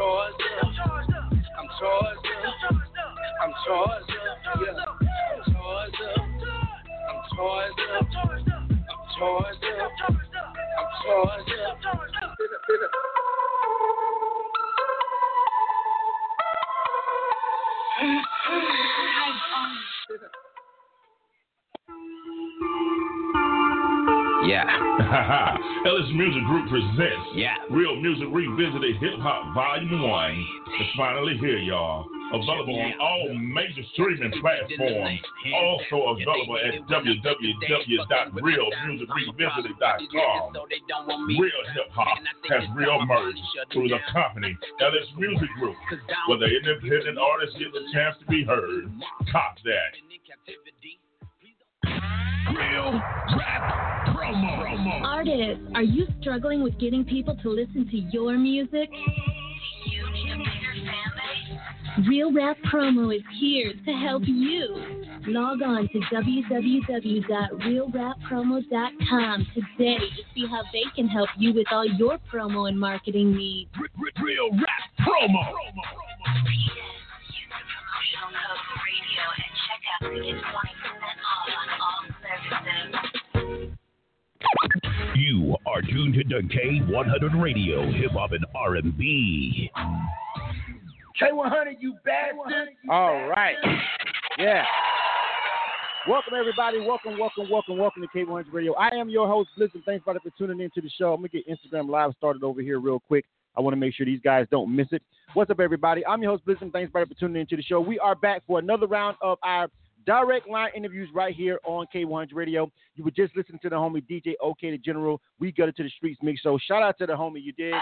charged up. I'm charged up. I'm charged up. I'm charged Music Group presents Yeah. Real Music Revisited Hip Hop Volume 1. It's finally here, y'all. Available on all major streaming platforms. Also available at www.realmusicrevisited.com. Real hip hop has real merged through the company Ellis Music Group, where the independent artists get the chance to be heard. Cop that. Real rap promo. Artists, are you struggling with getting people to listen to your music? Real Rap Promo is here to help you. Log on to www.realrappromo.com today to see how they can help you with all your promo and marketing needs. Re- re- Real rap promo. You are tuned to K100 Radio, Hip Hop and R&B. K100, you bastard. All right. Yeah. Welcome, everybody. Welcome, welcome, welcome, welcome to K100 Radio. I am your host, Blizzard. Thanks, everybody, for tuning in to the show. I'm going to get Instagram Live started over here real quick. I want to make sure these guys don't miss it. What's up, everybody? I'm your host, Blizzard. Thanks, everybody, for tuning in to the show. We are back for another round of our direct line interviews right here on K100 Radio. You were just listening to the homie DJ OK, the General. We got it to the streets mix So Shout out to the homie, you did.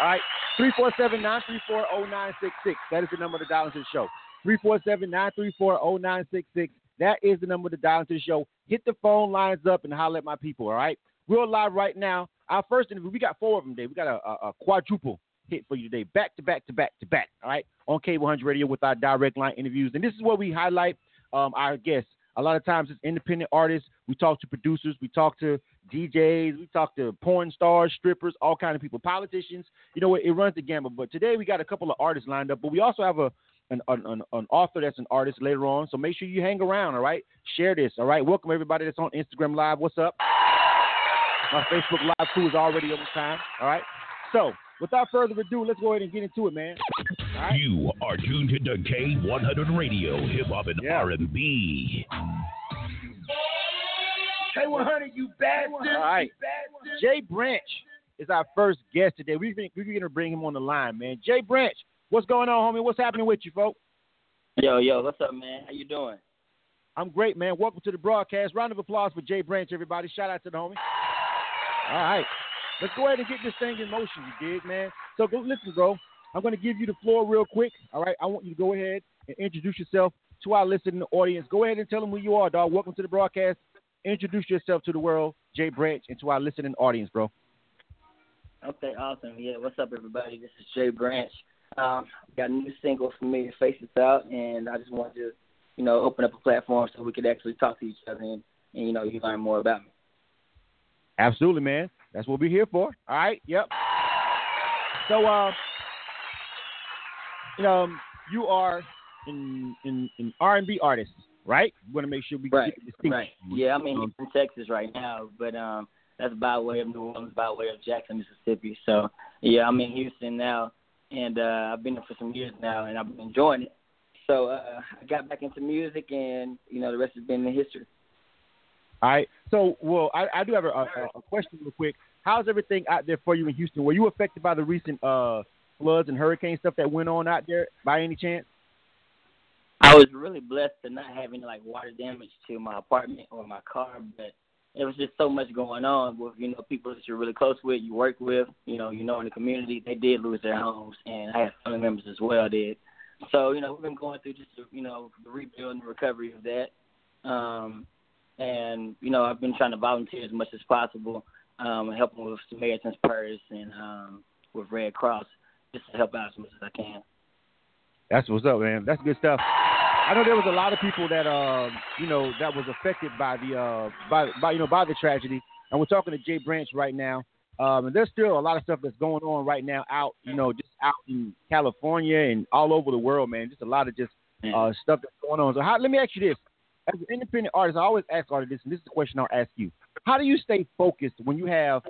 All right, 347-934-0966. That is the number to dial into the show. 347-934-0966. That is the number to dial into the show. Hit the phone lines up and holler at my people, all right? We're live right now. Our first interview, we got four of them today. We got a, a, a quadruple hit for you today, back to back to back to back, all right? On K100 Radio with our direct line interviews. And this is where we highlight um, our guests. A lot of times it's independent artists. We talk to producers. We talk to DJs. We talk to porn stars, strippers, all kind of people, politicians. You know, it, it runs the gamut. But today we got a couple of artists lined up. But we also have a an, an, an author that's an artist later on. So make sure you hang around. All right, share this. All right, welcome everybody that's on Instagram Live. What's up? My Facebook Live crew is already over time. All right. So without further ado, let's go ahead and get into it, man. All right. You are tuned to K100 Radio, Hip Hop and Yeah. R&B. K100, you bastard. All right. Jay Branch is our first guest today. We think we're gonna bring him on the line, man. Jay Branch, what's going on, homie? What's happening with you, folks? Yo, yo, what's up, man? How you doing? I'm great, man. Welcome to the broadcast. Round of applause for Jay Branch, everybody. Shout out to the homie. All right. Let's go ahead and get this thing in motion, you dig, man? So go listen, bro. I'm gonna give you the floor real quick. All right. I want you to go ahead and introduce yourself to our listening audience. Go ahead and tell them who you are, dog. Welcome to the broadcast. Introduce yourself to the world, Jay Branch, and to our listening audience, bro. Okay, awesome. Yeah, what's up, everybody? This is Jay Branch. Um, got a new single, Familiar Faces, out, and I just wanted to, you know, open up a platform so we could actually talk to each other and, and you know, you learn more about me. Absolutely, man. That's what we're here for. All right. Yep. So, uh, you know, you are in in in R and B artist, right? We want to make sure we Right, get the distinction. Right. Yeah, I'm in Um, Houston, Texas right now, but um, that's by way of New Orleans, by way of Jackson, Mississippi. So yeah, I'm in Houston now, and uh, I've been there for some years now, and I've been enjoying it. So uh, I got back into music, and you know, the rest has been in history. All right. So, well, I, I do have a, a, a question real quick. How's everything out there for you in Houston? Were you affected by the recent uh, floods and hurricane stuff that went on out there by any chance? I was really blessed to not have any like water damage to my apartment or my car, but there was just so much going on with you know people that you're really close with, you work with, you know, you know in the community. They did lose their homes, and I had family members as well did. So you know we've been going through just you know the rebuild and recovery of that, um, and you know I've been trying to volunteer as much as possible, um, helping with Samaritan's Purse and um, with Red Cross just to help out as much as I can. That's what's up, man. That's good stuff. I know there was a lot of people that uh, you know, that was affected by the uh by by you know by the tragedy. And we're talking to Jay Branch right now. Um, and there's still a lot of stuff that's going on right now out, you know, just out in California and all over the world, man. Just a lot of just uh, stuff that's going on. So how, let me ask you this: as an independent artist, I always ask artists this, and this is the question I'll ask you: How do you stay focused when you have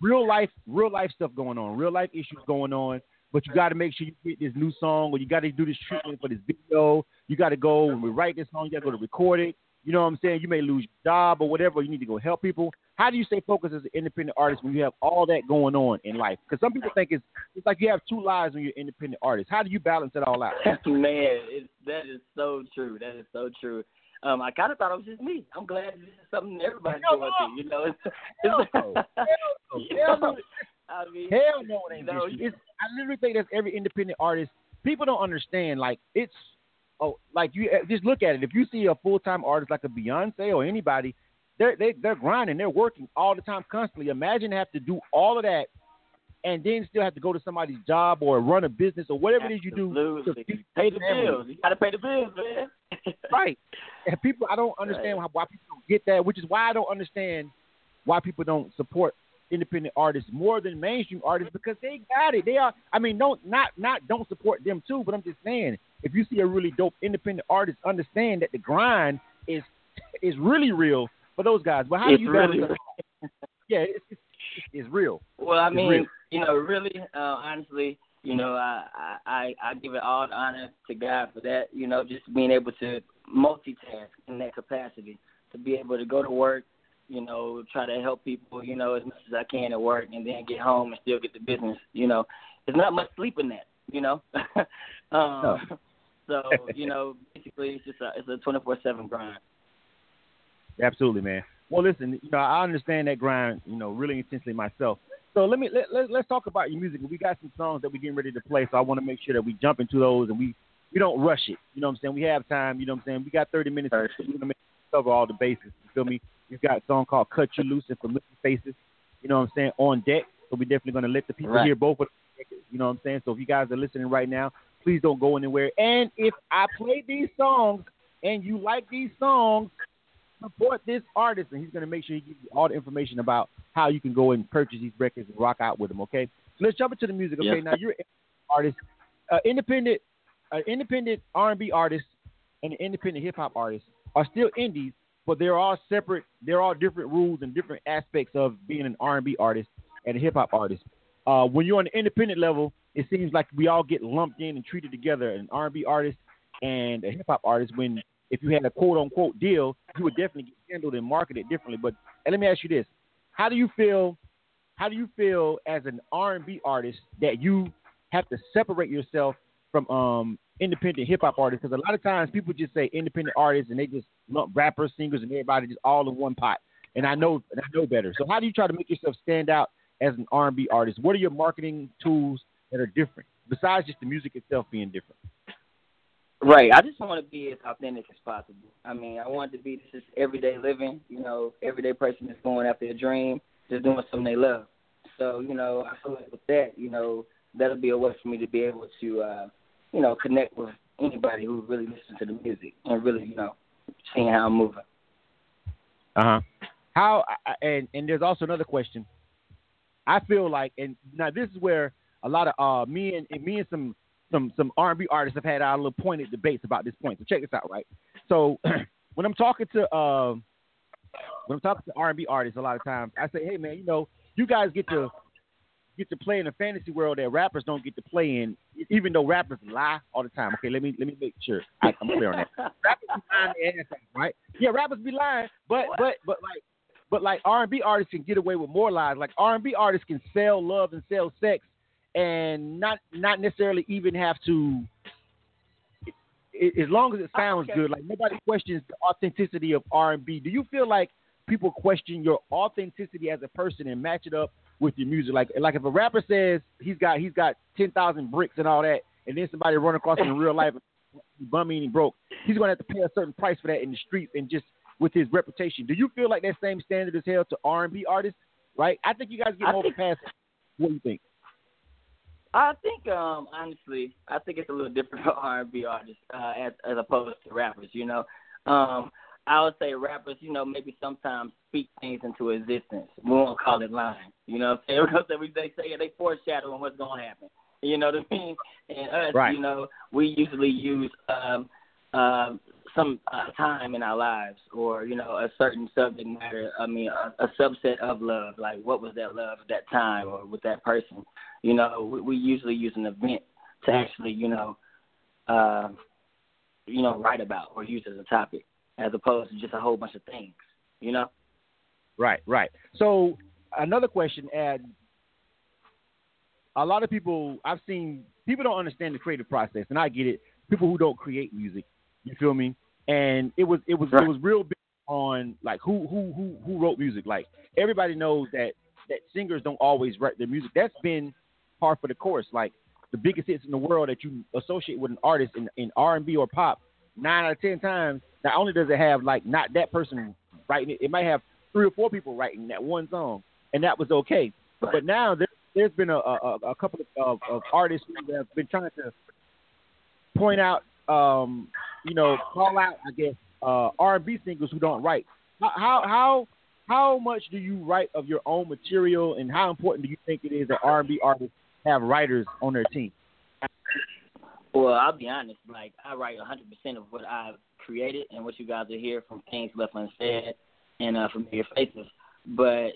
real life, real life stuff going on, real life issues going on? But you got to make sure you get this new song, or you got to do this treatment for this video. You got to go and we write this song, you got to go to record it. You know what I'm saying? You may lose your job or whatever. You need to go help people. How do you stay focused as an independent artist when you have all that going on in life? Because some people think it's it's like you have two lives when you're an independent artist. How do you balance it all out? Man, it, that is so true. That is so true. Um, I kind of thought it was just me. I'm glad this is something everybody's Hell going no. through. You know, it's, Hell it's no. Hell no. you Hell know, no. I mean, Hell no, it ain't you know, just you. It's, I literally think that's every independent artist. People don't understand. Like it's oh, like you eh, just look at it. If you see a full time artist like a Beyonce or anybody, they're they, they're grinding. They're working all the time, constantly. Imagine have to do all of that, and then still have to go to somebody's job or run a business or whatever it is you do. To Pay the family. bills. You got to pay the bills, man. Right. And people, I don't understand why, why people don't get that, which is why I don't understand why people don't support independent artists more than mainstream artists because they got it. They are. I mean, don't not not don't support them too, but I'm just saying, if you see a really dope independent artist, understand that the grind is is really real for those guys. But how It's do you really? Yeah, it's, it's, it's real. Well, I mean, you know, really, uh, honestly, you know, I, I I give it all the honor to God for that. You know, just being able to multitask in that capacity, to be able to go to work, you know, try to help people, you know, as much as I can at work, and then get home and still get the business. You know, there's not much sleep in that. You know, um, so you know, basically, it's just a it's a 24/7 grind. Absolutely, man. Well, listen, you know, I understand that grind, you know, really intensely myself. So let me let, let let's talk about your music. We got some songs that we're getting ready to play, so I want to make sure that we jump into those and we we don't rush it. You know what I'm saying? We have time. You know what I'm saying? We got 30 minutes. Perfect. We're gonna make cover all the bases. You feel me? We've got a song called "Cut You Loose" and "Familiar Faces." You know what I'm saying? On deck. So we're definitely gonna let the people Right. hear both of them. You know what I'm saying? So if you guys are listening right now, please don't go anywhere. And if I play these songs and you like these songs, support this artist, and he's going to make sure he gives you all the information about how you can go and purchase these records and rock out with them. Okay, so let's jump into the music. Okay, Yes. now you're an artist, uh, independent, uh, independent R&B artist, and an independent hip hop artist are still indies, but they're all separate. They're all different rules and different aspects of being an R&B artist and a hip hop artist. Uh, when you're on the independent level, it seems like we all get lumped in and treated together. An R&B artist and a hip hop artist. When if you had a quote unquote deal, you would definitely get handled and marketed differently. But and let me ask you this: How do you feel? How do you feel as an R&B artist that you have to separate yourself from um, independent hip hop artists? Because a lot of times people just say independent artists and they just lump rappers, singers, and everybody just all in one pot. And I know, and I know better. So how do you try to make yourself stand out as an R&B artist? What are your marketing tools that are different besides just the music itself being different? Right. I just want to be as authentic as possible. I mean, I want to be just everyday living. You know, everyday person that's going after a dream, just doing something they love. So, you know, I feel like with that, you know, that'll be a way for me to be able to, uh, you know, connect with anybody who really listens to the music and really, you know, seeing how I'm moving. Uh huh. How and and there's also another question. I feel like, and now this is where a lot of uh me and, and me and some some some R&B artists have had our little pointed debates about this point. So check this out, right? So when I'm talking to um when I'm talking to R&B artists, a lot of times I say, hey man, you know, you guys get to get to play in a fantasy world that rappers don't get to play in, even though rappers lie all the time. Okay, let me let me make sure I, I'm clear on that rappers be lying their ass off, right? Yeah, rappers be lying, but but but like but like R and B artists can get away with more lies. Like R and B artists can sell love and sell sex, and not not necessarily even have to. As long as it oh, sounds okay. good, like nobody questions the authenticity of R and B. Do you feel like people question your authenticity as a person and match it up with your music? Like like if a rapper says he's got he's got ten thousand bricks and all that, and then somebody run across him in real life and bummy and he broke, he's gonna have to pay a certain price for that in the streets and just with his reputation. Do you feel like that same standard is held to R and B artists? Right? I think you guys get more think- past. What do you think? I think, um, honestly, I think it's a little different for R and B artists uh, as as opposed to rappers. You know, um, I would say rappers, you know, maybe sometimes speak things into existence. We won't call it lying. You know what I'm saying? Because day say they foreshadowing what's gonna happen. You know what I mean? And us, Right. you know, we usually use um um some uh, time in our lives or, you know, a certain subject matter, I mean a, a subset of love, like what was that love at that time or with that person. You know, we, we usually use an event to actually, you know, uh, you know, write about or use as a topic as opposed to just a whole bunch of things. You know? Right, right. So another question, a lot of people I've seen people don't understand the creative process, and I get it. People who don't create music, you feel me? And it was it was Right. it was real big on like who who who who wrote music. Like everybody knows that that singers don't always write their music. That's been par for the course. Like the biggest hits in the world that you associate with an artist in in R and B or pop, nine out of ten times, not only does it have like not that person writing it, it might have three or four people writing that one song, and that was okay. But now there, there's been a, a, a couple of, of artists who have been trying to point out, um, you know, call out, I guess, uh, R&B singers who don't write. How how how much do you write of your own material, and how important do you think it is that R&B artists have writers on their team? Well, I'll be honest. Like I write 100% of what I've created and what you guys are hear from things left unsaid and uh, familiar faces. But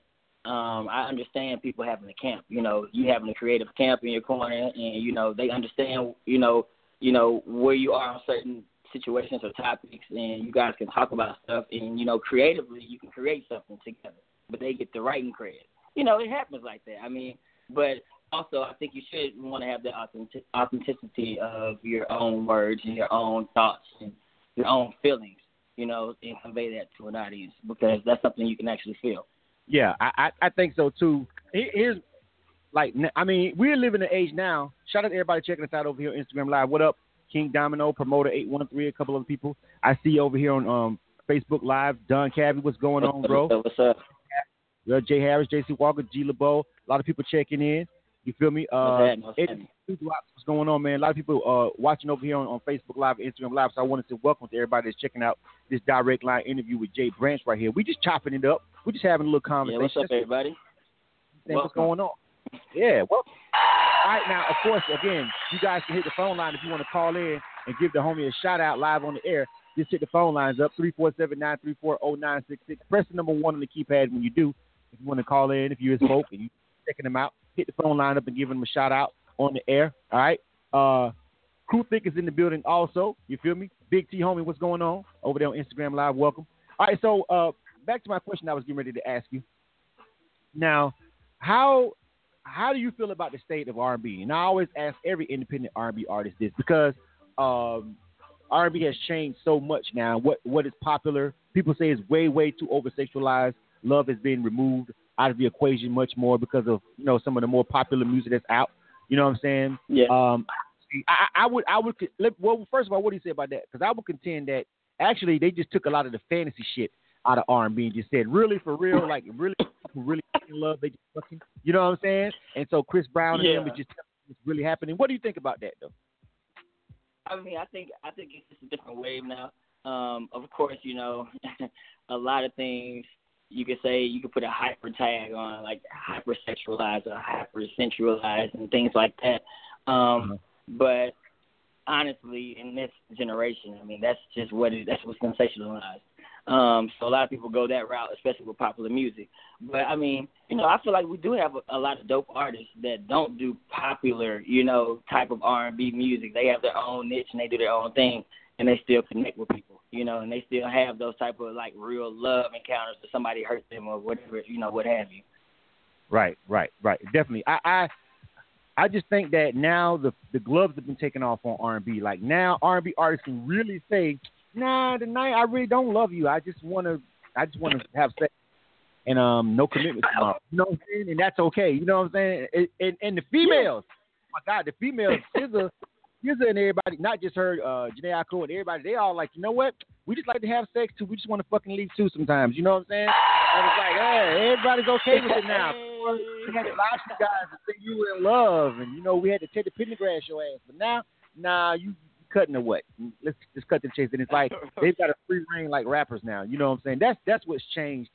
um, I understand people having a camp. You know, you having a creative camp in your corner, and you know they understand. You know, you know where you are on certain situations or topics, and you guys can talk about stuff. And you know, creatively, you can create something together. But they get the writing credit. You know, it happens like that. I mean, but also I think you should want to have the authentic, authenticity of your own words and your own thoughts and your own feelings. You know, and convey that to an audience because that's something you can actually feel. Yeah, I, I, I think so too. Here- Here's like I mean, we're living in an age now. Shout out to everybody checking us out over here on Instagram Live. What up, King Domino, Promoter eight one three, a couple other people. I see you over here on um Facebook Live. Don Cavi, what's going on, bro? What's up? Uh, Jay Harris, JC Walker, G LaBeaud. A lot of people checking in. You feel me? Uh, What's happening? What's Eddie happening? Two Drops, what's going on, man? A lot of people uh, watching over here on, on Facebook Live, Instagram Live. So I wanted to welcome to everybody that's checking out this direct line interview with Jay Branch right here. We just chopping it up. We just having a little conversation. Yeah, what's up, everybody? what's going on. Yeah, well, all right, now, of course, again, you guys can hit the phone line if you want to call in and give the homie a shout out live on the air. Just hit the phone lines up 347 934 0966. Press the number one on the keypad when you do. If you want to call in, if you're a smoke and you checking them out, hit the phone line up and give them a shout out on the air. All right. Uh, Crew Thick is in the building also. You feel me? Big T homie, what's going on over there on Instagram Live? Welcome. All right, so uh, back to my question I was getting ready to ask you. Now, how how do you feel about the state of R&B? And I always ask every independent R&B artist this because um, R&B has changed so much now. What what is popular? People say is way way too over sexualized. Love has been removed out of the equation much more because of you know some of the more popular music that's out. You know what I'm saying? Yeah. Um, I, I would, I would, well, first of all, what do you say about that? Because I would contend that actually they just took a lot of the fantasy shit out of R&B and just said, really, for real, like really, people really in love, they just fucking, you know what I'm saying? And so Chris Brown and them Yeah. is just what's really happening. What do you think about that, though? I mean, I think I think it's just a different wave now. Um, of course, you know, a lot of things you could say you could put a hyper tag on, like hypersexualized or hypersensualized and things like that. Um, But honestly, in this generation, I mean, that's just what it, that's what's sensationalized. Um, so a lot of people go that route, especially with popular music. But I mean, you know, I feel like we do have a, a lot of dope artists that don't do popular, you know, type of R and B music. They have their own niche and they do their own thing, and they still connect with people, you know, and they still have those type of like real love encounters if somebody hurt them or whatever, you know, what have you. Right, right, right. Definitely. I, I, I just think that now the the gloves have been taken off on R and B. Like now, R and B artists can really say, "Nah, tonight I really don't love you. I just want to, I just want to have sex." And um, no commitment tomorrow. You know what I'm saying? And that's okay. You know what I'm saying? And, and, and the females, oh my God, the females, SZA, SZA and everybody, not just her, uh, Jhené Aiko and everybody, they all like, you know what? We just like to have sex too. We just want to fucking leave too sometimes. You know what I'm saying? And it's like, hey, everybody's okay with it now. We had to lie to you guys and say you were in love, and you know we had to take the pendergrass your ass. But now, nah, you cutting or what? Let's just cut the chase. And it's like they've got a free reign like rappers now. You know what I'm saying? That's that's what's changed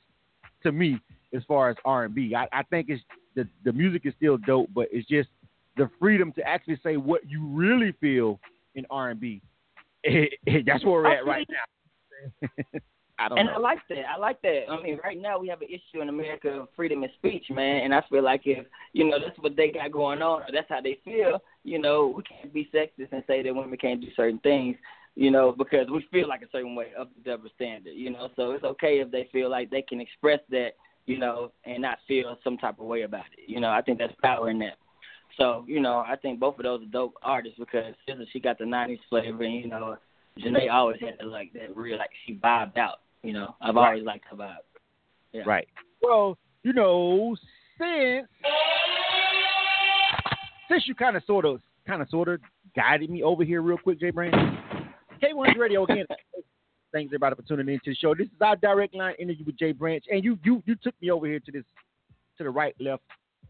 to me as far as R and B. I, I think it's the the music is still dope, but it's just the freedom to actually say what you really feel in R and B. That's where we're at right now. I don't and know. I like that. I like that. I mean, right now we have an issue in America of freedom of speech, man. And I feel like if you know that's what they got going on, or that's how they feel, you know, we can't be sexist and say that women can't do certain things, you know, because we feel like a certain way of the double standard, you know. So it's okay if they feel like they can express that, you know, and not feel some type of way about it. You know, I think that's power in that. So, you know, I think both of those are dope artists because SZA, she got the '90s flavor, and you know, Jhené always had the, like that real like she vibed out. You know, I've Right. always liked her vibe. Yeah. Right. Well, you know, since since you kind of sort of kind of sort of guided me over here real quick, Jay Branch. K1's Radio again. Thanks everybody for tuning in to the show. This is our direct line interview with Jay Branch, and you you you took me over here to this to the right, left,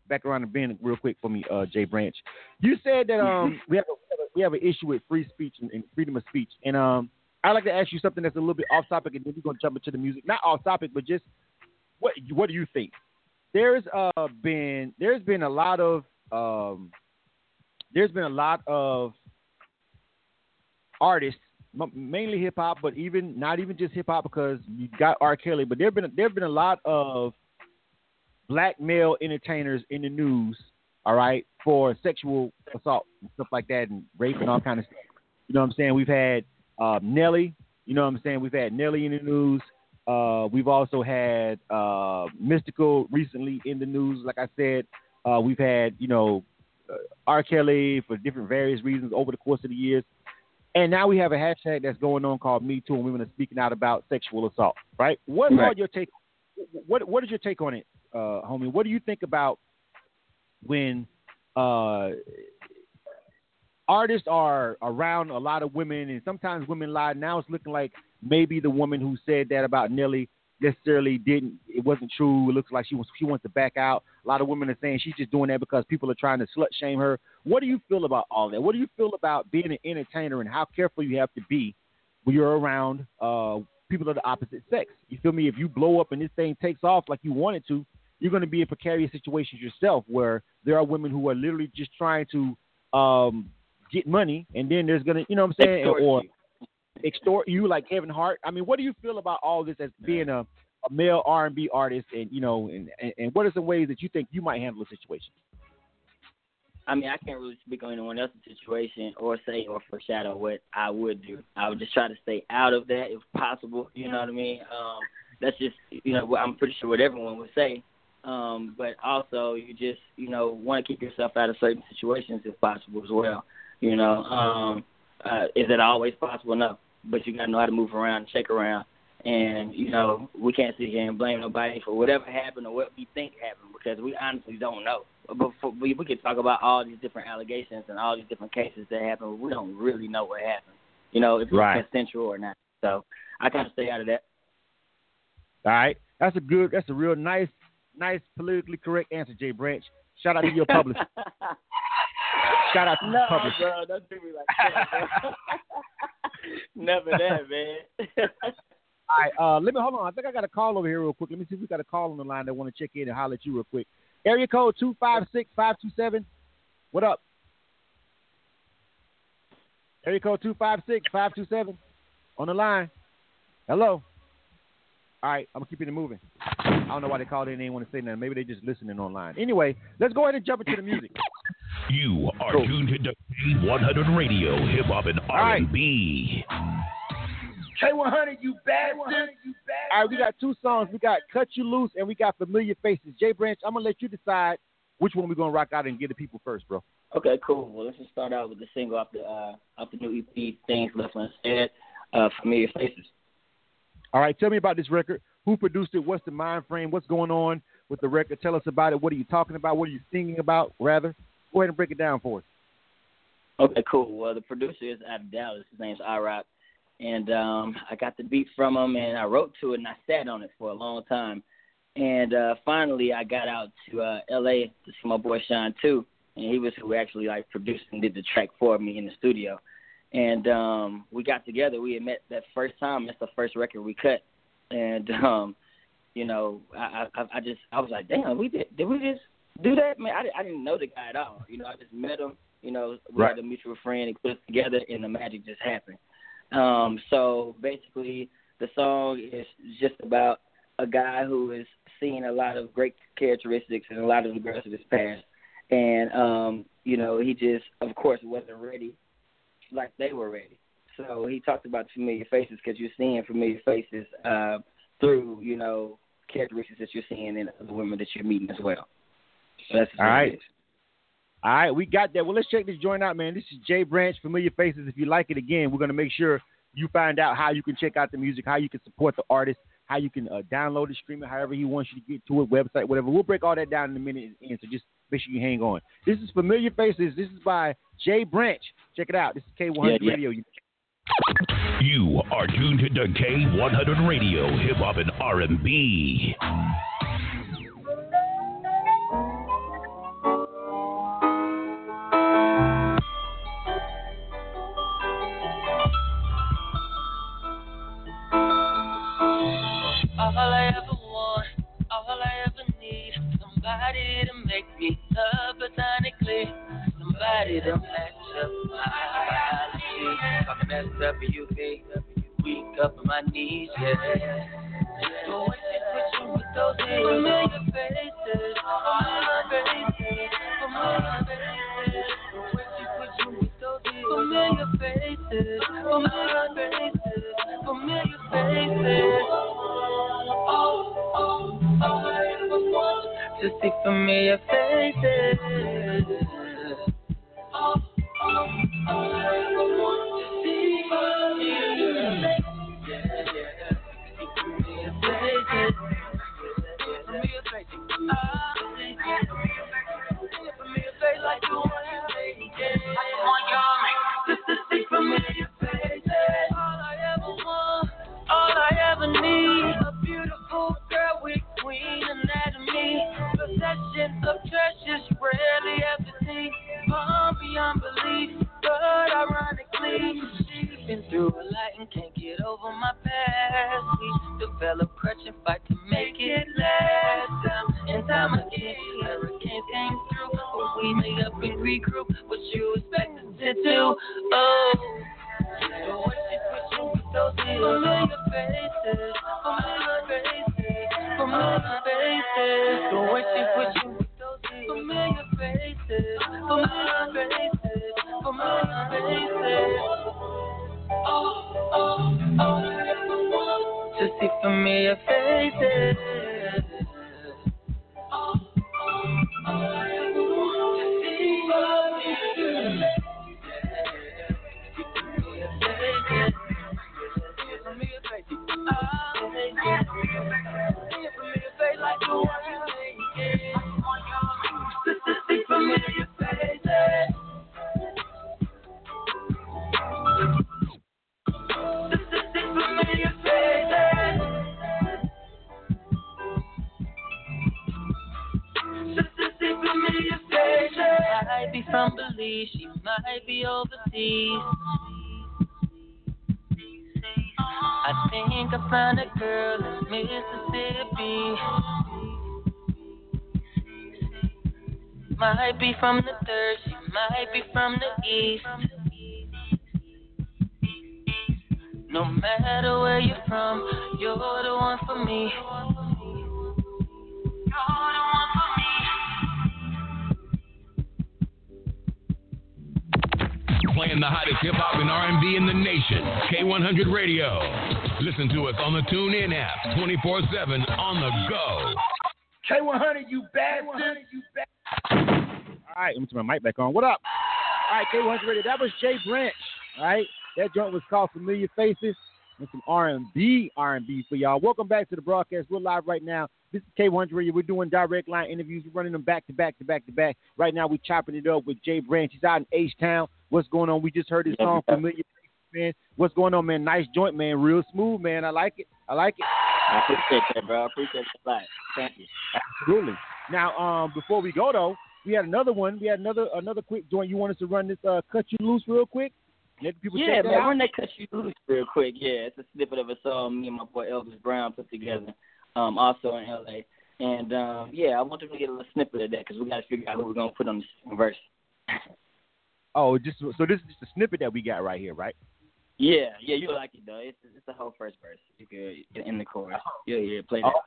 back around the bend real quick for me, uh, Jay Branch. You said that um we have a, we have an issue with free speech and, and freedom of speech, and um I'd like to ask you something that's a little bit off topic, and then we're gonna jump into the music. Not off topic, but just what what do you think? There's uh been there's been a lot of um there's been a lot of artists, mainly hip hop, but even not even just hip hop because you got R. Kelly, but there've been there've been a lot of black male entertainers in the news, all right, for sexual assault and stuff like that and rape and all kind of stuff. You know what I'm saying? We've had uh, Nelly, you know what I'm saying? We've had Nelly in the news. Uh, we've also had uh, Mystikal recently in the news. Like I said, uh, we've had you know uh, R. Kelly for different various reasons over the course of the years. And now we have a hashtag that's going on called Me Too, and women are speaking out about sexual assault. Right? What's Right. your take? What What is your take on it, uh, homie? What do you think about when uh, artists are around a lot of women, and sometimes women lie? Now it's looking like maybe the woman who said that about Nelly necessarily didn't. It wasn't true. It looks like she was she wants to back out. A lot of women are saying she's just doing that because people are trying to slut shame her. What do you feel about all that? What do you feel about being an entertainer and how careful you have to be when you're around uh, people of the opposite sex? You feel me? If you blow up and this thing takes off like you want it to, you're going to be in precarious situations yourself where there are women who are literally just trying to um, get money, and then there's going to, you know what I'm saying, Extort or you. extort you like Kevin Hart. I mean, what do you feel about all this as being a, a male R&B artist, and you know, and, and, and what are some ways that you think you might handle a situation? I mean, I can't really speak on anyone else's situation or say or foreshadow what I would do. I would just try to stay out of that if possible. You know what I mean? Um, that's just you know what I'm pretty sure what everyone would say. Um, but also, you just you know want to keep yourself out of certain situations if possible as well. You know, um, uh, is it always possible? No, but you got to know how to move around shake around. And you know, we can't sit here and blame nobody for whatever happened or what we think happened because we honestly don't know. But for, we we could talk about all these different allegations and all these different cases that happened. But we don't really know what happened. You know, if it's Right. consensual or not. So I kind of stay out of that. All right, that's a good, that's a real nice, nice politically correct answer, Jay Branch. Shout out to your publisher. Shout out to no, your publisher. bro, don't do me like that. Never that, man. All right, uh, let me hold on. I think I got a call over here real quick. Let me see if we got a call on the line that want to check in and holler at you real quick. Area code two five six five two seven. What up? Area code two five six five two seven. On the line. Hello. All right, I'm gonna keep it moving. I don't know why they called in. They didn't want to say nothing. Maybe they just listening online. Anyway, let's go ahead and jump into the music. You are Cool. tuned to K100 Radio, Hip Hop and. R&B. K100, you bastard. All right, we got two songs. We got "Cut You Loose" and we got "Familiar Faces." Jay Branch, I'm gonna let you decide which one we're gonna rock out and get the people first, bro. Okay, cool. Well, let's just start out with the single off the uh, off the new EP, "Things Left Unsaid," uh, "Familiar Faces." All right, tell me about this record. Who produced it? What's the mind frame? What's going on with the record? Tell us about it. What are you talking about? What are you singing about? Rather, go ahead and break it down for us. Okay, cool. Well, the producer is out of Dallas. His name's iRock, and um, I got the beat from him, and I wrote to it, and I sat on it for a long time. And uh, finally, I got out to uh, L.A. to see my boy Sean too, and he was who actually like produced and did the track for me in the studio. and um, we got together. We had met that first time. That's the first record we cut, and um, you know, I, I, I just, I was like, damn, we did, did we just do that? Man, I, I didn't know the guy at all. You know, I just met him. You know, we Right. had a mutual friend. He put us together, and the magic just happened. Um, so basically, the song is just about a guy who is seeing a lot of great characteristics and a lot of the girls of his past, and um, you know, he just, of course, wasn't ready like they were ready. So he talked about familiar faces because you're seeing familiar faces uh, through, you know, characteristics that you're seeing in other women that you're meeting as well. So that's All right. All right, we got that. Well, let's check this joint out, man. This is Jay Branch, Familiar Faces. If you like it again, we're going to make sure you find out how you can check out the music, how you can support the artist, how you can uh, download it, stream it, however he wants you to get to it, website, whatever. We'll break all that down in a minute, and so just make sure you hang on. This is Familiar Faces. This is by Jay Branch. Check it out. This is K100 Yeah, yeah. Radio. You are tuned to K100 Radio, Hip Hop and R&B. Somebody to make me love platonically, somebody to match up my biology. If I mess up, you be weak up on my knees, yeah. So put you with those familiar faces, familiar faces, familiar faces. She put you with those familiar faces, familiar faces, familiar faces. See familiar faces. Past. We develop crutch and fight to make it last. Time and time again, hurricanes came through, but we made up and regroup. What you expect us to do? Oh. So when she put you with those familiar faces, familiar faces, familiar faces. So when she put you see familiar faces. From the third, she might be from the east. No matter where you're from, you're the one for me. You're the one for me. Playing the hottest hip hop and R&B in the nation. K100 Radio. Listen to us on the TuneIn app, 24/7 on the go. K100, you bastard. All right, let me turn my mic back on. What up? All right, K100 Radio. That was Jay Branch. All right, that joint was called Familiar Faces and some R&B, R&B for y'all. Welcome back to the broadcast. We're live right now. This is K100 Radio. We're doing direct line interviews. We're running them back to back to back to back. Right now, we're chopping it up with Jay Branch. He's out in H Town. What's going on? We just heard his song Familiar Faces, man. What's going on, man? Nice joint, man. Real smooth, man. I like it. I like it. I appreciate that, bro. I appreciate a. Thank you. Absolutely. Now, um, before we go though, we had another one. We had another another quick joint. You want us to run this uh, cut you loose real quick? Let people yeah, man, out. run that cut you loose real quick. Yeah, it's a snippet of a song me and my boy Elvis Brown put together, um, also in LA. And um, yeah, I want them to get a little snippet of that because we got to figure out who we're gonna put on the second verse. Oh, just so this is just a snippet that we got right here, right? Yeah, yeah, you'll like it though. It's it's the whole first verse. You could in the chorus. Yeah, yeah, play that. Oh,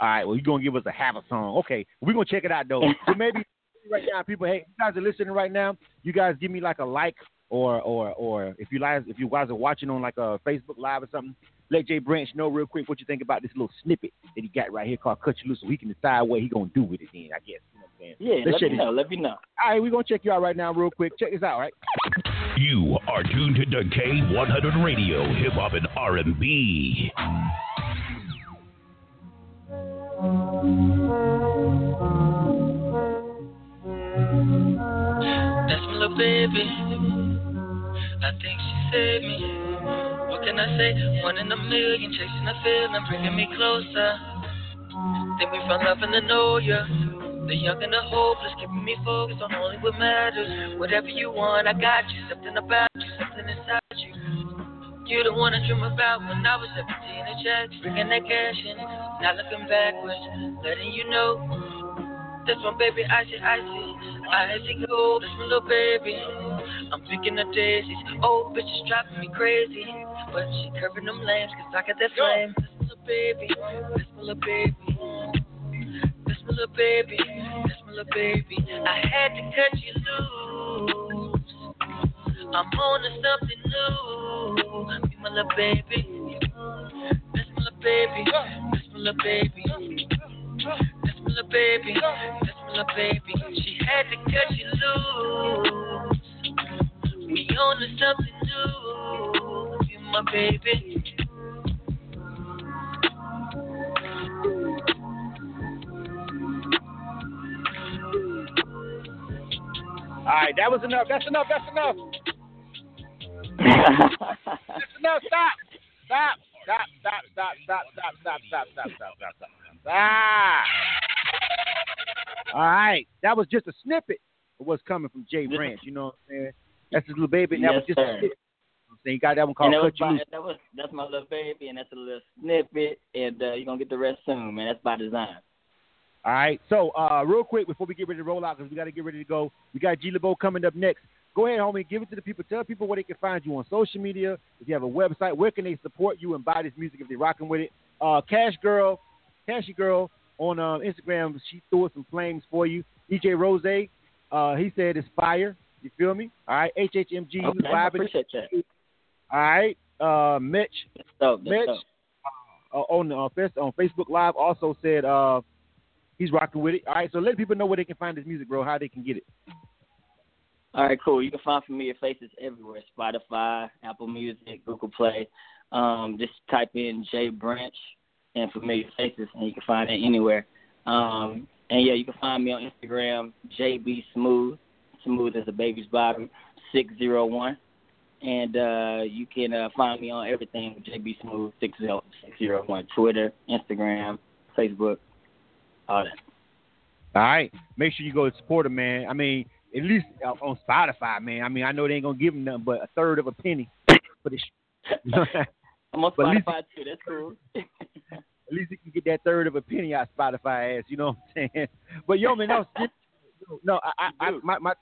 All right, well, you're gonna give us a half a song. Okay, we're gonna check it out though. so maybe right now, people, hey, you guys are listening right now. You guys give me like a like or or or if you guys if you guys are watching on like a Facebook Live or something, let Jay Branch know real quick what you think about this little snippet that he got right here called "Cut You Loose," so he can decide what he gonna do with it. Then I guess. You know what I'm saying? Yeah, Let's let me it. know. Let me know. All right, we're gonna check you out right now real quick. Check this out, right? You are tuned to K100 Radio, Hip Hop and R&B. That's my little baby. I think she saved me. What can I say? One in a million, chasing a feeling, bringing me closer. Think we found love in the know ya. The young and the hopeless, keeping me focused on only what matters. Whatever you want, I got you. Something about you, something inside you. The one I dream about when I was 17 and checks, bringing that cash in, not looking backwards, letting you know. That's my baby, icy, icy, icy cold. That's my little baby. I'm picking the daisies. Oh, Old bitches driving me crazy, but she curving them lanes 'cause I got that flame. That's my little baby. That's my little baby. That's my little baby. That's my little baby. I had to cut you loose. I'm on to something new. Be my little baby. That's my little baby. That's my little baby. That's my little baby. That's my little baby. She had to cut you loose. We on to something new. You my baby. All right, that was enough. That's enough. That's enough. That's enough. Stop. Stop. Stop. Stop. Stop. Stop. Stop. Stop. Stop. Stop. Stop. Stop. Stop. Stop. All right, that was just a snippet of what's coming from Jay Branch. You know what I'm saying? That's his little baby. And that was Yes, just a sir. snippet. I'm saying you got that one called and that was, Cut You Loose. that was that's my little baby, and that's a little snippet, and uh, you're gonna get the rest soon, man. That's by design. All right. So, uh, real quick before we get ready to roll out, because we got to get ready to go, we got G LaBeaud coming up next. Go ahead, homie. Give it to the people. Tell people where they can find you on social media. If you have a website, where can they support you and buy this music if they're rocking with it? Uh, Cash Girl, Cashy Girl on uh, Instagram, she threw us some flames for you. DJ Rose, uh, he said it's fire. You feel me? All right. HHMG, Okay, I vibing. appreciate that. All right. Uh, Mitch, dope. Mitch dope. uh, on uh, on Facebook Live also said uh, he's rocking with it. All right, so let people know where they can find this music, bro. How they can get it. All right, cool. You can find Familiar Faces everywhere: Spotify, Apple Music, Google Play. Um, just type in Jay Branch and Familiar Faces, and you can find it anywhere. Um, and yeah, you can find me on Instagram, JB Smooth, smooth as a baby's bottom, six zero one. And uh, you can uh, find me on everything JB Smooth six zero six zero one, Twitter, Instagram, Facebook, all that. All right, make sure you go support him, man. I mean, at least uh, on Spotify, man. I mean, I know they ain't gonna give him nothing but a third of a penny for this. I'm on Spotify too. That's cool. at least you can get that third of a penny out Spotify ass. You know what I'm saying? But yo, man, no, no, I, I, I my, my,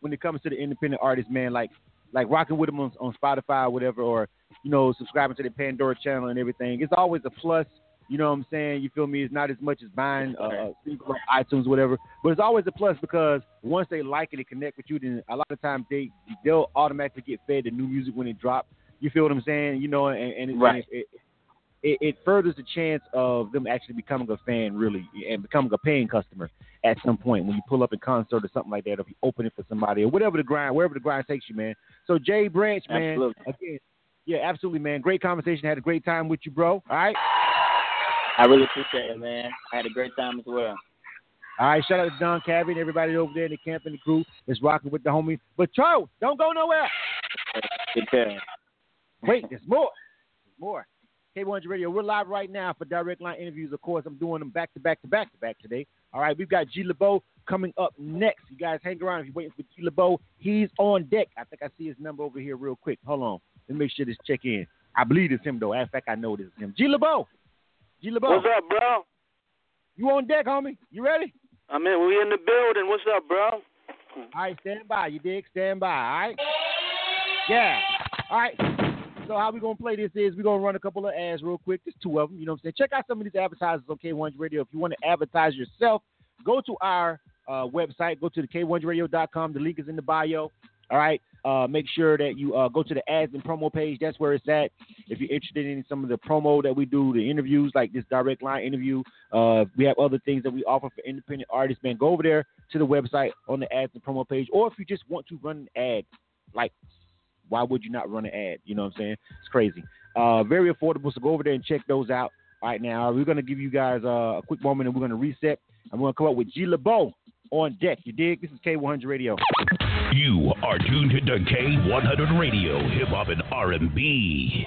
when it comes to the independent artists, man, like, like rocking with them on, on Spotify or whatever, or you know, subscribing to the Pandora channel and everything. It's always a plus. You know what I'm saying? You feel me? It's not as much as buying uh, single iTunes, whatever. But it's always a plus because once they like it and connect with you, then a lot of times they they'll automatically get fed the new music when it drops. You feel what I'm saying? You know, and, and, it, Right. and it, it, it furthers the chance of them actually becoming a fan, really, and becoming a paying customer at some point when you pull up a concert or something like that, or if you open it for somebody or whatever the grind, wherever the grind takes you, man. So Jay Branch, man, Absolutely. again, yeah, absolutely, man. Great conversation. Had a great time with you, bro. All right. I really appreciate it, man. I had a great time as well. All right, shout out to Don Cabby and everybody over there in the camp and the crew that's rocking with the homie. But Charles, don't go nowhere. Good time. Wait, there's more. There's more. K100 Radio, we're live right now for direct line interviews. Of course, I'm doing them back to back to back to back today. All right, we've got G LaBeaud coming up next. You guys hang around if you're waiting for G LaBeaud. He's on deck. I think I see his number over here real quick. Hold on. Let me make sure this check in. I believe it's him though. In fact, I know this is him. G LaBeaud. G LaBeaud. What's up, bro? You on deck, homie? You ready? I'm in. We in the building. What's up, bro? All right, stand by. You dig? Stand by. All right. Yeah. All right. So how we gonna play this is we're gonna run a couple of ads real quick. There's two of them. You know what I'm saying? Check out some of these advertisers on K1 Radio. If you want to advertise yourself, go to our uh, website. Go to the K1Radio.com. The link is in the bio. All right. Uh, make sure that you uh, go to the ads and promo page. That's where it's at. If you're interested in some of the promo that we do, the interviews like this direct line interview, uh, we have other things that we offer for independent artists. Man, go over there to the website on the ads and promo page. Or if you just want to run an ad, like why would you not run an ad? You know what I'm saying? It's crazy. Uh, very affordable. So go over there and check those out. All right, now we're gonna give you guys uh, a quick moment and we're gonna reset. I'm gonna come up with G LaBeaud on deck. You dig? This is K100 Radio. You are tuned to K100 Radio, hip hop and R&B.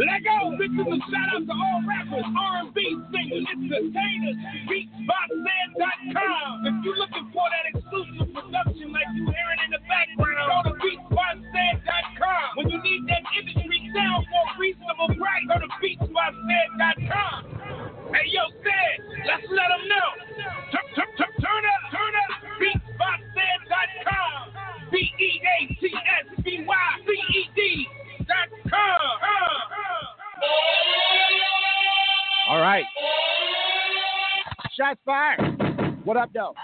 Let go. This is a shout out to all rappers, R&B singers, entertainers, beatsbyced.com. If you're looking for that exclusive production like you hearing in the background, go to beatsbyced.com. When you need that industry sound for a reasonable price, go to beatsbyced.com. Hey, yo, Sad, let's let them know. Turn, turn, turn, turn up, turn up, beatsbyced.com. B E A T S B Y C E D dot com. All right. Shots fired. What up, though?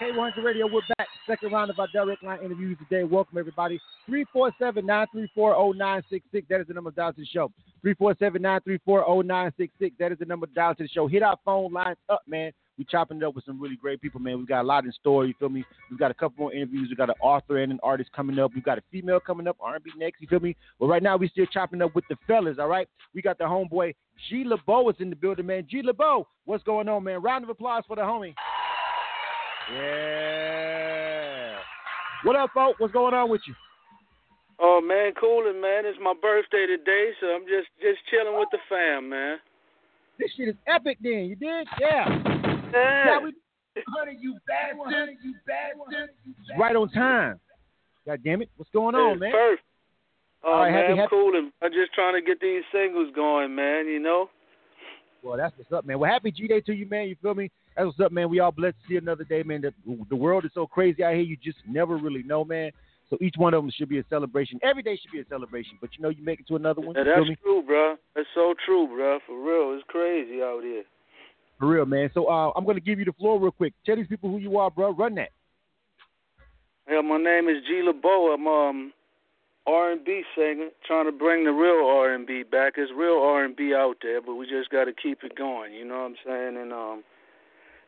K100 Radio, we're back. Second round of our direct line interviews today. Welcome, everybody. 347 934 0966. That is the number dial to the show. 347 934 0966. That is the number dial to the show. Hit our phone lines up, man. We chopping it up with some really great people, man. We got a lot in store. You feel me? We've got a couple more interviews. We got an author and an artist coming up. We've got a female coming up, R&B next. You feel me? But right now we're still chopping up with the fellas. All right. We got the homeboy G LaBeaud is in the building, man. G LaBeaud, what's going on, man? Round of applause for the homie. Yeah. What up, folks? What's going on with you? Oh man, coolin', man. It's my birthday today, so I'm just just chilling with the fam, man. This shit is epic, then. You did? Yeah. Yeah. we, honey, you bad one, honey, you bad one. Right on time. God damn it. What's going on, it's man? Perfect. Oh, All right, man, happy, I'm happy. coolin'. I'm just trying to get these singles going, man, you know? Well, that's what's up, man. Well, happy G Day to you, man. You feel me? That's what's up, man. We all blessed to see another day, man. The, the world is so crazy out here, you just never really know, man. So each one of them should be a celebration. Every day should be a celebration. But you know, you make it to another one. Yeah, that's true, bro. That's so true, bro. For real, it's crazy out here. For real, man. So uh, I'm gonna give you the floor real quick. Tell these people who you are, bro. Run that. Yeah, my name is G LaBeaud. I'm um R&B singer, trying to bring the real R&B back. There's real R&B out there, but we just got to keep it going. You know what I'm saying? And um,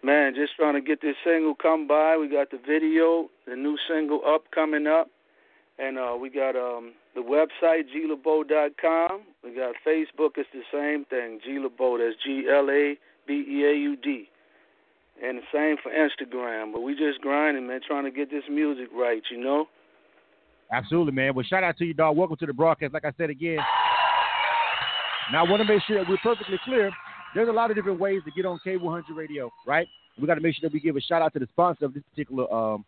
man, just trying to get this single come by. We got the video, the new single up coming up, and uh, we got um the website glabeaud.com. We got Facebook. It's the same thing, G LaBeaud. That's G L A B E A U D. And the same for Instagram. But we just grinding, man, trying to get this music right. You know. Absolutely, man. Well, shout out to you, dog. Welcome to the broadcast. Like I said again. Now, I want to make sure we're perfectly clear. There's a lot of different ways to get on K100 Radio, right? We got to make sure that we give a shout out to the sponsor of this particular um,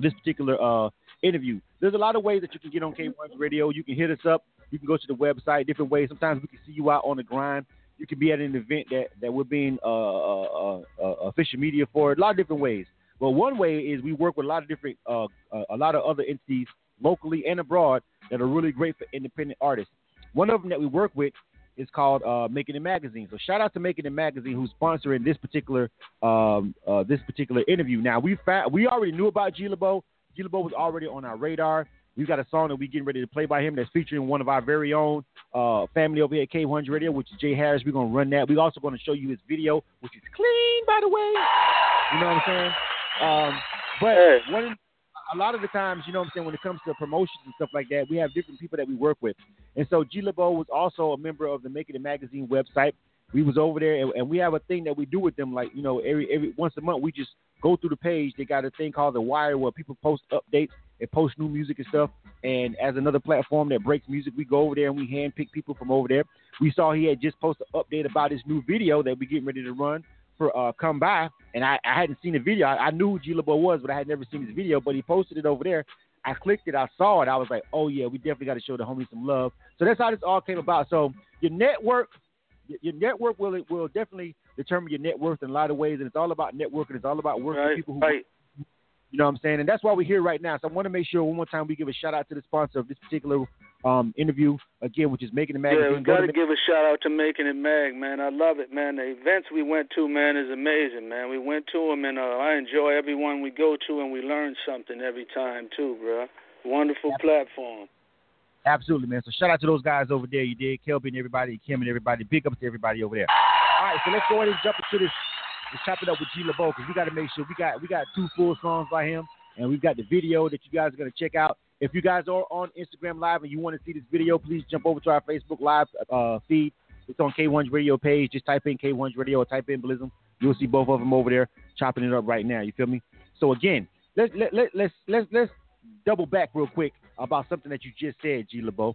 this particular uh, interview. There's a lot of ways that you can get on K100 Radio. You can hit us up. You can go to the website. Different ways. Sometimes we can see you out on the grind. You can be at an event that that we're being uh, uh, uh, official media for. A lot of different ways. Well, one way is we work with a lot of different, uh, uh, a lot of other entities locally and abroad that are really great for independent artists. One of them that we work with is called uh, Making It Magazine. So shout out to Making It Magazine who's sponsoring this particular um, uh, this particular interview. Now we found, we already knew about G LaBeaud. G LaBeaud was already on our radar. We've got a song that we're getting ready to play by him that's featuring one of our very own uh, family over here at K100 Radio, which is Jay Harris. We're going to run that. We're also going to show you his video, which is clean, by the way. You know what I'm saying? Um, but one, a lot of the times, you know what I'm saying, when it comes to promotions and stuff like that, we have different people that we work with. And so G LaBeaud was also a member of the Making It a Magazine website. We was over there, and, and we have a thing that we do with them, like you know, every every once a month we just go through the page. They got a thing called the Wire where people post updates and post new music and stuff. And as another platform that breaks music, we go over there and we handpick people from over there. We saw he had just posted an update about his new video that we're getting ready to run for uh, Come By. And I, I hadn't seen the video. I, I knew who G LaBeaud was, but I had never seen his video. But he posted it over there. I clicked it, I saw it. I was like, oh, yeah, we definitely got to show the homies some love. So that's how this all came about. So your network, your network will will definitely determine your net worth in a lot of ways. And it's all about networking. It's all about working right, with people who right. you know what I'm saying? And that's why we're here right now. So I want to make sure one more time we give a shout out to the sponsor of this particular um, interview, again, which is Making It Magazine. Yeah, we got to give a shout out to Making It Mag, man. I love it, man. The events we went to, man, is amazing, man. We went to them, and uh, I enjoy every one we go to, and we learn something every time, too, bro. Wonderful platform. Absolutely, man. So shout out to those guys over there. You did, Kelby and everybody, Kim and everybody. Big up to everybody over there. All right, so let's go ahead and jump into this. Let's chop it up with G LaBeaud because we got to make sure we got we got two full songs by him, and we've got the video that you guys are gonna check out. If you guys are on Instagram Live and you want to see this video, please jump over to our Facebook Live uh, feed. It's on K1's radio page. Just type in K1's radio or type in Blizzum. You'll see both of them over there chopping it up right now. You feel me? So again, let's let, let, let's let's let's double back real quick about something that you just said, G LaBeaud.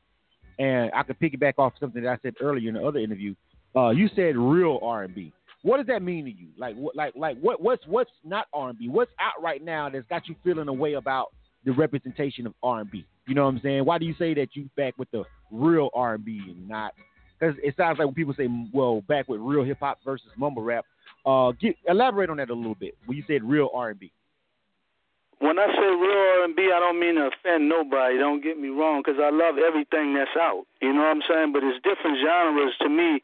And I could piggyback off something that I said earlier in the other interview. Uh, you said real R&B. What does that mean to you? Like what like like what what's what's not R&B? What's out right now that's got you feeling a way about the representation of R&B? You know what I'm saying? Why do you say that you back with the real R&B and not because it sounds like when people say, "Well, back with real hip hop versus mumble rap," uh, get elaborate on that a little bit. When you said real R&B, When I say real R&B, I don't mean to offend nobody. Don't get me wrong, because I love everything that's out. You know what I'm saying? But it's different genres to me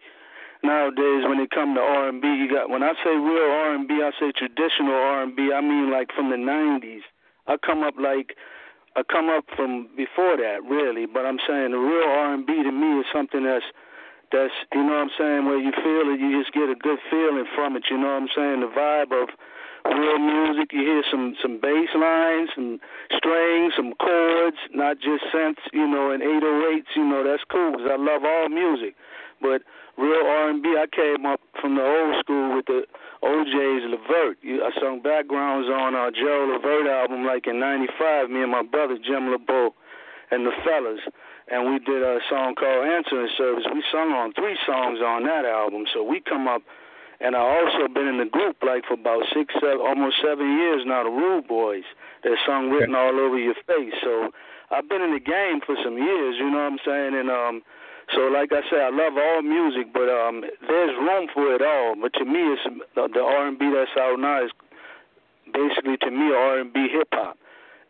nowadays when it come to R&B. You got when I say real R&B, I say traditional R&B. I mean like from the '90s. I come up like I come up from before that, really. But I'm saying the real R&B to me is something that's that's you know what I'm saying where you feel it, you just get a good feeling from it. You know what I'm saying? The vibe of real music. You hear some some bass lines, some strings, some chords, not just synths. You know, and 808s. You know that's cool because I love all music. But real R&B, I came up from the old school with the O'Jays Levert. I sung backgrounds on uh, Joe Levert album like in '95. Me and my brother Jim LaBeaud and the fellas, and we did a song called Answering Service. We sung on three songs on that album, so we come up. And I also been in the group like for about six, seven, almost seven years now. The Rude Boys, that song written all over your face. So I've been in the game for some years. You know what I'm saying? And um, so like I said, I love all music, but um, there's room for it all. But to me, it's the, R&B that's out now is basically to me R&B hip hop.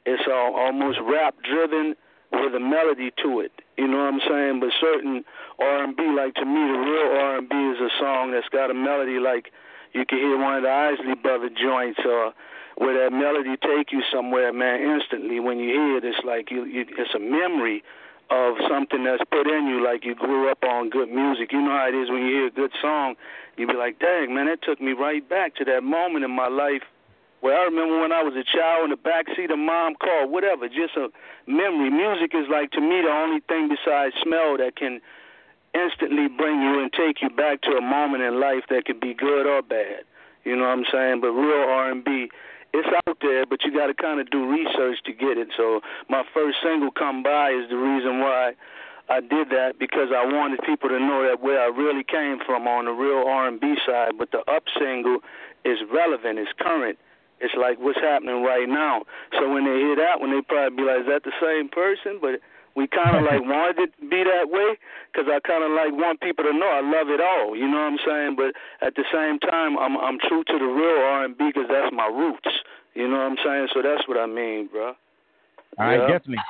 It's uh, almost rap driven with a melody to it. You know what I'm saying? But certain R&B, like to me, the real R&B is a song that's got a melody like you can hear one of the Isley Brother joints, or uh, where that melody take you somewhere, man. Instantly, when you hear it, it's like you, you it's a memory of something that's put in you, like you grew up on good music. You know how it is when you hear a good song, you be like, dang, man, that took me right back to that moment in my life where I remember when I was a child in the back seat of mom car, whatever, just a memory. Music is like to me the only thing besides smell that can instantly bring you and take you back to a moment in life that could be good or bad. You know what I'm saying? But real R&B, it's out there, but you got to kind of do research to get it. So my first single, "Come By," is the reason why I did that because I wanted people to know that where I really came from on the real R&B side. But the up single is relevant, it's current it's like what's happening right now. So when they hear that one, they probably be like, "Is that the same person?" But we kind of like wanted it to be that way because I kind of like want people to know I love it all. You know what I'm saying? But at the same time, I'm I'm true to the real R&B because that's my roots. You know what I'm saying? So that's what I mean, bro. All right, yeah. definitely.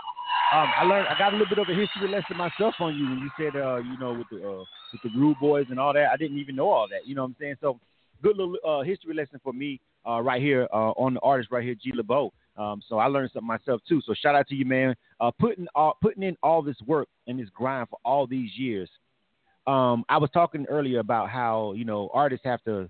Um, I learned. I got a little bit of a history lesson myself on you when you said, uh, you know, with the uh, with the Rude Boys and all that. I didn't even know all that. You know what I'm saying? So, good little uh, history lesson for me uh, right here uh, on the artist right here, G LaBeaud. Um, so I learned something myself too. So shout out to you, man. Uh, putting all, putting in all this work and this grind for all these years. Um, I was talking earlier about how you know artists have to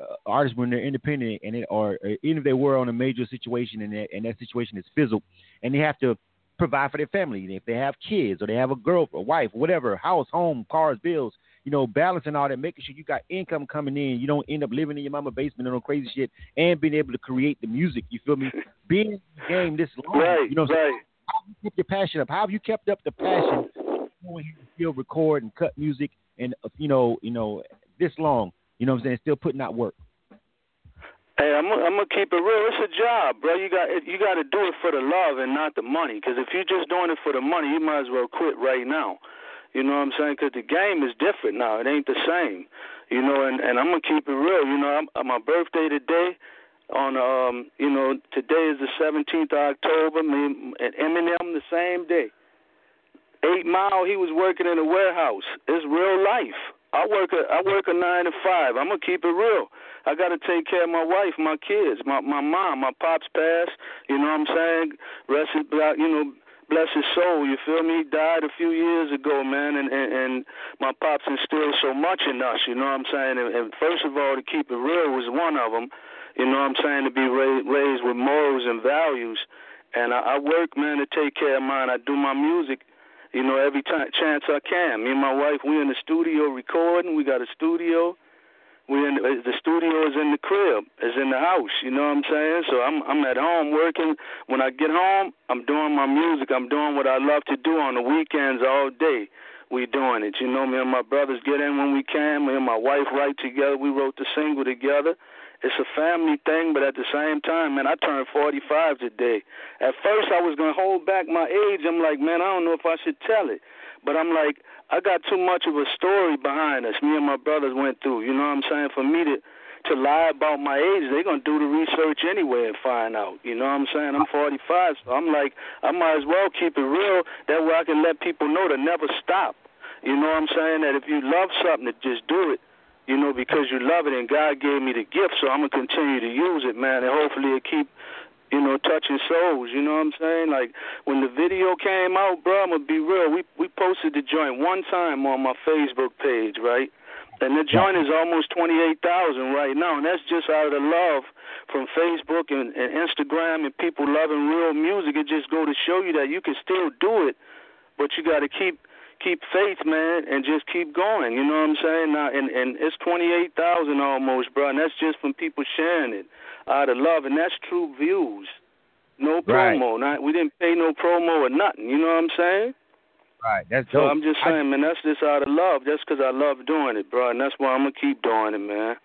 uh, artists when they're independent and it, or, or even if they were on a major situation and that, and that situation is fizzled and they have to provide for their family. If they have kids or they have a girl, a wife, whatever, house, home, cars, bills, you know, balancing all that, making sure you got income coming in. You don't end up living in your mama basement or no crazy shit, and being able to create the music. You feel me? Being in the game this long, right, you know, right. How have you kept your passion up? How have you kept up the passion when you still record and cut music and uh, you know, you know, this long? You know what I'm saying? Still putting out work. Hey, I'm I'm gonna keep it real. It's a job, bro. You got you got to do it for the love and not the money. Because if you're just doing it for the money, you might as well quit right now. You know what I'm saying? Because the game is different now. It ain't the same. You know, and and I'm gonna keep it real. You know, I'm, my birthday today. On um, you know, today is the 17th of October. Me and Eminem the same day. Eight Mile, he was working in a warehouse. It's real life. I work a I work a nine to five. I'm gonna keep it real. I got to take care of my wife, my kids, my my mom, my pops passed. You know what I'm saying? Rest his, you know, bless his soul. You feel me? He died a few years ago, man, and and, and my pops instilled so much in us. You know what I'm saying? And, and first of all, to keep it real was one of them. You know what I'm saying? To be raised, raised with morals and values. And I, I work, man, to take care of mine. I do my music you know, every time chance I can. Me and my wife, we in the studio recording. We got a studio we in uh, the studio is in the crib, is in the house. You know what I'm saying? So I'm I'm at home working. When I get home, I'm doing my music. I'm doing what I love to do on the weekends all day. We doing it. You know, me and my brothers get in when we can. Me and my wife write together. We wrote the single together. It's a family thing, but at the same time, man, I turned 45 today. At first, I was gonna hold back my age. I'm like, man, I don't know if I should tell it, but I'm like, I got too much of a story behind us. Me and my brothers went through. You know what I'm saying? For me to to lie about my age, they're gonna do the research anyway and find out. You know what I'm saying? I'm 45, so I'm like, I might as well keep it real. That way I can let people know to never stop. You know what I'm saying? That if you love something, to just do it. You know, because you love it, and God gave me the gift, so I'm gonna continue to use it, man, and hopefully it keep you know, touching souls. You know what I'm saying? Like when the video came out, bro, I'm gonna be real. We we posted the joint one time on my Facebook page, right? And the joint is almost twenty eight thousand right now, and that's just out of the love from Facebook and, and Instagram and people loving real music. It just go to show you that you can still do it, but you got to keep keep faith, man, and just keep going. You know what I'm saying? Now, and and it's twenty eight thousand almost, bro, and that's just from people sharing it out of love, and that's true views. No promo. Right. Not we didn't pay no promo or nothing. You know what I'm saying? Right. That's so dope. I'm just saying, I, man. That's just out of love. Just because I love doing it, bro, and that's why I'm gonna keep doing it, man.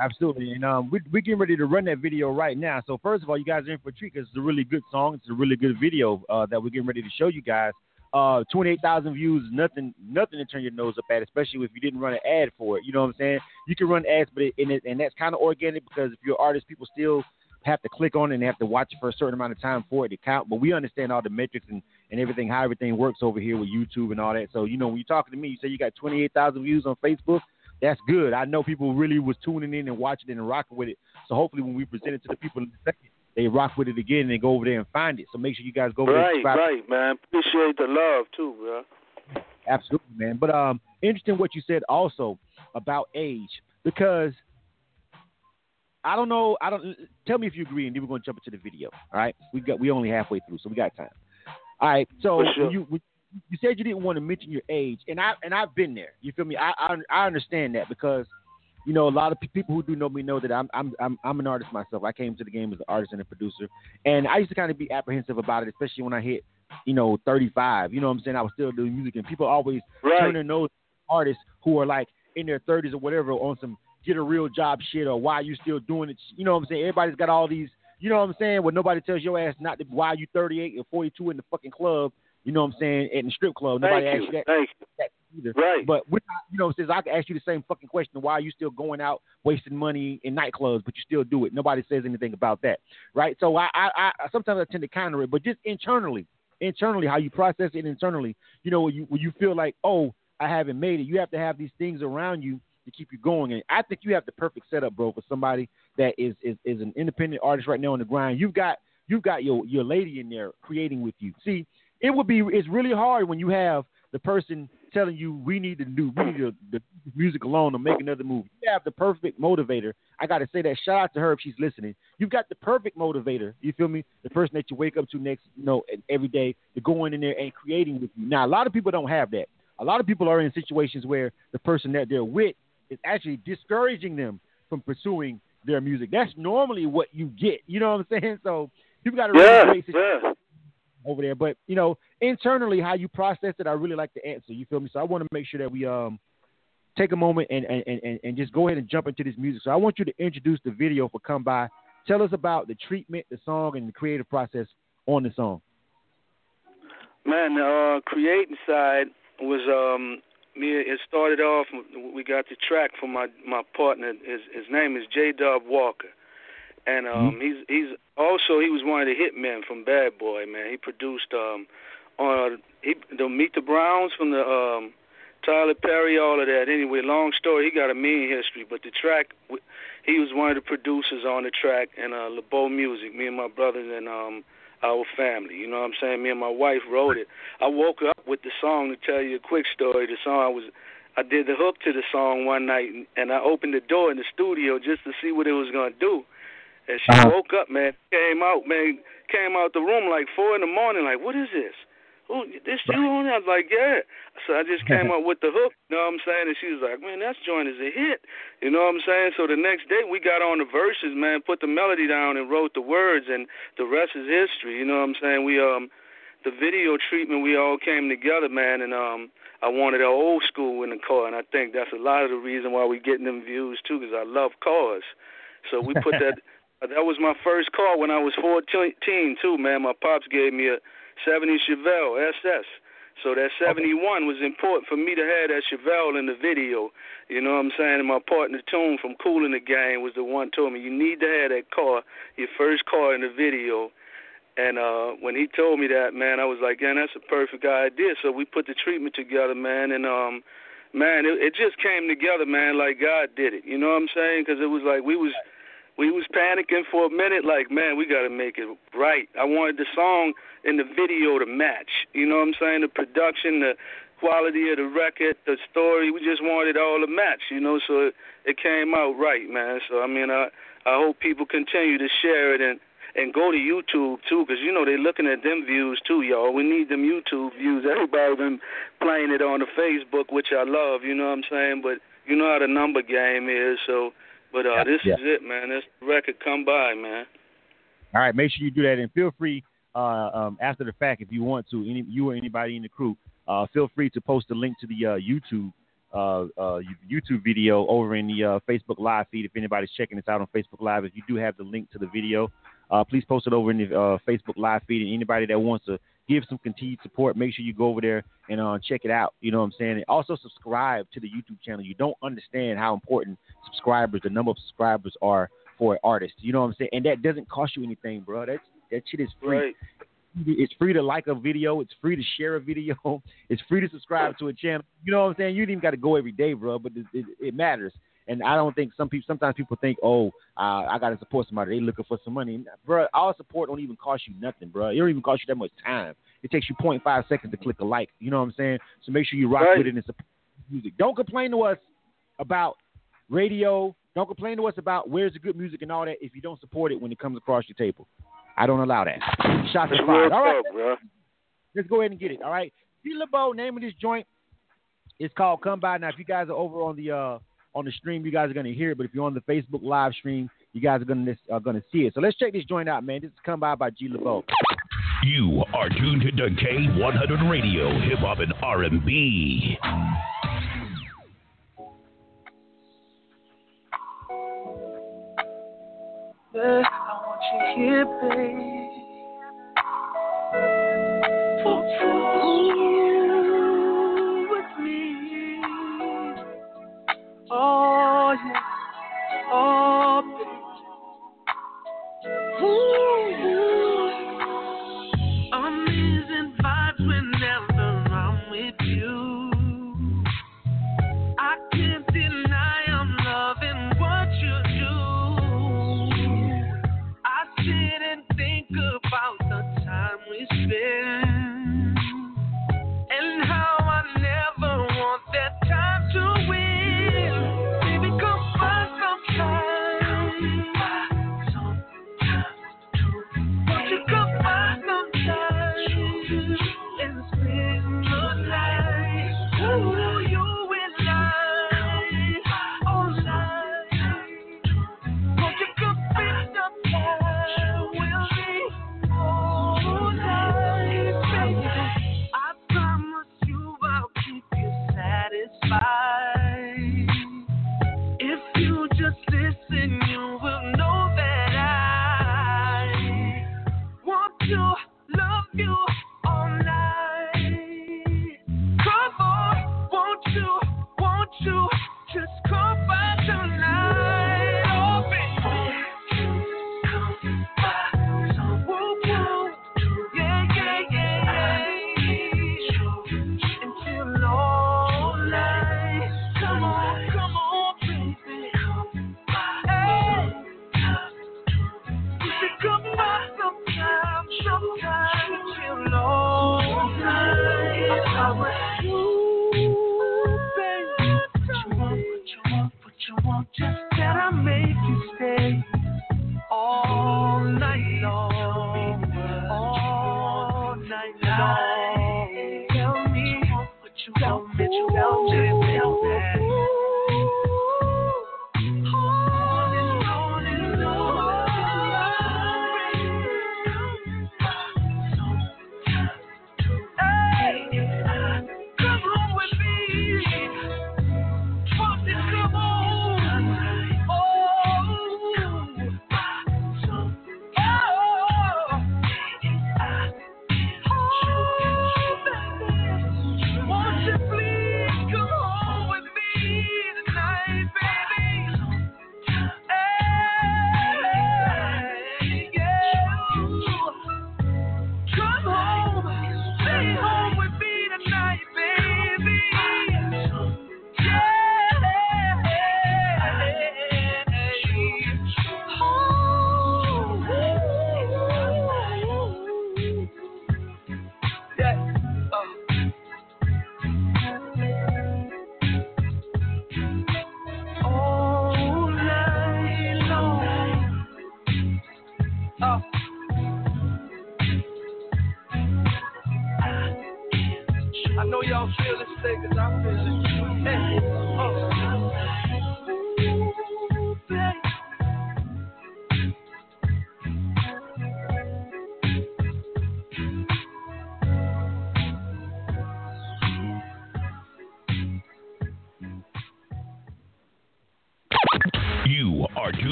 Absolutely, and um, we we getting ready to run that video right now. So first of all, you guys are in for a treat because it's a really good song. It's a really good video uh, that we're getting ready to show you guys. Uh, 28,000 views, nothing, nothing to turn your nose up at, especially if you didn't run an ad for it. You know what I'm saying? You can run ads, but it, and, it, and that's kind of organic because if you're an artist, people still have to click on it and have to watch it for a certain amount of time for it to count. But we understand all the metrics and, and everything, how everything works over here with YouTube and all that. So, you know, when you're talking to me, you say you got 28,000 views on Facebook. That's good. I know people really was tuning in and watching it and rocking with it. So hopefully when we present it to the people in a second, they rock with it again and they go over there and find it. So make sure you guys go over right, there. Right, right, man. Appreciate the love too, bro. Absolutely, man. But um, interesting what you said also about age because I don't know. I don't tell me if you agree, and then we're gonna jump into the video. All right, we got we only halfway through, so we got time. All right, so sure. you you said you didn't want to mention your age, and I and I've been there. You feel me? I I, I understand that because you know, a lot of people who do know me know that I'm I'm I'm I'm an artist myself. I came to the game as an artist and a producer, and I used to kind of be apprehensive about it, especially when I hit, you know, 35. You know what I'm saying? I was still doing music, and people always right. turn their nose artists who are like in their 30s or whatever on some get a real job shit or why you still doing it. You know what I'm saying? Everybody's got all these. You know what I'm saying? Where nobody tells your ass not to, why you 38 or 42 in the fucking club. You know what I'm saying? At the strip club, nobody Thank asks you. you that. That either. Right. But we're not, you know, since I can ask you the same fucking question, why are you still going out wasting money in nightclubs, but you still do it? Nobody says anything about that, right? So I, I, I sometimes I tend to counter it, but just internally, internally, how you process it internally, you know, when you when you feel like, oh, I haven't made it, you have to have these things around you to keep you going. And I think you have the perfect setup, bro, for somebody that is is, is an independent artist right now on the grind. You've got you've got your your lady in there creating with you. See, it would be it's really hard when you have the person telling you we need to do we need to, the music alone to make another movie. You have the perfect motivator. I got to say that shout out to her if she's listening. You've got the perfect motivator. You feel me? The person that you wake up to next, you know, every day to go in there and creating with you. Now a lot of people don't have that. A lot of people are in situations where the person that they're with is actually discouraging them from pursuing their music. That's normally what you get. You know what I'm saying? So you've got to really yeah, great yeah. Over there. But you know, internally, how you process it, I really like the answer. You feel me? So I want to make sure that we um take a moment and, and, and, and just go ahead and jump into this music. So I want you to introduce the video for Come By. Tell us about the treatment, the song, and the creative process on the song. Man, the uh, creating side was um me. It started off. We got the track from my my partner. His his name is J. Dub Walker, and um mm-hmm. he's he's also he was one of the hitmen from Bad Boy. Man, he produced um on he the Meet the Browns from the um Tyler Perry, all of that. Anyway, long story. He got a mean history, but the track he was one of the producers on the track and uh LaBeaud Music. Me and my brothers and um our family. You know what I'm saying? Me and my wife wrote it. I woke up with the song to tell you a quick story. The song I was I did the hook to the song one night and I opened the door in the studio just to see what it was gonna do. And she uh-huh. woke up, man, came out, man, came out the room like four in the morning, like, what is this? oh, this you on? I was like, yeah. So I just came up with the hook, you know what I'm saying? And she was like, man, that's joint is a hit. You know what I'm saying? So the next day we got on the verses, man, put the melody down and wrote the words and the rest is history. You know what I'm saying? We um the video treatment we all came together, man, and um I wanted an old school in the car, and I think that's a lot of the reason why we getting them views too, because I love cars. So we put that. that was my first car when I was 14 too, man. My pops gave me a 70 Chevelle SS. So that 71 okay. was important for me to have that Chevelle in the video. You know what I'm saying? And my partner Tune from Kool and the Gang was the one told me you need to have that car, your first car in the video. And uh when he told me that, man, I was like, yeah, that's a perfect idea. So we put the treatment together, man, and um man, it, it just came together, man, like God did it. You know what I'm saying? Because it was like we was we was panicking for a minute, like, man, we got to make it right. I wanted the song and the video to match. You know what I'm saying? The production, the quality of the record, the story. We just wanted all to match. You know, so it, it came out right, man. So I mean, I I hope people continue to share it and and go to YouTube too, because you know they're looking at them views too, y'all. We need them YouTube views. Everybody been playing it on the Facebook, which I love. You know what I'm saying? But you know how the number game is, so but uh, yeah, this yeah. is it, man. This record come by, man. All right, make sure you do that, and feel free uh, um, after the fact if you want to, any you or anybody in the crew, uh, feel free to post a link to the uh, YouTube uh, uh, YouTube video over in the uh, Facebook Live feed. If anybody's checking this out on Facebook Live, if you do have the link to the video, please post it over in the Facebook Live feed. And anybody that wants to give some continued support, make sure you go over there and uh, check it out. You know what I'm saying? And also subscribe to the YouTube channel. You don't understand how important subscribers, the number of subscribers are for an artist. You know what I'm saying? And that doesn't cost you anything, bro. That's that shit is free. Right. It's free to like a video. It's free to share a video. It's free to subscribe to a channel. You know what I'm saying? You didn't even got to go every day, bro. But it, it, it, matters. And I don't think some people. Sometimes people think, oh, uh, I got to support somebody. They looking for some money, bro. All support don't even cost you nothing, bro. It don't even cost you that much time. It takes you 0.5 seconds to click a like. You know what I'm saying? So make sure you rock right. with it and support music. Don't complain to us about radio. Don't complain to us about where's the good music and all that if you don't support it when it comes across your table. I don't allow that. Shots fired. All right. Bro. Let's go ahead and get it. All right. G LaBeaud, name of this joint It's called Come By. Now, if you guys are over on the uh, on the stream, you guys are gonna hear it. But if you're on the Facebook live stream, you guys are gonna are gonna see it. So let's check this joint out, man. This is Come By by G LaBeaud. You are tuned to K100 Radio, Hip Hop and R&B. I want you here, babe. For, you you, love you.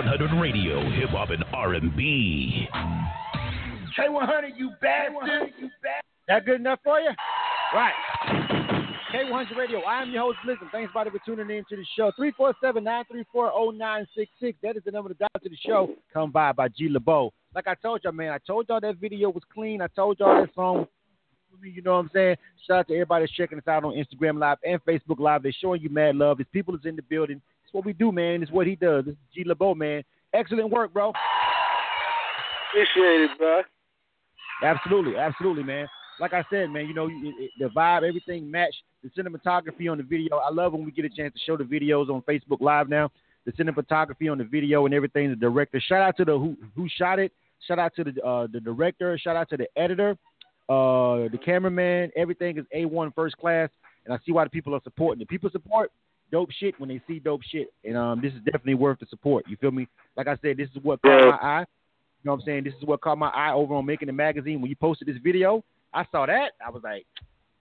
K100 Radio, Hip Hop and R&B. K100, you bastard! You bastard! That good enough for you? Right. K100 Radio. I am your host, Listen. Thanks, everybody, for tuning in to the show. 347-934-0966. That is the number to dial to the show. Come by by G LaBeaud. Like I told y'all, man, I told y'all that video was clean. I told y'all that song you know what I'm saying? Shout out to everybody that's checking us out on Instagram Live and Facebook Live. They're showing you mad love. These people is in the building. What we do, man. It's what he does. This is G LaBeaud, man. Excellent work, bro. Appreciate it, bro. Absolutely, absolutely, man. Like I said, man, you know, it, it, the vibe, everything matched. The cinematography on the video. I love when we get a chance to show the videos on Facebook Live now. The cinematography on the video and everything. The director. Shout out to the who who shot it. Shout out to the uh, the director. Shout out to the editor, uh, the cameraman. Everything is a one first class. And I see why the people are supporting. The people support dope shit when they see dope shit. And um, this is definitely worth the support. You feel me? Like I said, this is what caught my eye. You know what I'm saying? This is what caught my eye over on Making the Magazine. When you posted this video, I saw that. I was like,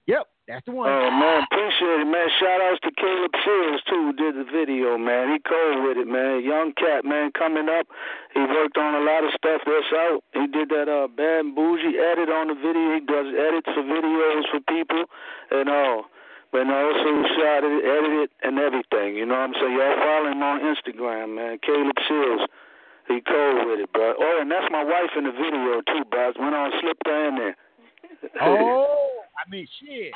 yep, that's the one. Oh, man, appreciate it, man. Shout outs to Caleb Sears, too, who did the video, man. He cold with it, man. Young cat, man, coming up. He worked on a lot of stuff that's out. He did that uh, Bad and Bougie edit on the video. He does edits for videos for people and all. Uh, but also shot it, edited, and everything. You know what I'm saying? Y'all follow him on Instagram, man. Caleb Seals. He cold with it, bro. Oh, and that's my wife in the video too, bro. Went on slipped her in there. oh, I mean, shit.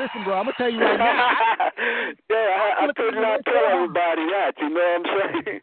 Listen, bro, I'm gonna tell you right now. yeah, I, I could not tell everybody that. You know what I'm saying?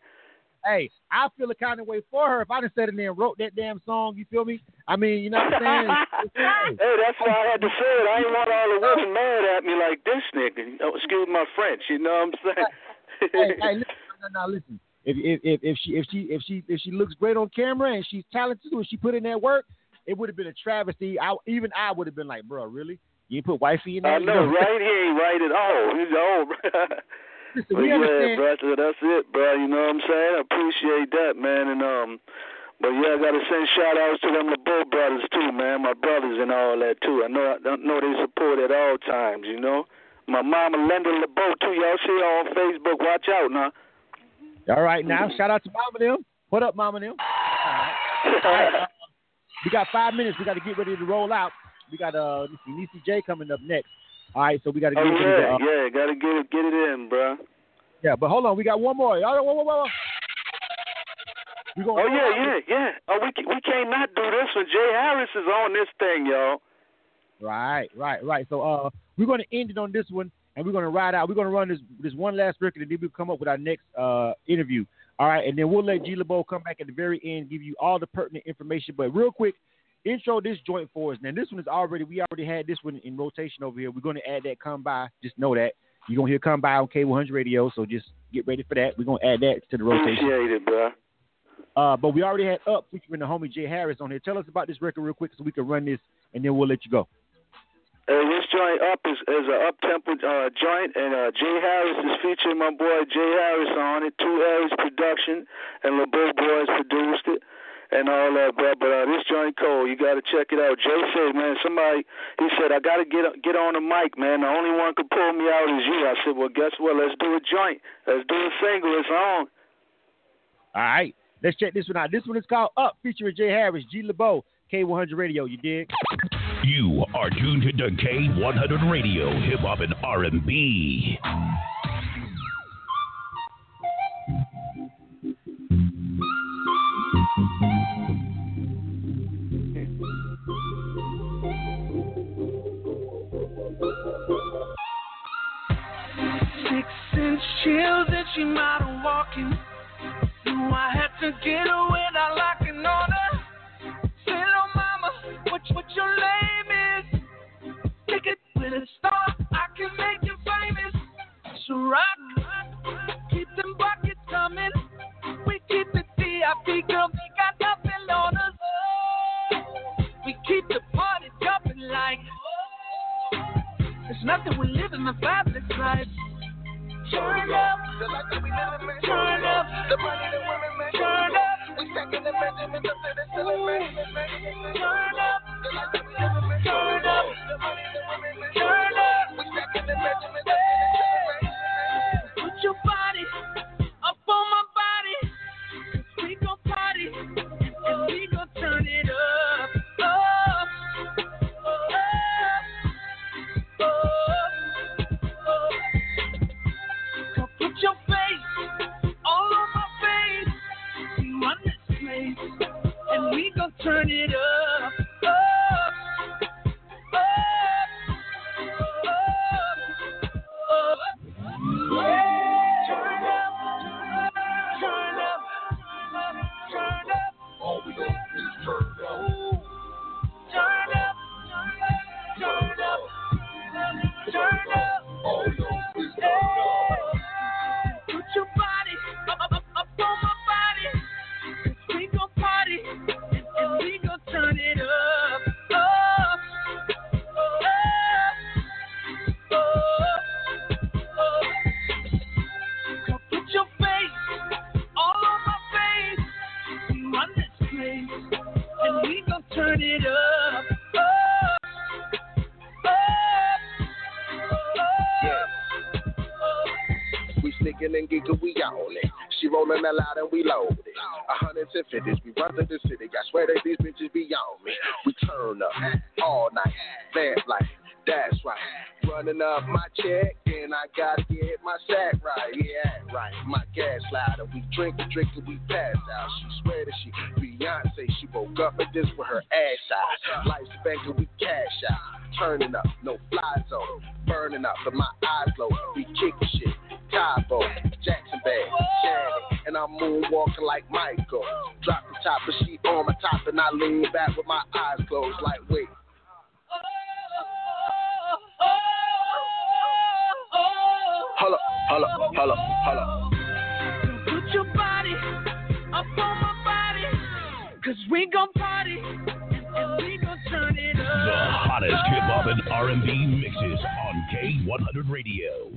Hey, I feel a kind of way for her if I just sat in there and wrote that damn song. You feel me? I mean, you know what I'm saying? hey, that's why I had to say it. I didn't want all the women mad at me like this nigga. Oh, excuse my French. You know what I'm saying? hey, hey, listen, no, no, listen. If, if if if she if she if she if she looks great on camera and she's talented and she put in that work, it would have been a travesty. I even I would have been like, bro, really? You put wifey in there? I know, right? He ain't right at all. He's old. Listen, but yeah, bro, so that's it, bro. You know what I'm saying? I appreciate that, man. And um, but yeah, I gotta send shout outs to them LaBeaud brothers too, man. My brothers and all that too. I know I don't know they support at all times, you know. My mama Linda LaBeaud too. Y'all see her on Facebook. Watch out now. All right, now shout out to Mama them. What up, Mama them? All right. All right, uh, we got five minutes. We got to get ready to roll out. We got uh, Neicy Jay coming up next. All right, so we got to get oh, ready yeah, to. Uh, yeah, gotta get it, get it in, bro. yeah, but hold on, we got one more. Y'all, whoa, whoa, whoa. Gonna Oh yeah, yeah, yeah. Oh, we we can't not do this when Jay Harris is on this thing, y'all. Right, right, right. So uh, we're going to end it on this one, and we're going to ride out. We're going to run this this one last record, and then we'll come up with our next uh interview. All right, and then we'll let G LaBeaud come back at the very end, give you all the pertinent information. But real quick, intro this joint for us. Now this one is already we already had this one in rotation over here. We're going to add that come by. Just know that you're going to hear come by on K100 Radio. So just get ready for that. We're going to add that to the rotation. Appreciate it, bro. Uh, but we already had up featuring the homie Jay Harris on here. Tell us about this record real quick so we can run this, and then we'll let you go. Uh, this joint up is is a up tempo uh, joint, and uh, Jay Harris is featuring my boy Jay Harris on it. Two Aries production, and LaBeaud Boys produced it, and all that. But but uh, this joint cold, you got to check it out. Jay said, man, somebody he said I got to get get on the mic, man. The only one could pull me out is you. I said, well, guess what? Let's do a joint. Let's do a single. It's on. All right, let's check this one out. This one is called Up, featuring Jay Harris, G LaBeaud, K100 Radio. You dig? You are tuned to K100 Radio, Hip Hop and R&B. Six heels that she model walking. Knew I had to get her without locking on her. Say, little oh, mama, what, what your name is? Take it with a star, I can make you famous. So rock, keep them buckets coming. We keep the VIP, girl, they got nothing on us. We keep the party jumping like. Oh, oh, There's nothing we're living the fabulous life. Turn up, the life that we live in, turn up, the money that women make, turn up, we stacking the Benjamins up to the ceiling, turn up, the life that we live in, turn up, the money that women make, turn up, we stacking the Benjamins up to the ceiling. Turn it up, we run to the city. I swear that these bitches be on me. We turn up all night, fast life. That's right. Running up my check, and I gotta get my sack right. Yeah, right. My gas louder. We drink and drink and we pass out. She swear that she Beyonce. She woke up at this with her ass out. Life's bank and we cash out. Turning up, no fly zone. Burning up, but my eyes low. We kicking shit. Tybo, Jackson and I'm moonwalking like Michael. Drop the top, but she on my top, and I lean back with my eyes closed, like wait. Hold up, hold up, hold up, hold up. Put your body up on my body. Cause we gon' party The hottest hip hop and R&B mixes on K100 Radio.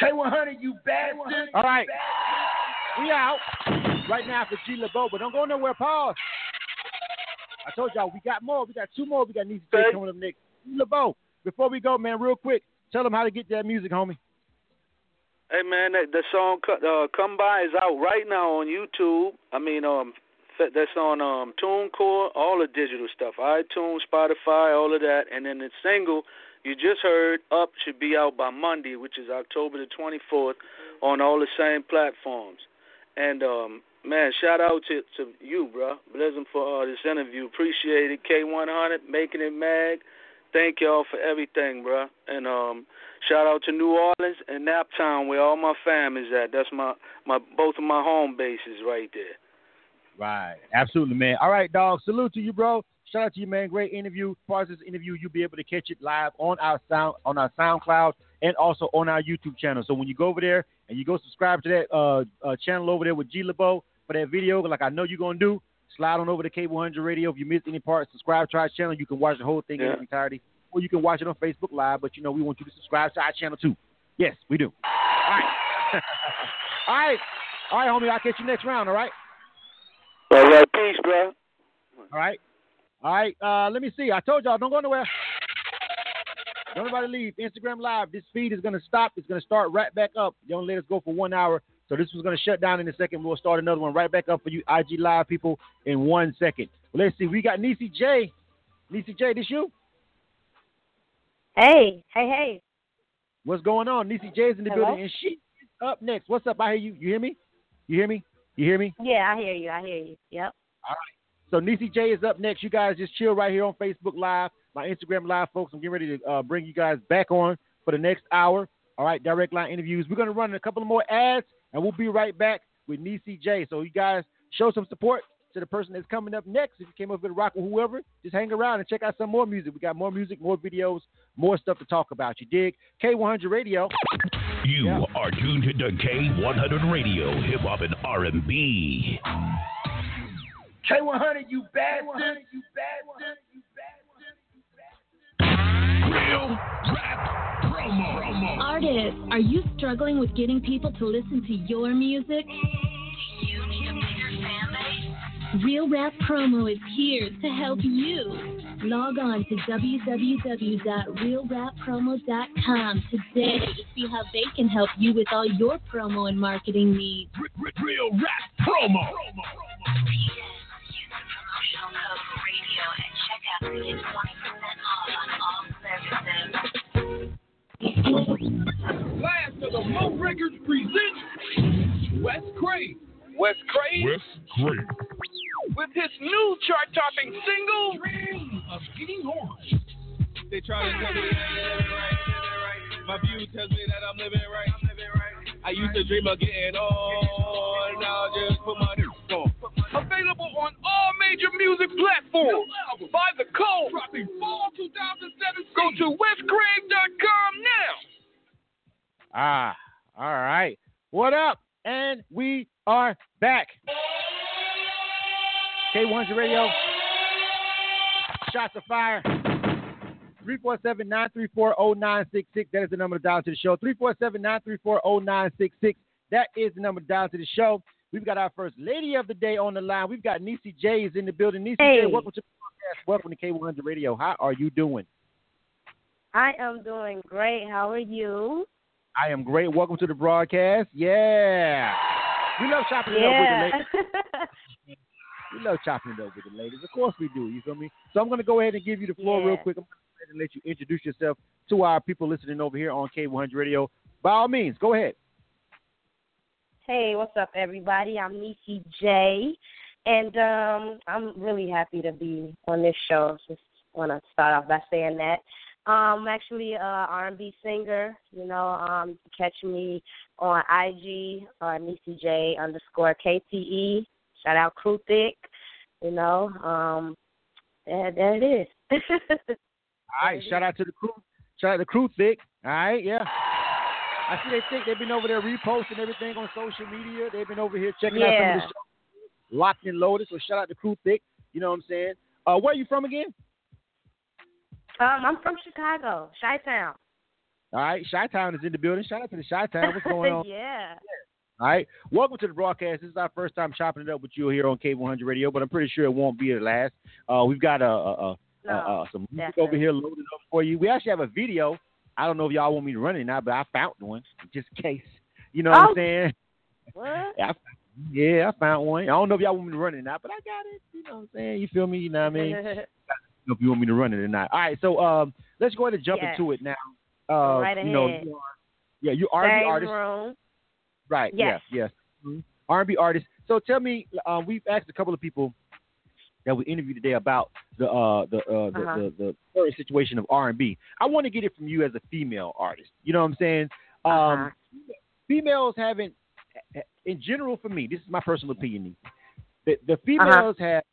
K100, you bastard. All right. We out right now for G LaBeaud, but don't go nowhere. Pause. I told y'all we got more. We got two more. We got Neicy Jay coming up next. G LaBeaud. Before we go, man, real quick, Tell them how to get that music, homie. Hey man, that, the song uh, "Come By" is out right now on YouTube. I mean, um, that's on um TuneCore, all the digital stuff, iTunes, Spotify, all of that, and then the single you just heard "Up" should be out by Monday, which is October the 24th, on all the same platforms. And um, man, shout out to to you, bro. Blessing for uh, this interview. Appreciate it. K100 making it mag. Thank y'all for everything, bro. And um, shout out to New Orleans and Naptown, where all my family's at. That's my my both of my home bases right there. Right. Absolutely, man. All right, dog. Salute to you, bro. Shout out to you, man. Great interview. As far as this interview, you'll be able to catch it live on our sound on our SoundCloud and also on our YouTube channel. So when you go over there and you go subscribe to that uh, uh, channel over there with G LaBeaud for that video, like I know you're gonna do, slide on over to K100 Radio. If you missed any part, subscribe to our channel. You can watch the whole thing yeah. in its entirety, or you can watch it on Facebook Live. But you know we want you to subscribe to our channel too. Yes, we do. All right. all right. All right, homie. I'll catch you next round. All right. All right, peace, bro. All right. All right. Uh, let me see. I told y'all, don't go nowhere. Don't nobody leave. Instagram Live. This feed is going to stop. It's going to start right back up. You only let us go for one hour. So this was going to shut down in a second. We'll start another one right back up for you IG Live people in one second. Well, let's see. We got Neicy Jay. Neicy Jay, this you? Hey, hey, hey. What's going on? Neicy Jay is in the Hello? building, and she is up next. What's up? I hear you. You hear me? You hear me? You hear me? Yeah, I hear you. I hear you. Yep. All right. So Neicy Jay is up next. You guys just chill right here on Facebook Live, my Instagram Live, folks. I'm getting ready to uh, bring you guys back on for the next hour. All right, direct line interviews. We're going to run a couple of more ads, and we'll be right back with Neicy Jay. So you guys show some support to the person that's coming up next. If you came up with a rock or whoever, just hang around and check out some more music. We got more music, more videos, more stuff to talk about. You dig? K100 Radio. You Yeah. are tuned to K100 Radio, Hip Hop and R&B. K100, you bastard. You bastard. Real rap promo. Artists, are you struggling with getting people to listen to your music? Real Rap Promo is here to help you. Log on to www.realrappromo.com today to see how they can help you with all your promo and marketing needs. Real rap promo. Last of the Mo Records presents Wes Craig. Wes Craig Wes Craig. with his new chart-topping single, Dream of Getting Horny. They try to tell me that I'm living right, living right. My view tells me that I'm living right, I'm living right. I used to dream of getting on, now I just put my on. Available on all major music platforms. By the code. Dropping fall 2017. Go to wescraig.com now. Ah, all right. What up? And we are back. K100 Radio. Shots of fire. 347-934-0966. That is the number to dial to the show. 347-934-0966. That is the number to dial to the show. We've got our first lady of the day on the line. We've got Neicy Jay is in the building. Nisi Hey. J, welcome to the podcast. Welcome to K100 Radio. How are you doing? I am doing great. How are you? I am great. Welcome to the broadcast. Yeah. We love chopping it up with the ladies. We love chopping it up with the ladies. Of course we do. You feel me? So I'm going to go ahead and give you the floor real quick. I'm going to and let you introduce yourself to our people listening over here on K100 Radio. By all means, go ahead. Hey, what's up, everybody? I'm Neicy Jay, and um, I'm really happy to be on this show. Just want to start off by saying that. Um, I'm actually a R&B singer. You know, um, catch me on IG, uh, Neicy Jay underscore KTE. Shout out Crew Thick. You know, um, there, there it is. All right. Shout out to the crew. Shout out to the crew thick. All right. Yeah. I see they think they've been over there reposting everything on social media. They've been over here checking out some of the show. Locked and loaded. So shout out to crew thick. You know what I'm saying? Uh, where are you from again? Um, I'm from Chicago, Chi Town. All right, Chi Town is in the building. Shout out to the Chi Town. What's going on? yeah. All right, welcome to the broadcast. This is our first time chopping it up with you here on K100 Radio, but I'm pretty sure it won't be the last. Uh, we've got uh, uh, uh, No, uh, some music definitely. over here loaded up for you. We actually have a video I don't know if y'all want me to run it now, but I found one just in case. You know what Oh. I'm saying? What? Yeah, I, yeah, I found one. I don't know if y'all want me to run it now, but I got it. You know what I'm saying? You feel me? You know what I mean? know if you want me to run it or not. All right, so um, let's go ahead and jump Yes. into it now. Uh, right you know, ahead. you are, yeah, you R&B artist, room. right? Yes. Yes, yes. Mhm. R&B artist. So tell me, um, we've asked a couple of people that we interviewed today about the uh, the, uh, the, Uh-huh. the the current situation of R&B. I want to get it from you as a female artist. You know what I'm saying? Um, Uh-huh. Females haven't, in general, for me, this is my personal opinion. The, the females have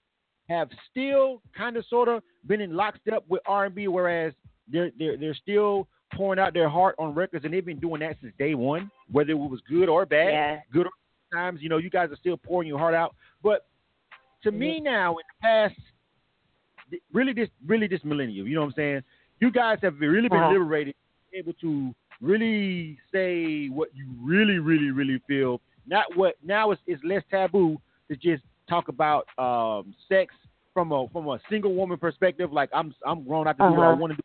have still kind of sort of been in lockstep with R&B, whereas they're they're they're still pouring out their heart on records, and they've been doing that since day one, whether it was good or bad. Yeah. Good or times, you know, you guys are still pouring your heart out. But to me now, in the past, really this really this millennium, you know what I'm saying? You guys have really been Uh-huh. liberated, able to really say what you really, really, really feel. Not what now it's, it's less taboo to just talk about um, sex from a from a single woman perspective. Like I'm I'm grown out to do what I Uh-huh. want to do.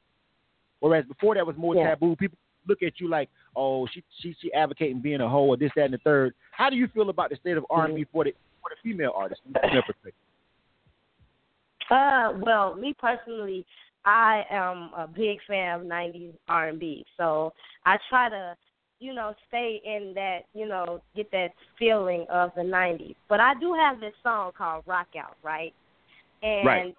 Whereas before that was more Yeah. taboo. People look at you like, oh, she she she advocating being a hoe or this that and the third. How do you feel about the state of R and B for the for the female artist from perspective? Uh, well, me personally, I am a big fan of '90s R&B, so I try to, you know, stay in that, you know, get that feeling of the '90s. But I do have this song called "Rock Out," right? And Right.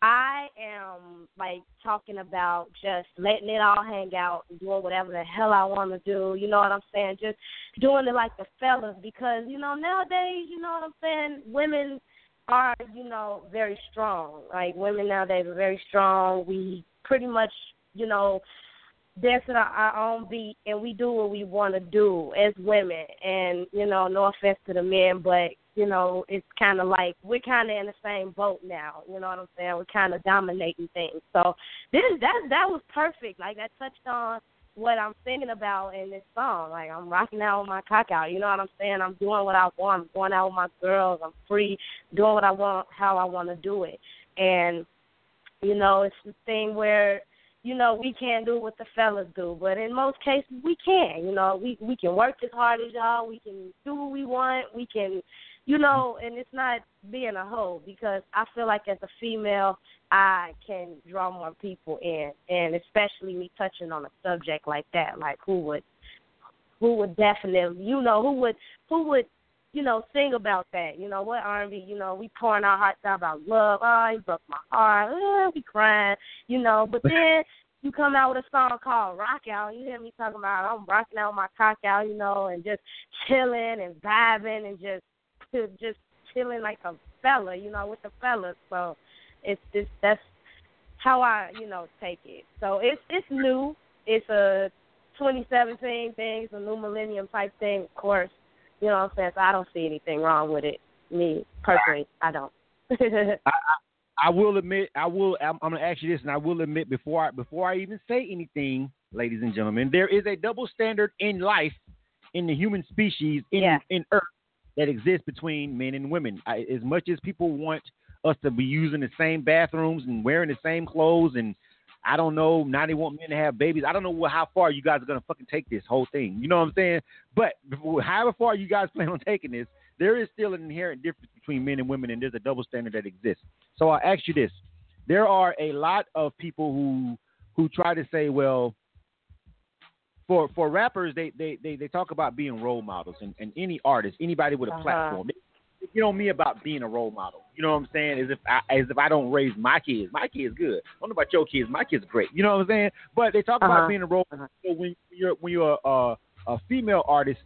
I am like talking about just letting it all hang out and doing whatever the hell I want to do. You know what I'm saying? Just doing it like the fellas because you know nowadays, you know what I'm saying? Women are you know very strong. Like women nowadays are very strong. We pretty much you know dance at our, our own beat and we do what we want to do as women. And you know, no offense to the men, but you know, it's kind of like we're kind of in the same boat now. You know what I'm saying? We're kind of dominating things. So this that that was perfect. Like that touched on what I'm thinking about in this song. Like I'm rocking out with my cock out. You know what I'm saying? I'm doing what I want. I'm going out with my girls. I'm free, doing what I want, how I want to do it. And you know, it's the thing where you know we can't do what the fellas do, but in most cases we can. You know, we we can work as hard as y'all. We can do what we want. We can, you know, and it's not being a hoe because I feel like as a female I can draw more people in, and especially me touching on a subject like that, like who would who would definitely, you know, who would who would you know, sing about that. You know, what R and B, you know, we pouring our hearts out about love. Oh, he broke my heart. Oh, we crying, you know. But then you come out with a song called Rock Out. You hear me talking about I'm rocking out my cock out, you know, and just chilling and vibing and just just chilling like a fella, you know, with the fellas. So it's just that's how I, you know, take it. So it's it's new. It's a 2017 thing. It's a new millennium type thing, of course. You know what I'm saying? So I don't see anything wrong with it. Me personally, I don't. I will admit, I will. I'm, I'm going to ask you this, and I will admit before I before I even say anything, ladies and gentlemen, there is a double standard in life, in the human species, in in Earth, that exists between men and women. I, as much as people want us to be using the same bathrooms and wearing the same clothes, and I don't know, now they want men to have babies. I don't know what, how far you guys are going to fucking take this whole thing. You know what I'm saying? But however far you guys plan on taking this, there is still an inherent difference between men and women, and there's a double standard that exists. So I'll ask you this: there are a lot of people who who try to say, well, for for rappers, they they they, they talk about being role models, and, and any artist, anybody with a Uh-huh. platform, they, they get me about being a role model. You know what I'm saying? As if I, as if I don't raise my kids, my kids good. I don't know about your kids, my kids are great. You know what I'm saying? But they talk Uh-huh. about being a role. model. So when you're when you're a, a female artist,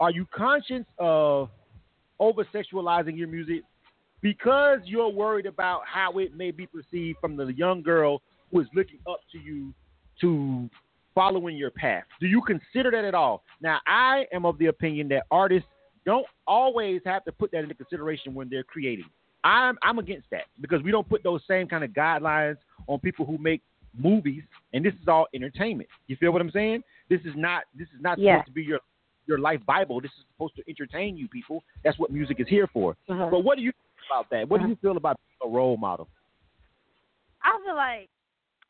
are you conscious of over sexualizing your music because you're worried about how it may be perceived from the young girl who is looking up to you to following your path. Do you consider that at all? Now, I am of the opinion that artists don't always have to put that into consideration when they're creating. I'm I'm against that because we don't put those same kind of guidelines on people who make movies, and this is all entertainment. You feel what I'm saying? This is not this is not Yeah. supposed to be your your life Bible. This is supposed to entertain you people. That's what music is here for. Uh-huh. But what do you about that? What do you feel about being a role model? I feel like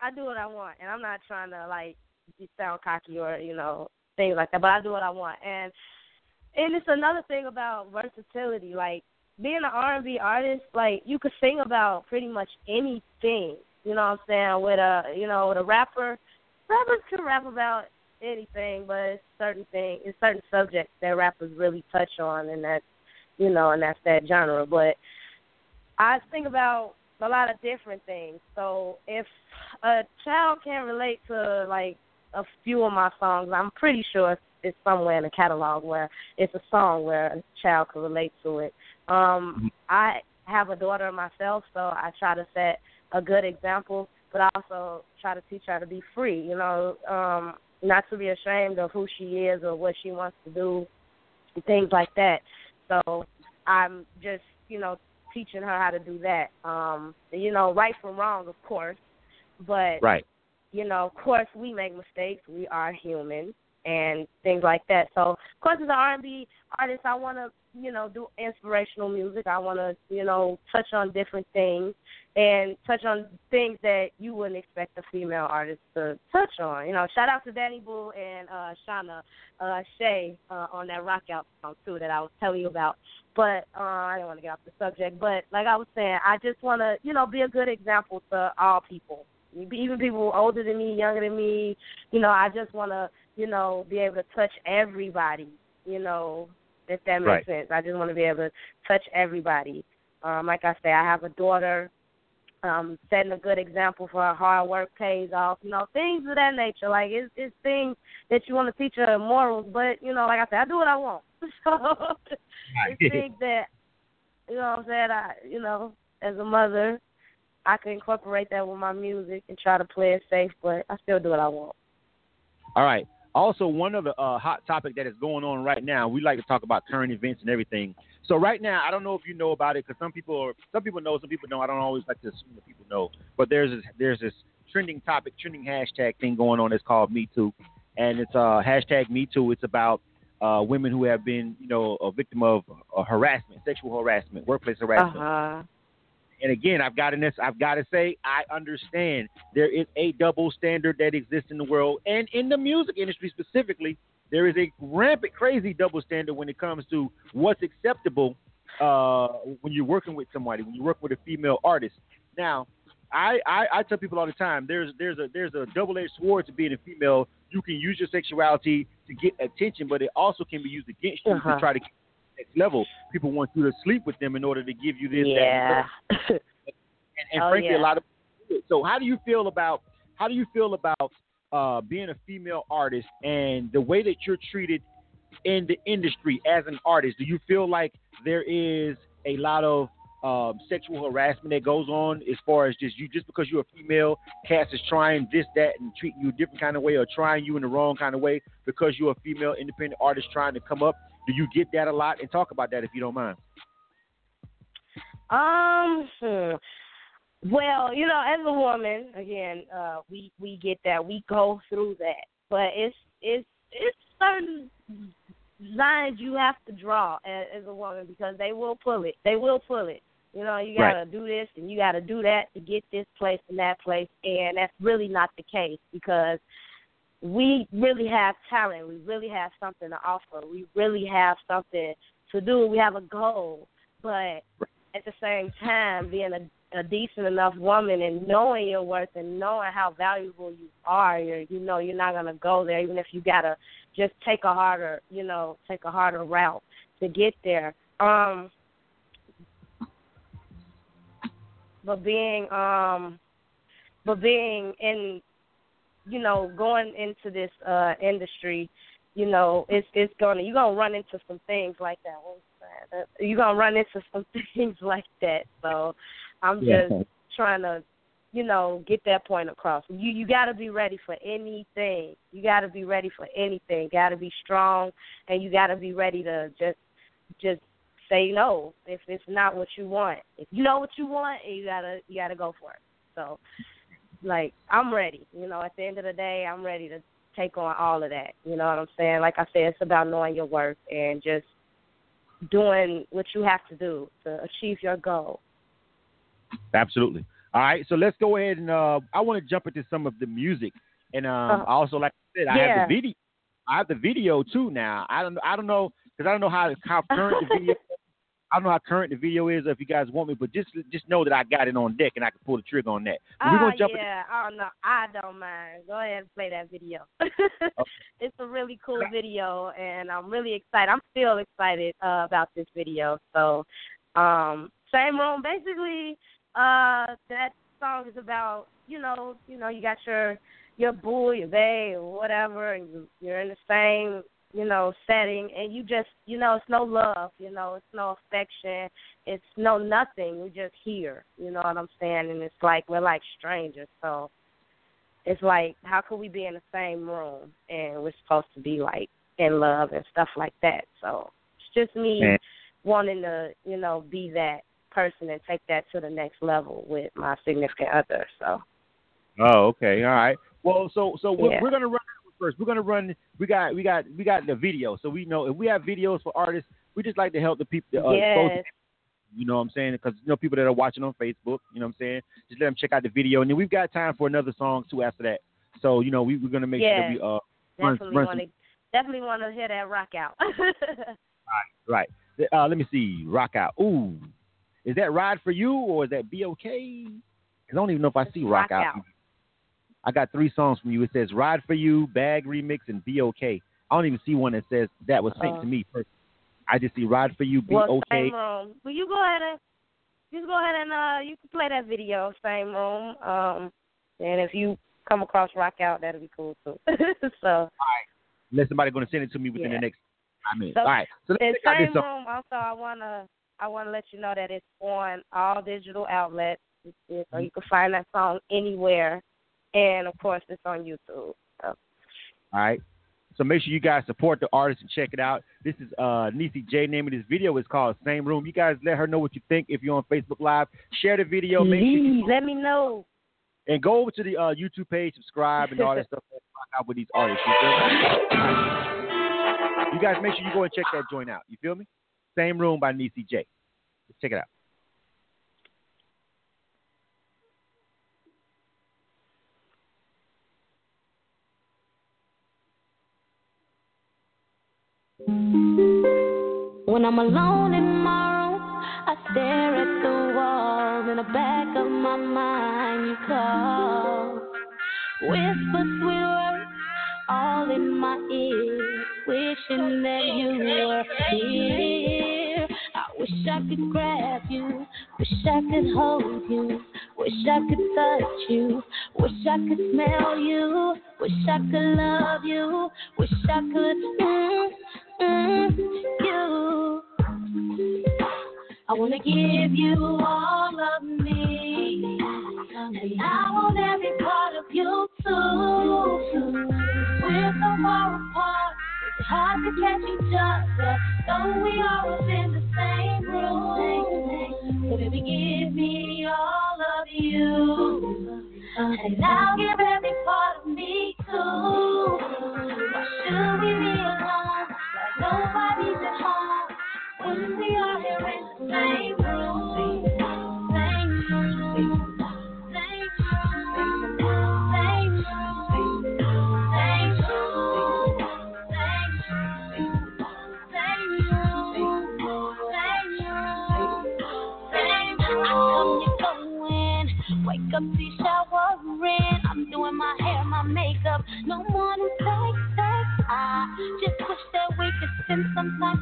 I do what I want, and I'm not trying to like sound cocky or you know things like that. But I do what I want, and and it's another thing about versatility. Like being an R and B artist, like you could sing about pretty much anything. You know what I'm saying? With a you know with a rapper, rappers can rap about anything, but it's certain thing, it's certain subjects that rappers really touch on, and that's you know, and that's that genre. But I think about a lot of different things. So if a child can relate to like a few of my songs, I'm pretty sure it's somewhere in the catalog where it's a song where a child can relate to it. Um, mm-hmm. I have a daughter myself, so I try to set a good example, but I also try to teach her to be free. You know, um, not to be ashamed of who she is or what she wants to do, things like that. So I'm just, you know, teaching her how to do that. Um, you know, right from wrong, of course, but right. You know, of course, we make mistakes. We are human and things like that. So, of course, as an R&B artist, I want to, you know, do inspirational music. I want to, you know, touch on different things and touch on things that you wouldn't expect a female artist to touch on. You know, shout out to Danny Boo and uh Shauna uh Shay uh, on that rock out song too that I was telling you about. But uh I don't want to get off the subject, but like I was saying, I just want to, you know, be a good example to all people. Even people older than me, younger than me, you know, I just want to you know, be able to touch everybody, you know, if that makes right. sense. I just want to be able to touch everybody. Um, like I say, I have a daughter, um, setting a good example for her hard work pays off, you know, things of that nature. Like it's it's things that you want to teach her morals, but you know, like I said, I do what I want. so it's things that you know what I'm saying, I you know, as a mother I can incorporate that with my music and try to play it safe, but I still do what I want. All right. Also, one of the uh, hot topic that is going on right now, we like to talk about current events and everything. So right now, I don't know if you know about it because some people are, some people know, some people don't. I don't always like to assume that people know. But there's this, there's this trending topic, trending hashtag thing going on. It's called Me Too, and it's uh, hashtag Me Too. It's about uh, women who have been, you know, a victim of uh, harassment, sexual harassment, workplace harassment. Uh-huh. And again, I've got to I've got to say, I understand there is a double standard that exists in the world, and in the music industry specifically, there is a rampant, crazy double standard when it comes to what's acceptable uh, when you're working with somebody, when you work with a female artist. Now, I, I, I tell people all the time, there's there's a there's a double-edged sword to being a female. You can use your sexuality to get attention, but it also can be used against you uh-huh. to try to next level. People want you to sleep with them in order to give you this. Yeah. That, and, and oh, frankly, yeah. a lot of. So how do you feel about how do you feel about uh, being a female artist and the way that you're treated in the industry as an artist? Do you feel like there is a lot of um, sexual harassment that goes on as far as just you just because you're a female, cast is trying this, that, and treating you a different kind of way or trying you in the wrong kind of way because you're a female independent artist trying to come up. Do you get that a lot? And talk about that if you don't mind. Um, hmm. well, you know, as a woman, again, uh, we we get that, we go through that, but it's it's it's certain lines you have to draw as, as a woman because they will pull it. They will pull it. You know, you gotta Right. do this and you gotta do that to get this place and that place, and that's really not the case because we really have talent. We really have something to offer. We really have something to do. We have a goal, but at the same time, being a, a decent enough woman and knowing your worth and knowing how valuable you are, you're, you know, you're not gonna go there, even if you gotta just take a harder, you know, take a harder route to get there. Um, but being um, but being in, you know, going into this uh industry, you know, it's it's gonna you're gonna run into some things like that. That? You're gonna run into some things like that. So I'm Yeah. just trying to, you know, get that point across. You you got to be ready for anything. You got to be ready for anything. Got to be strong, and you got to be ready to just just say no if it's not what you want. If you know what you want, you gotta you gotta go for it. So, like I'm ready. You know, at the end of the day, I'm ready to take on all of that. You know what I'm saying? Like I said, it's about knowing your worth and just doing what you have to do to achieve your goal. Absolutely. All right, so let's go ahead and uh, I want to jump into some of the music, and um. I also like I said, I Yeah. have the video. I have the video too now. I don't. I don't know because I don't know how how current the video. I don't know how current the video is. If you guys want me, but just just know that I got it on deck and I can pull the trigger on that. But we're Oh gonna jump. yeah, I don't know. I don't mind. Go ahead and play that video. it's a really cool video, and I'm really excited. I'm still excited uh, about this video. So, um, same room. Basically, uh, that song is about you know, you know, you got your your boo, your bae, or whatever, and you, you're in the same you know setting, and you just you know, it's no love. You know, it's no affection. It's no nothing. We're just here. You know what I'm saying? And it's like we're like strangers. So it's like how could we be in the same room and we're supposed to be like in love and stuff like that. So it's just me Man. wanting to, you know, be that person and take that to the next level with my significant other. So Oh, okay, all right. Well, so so we're, Yeah. we're gonna run that one first. We're gonna run. We got we got we got the video, so we know if we have videos for artists, we just like to help the people. Uh, yes, You know what I'm saying? Because you know people that are watching on Facebook. You know what I'm saying? Just let them check out the video, and then we've got time for another song too after that. So you know we, we're gonna make Yeah. sure that we uh run, definitely run want some, to definitely want to hear that rock out. right. Uh, let me see. Rock out. Ooh, is that ride for you or is that be okay? 'Cause I don't even know if I see rock, Rock out. Out. I got three songs from you. It says ride for you, bag remix, and be okay. I don't even see one that says that was sent Uh. to me. First. I just see ride for you, be well, okay. same room. Will you go ahead and just go ahead and uh you can play that video, same room. Um and if you come across rock out, that'll be cool too. so Unless somebody going to send it to me within Yeah. the next five minutes. So, All right. So let's in check out same this room, also I wanna I wanna let you know that it's on all digital outlets. So you can find that song anywhere, and of course it's on YouTube. So. All right. So make sure you guys support the artist and check it out. This is uh Neicy Jay. Name of this video is called Same Room. You guys let her know what you think if you're on Facebook Live. Share the video. Make sure you, let me know. and go over to the uh, YouTube page, subscribe, and all that stuff. and Rock out with these artists. You, feel me? You guys make sure you go and check that joint out. You feel me? Same Room by Neicy Jay. Let's check it out. When I'm alone in my room, I stare at the walls. In the back of my mind, you call. Whisper sweet words all in my ear, wishing that you were here. I wish I could grab you, wish I could hold you, wish I could touch you, wish I could smell you, wish I could love you, wish I could mm, I wanna give you all of me, and I want every part of you too. We're so far apart, it's hard to catch each other, though we are within the same room. So baby, give me all of you, and I'll give every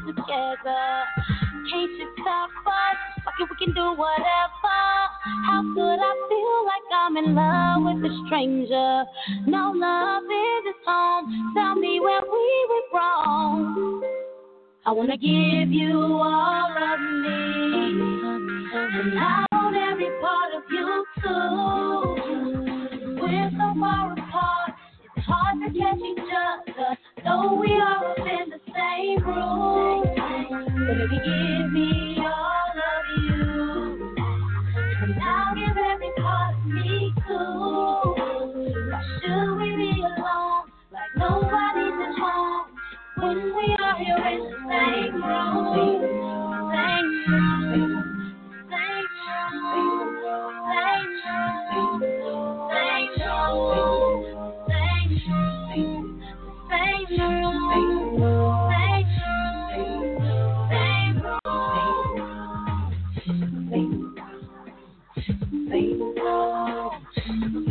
together. Can't you stop us? Fuck it, we can do whatever. How could I feel like I'm in love with a stranger? No love is at home. Tell me where we went wrong. I wanna give you all of me, and I want every part of you too. We're so far apart, it's hard to catch each other, though we are within the same room. Baby, give me all of you, and I'll give every part of me too. Why should we be alone, like nobody's? When we are here in the same room, same room, same room, same room, Thank you.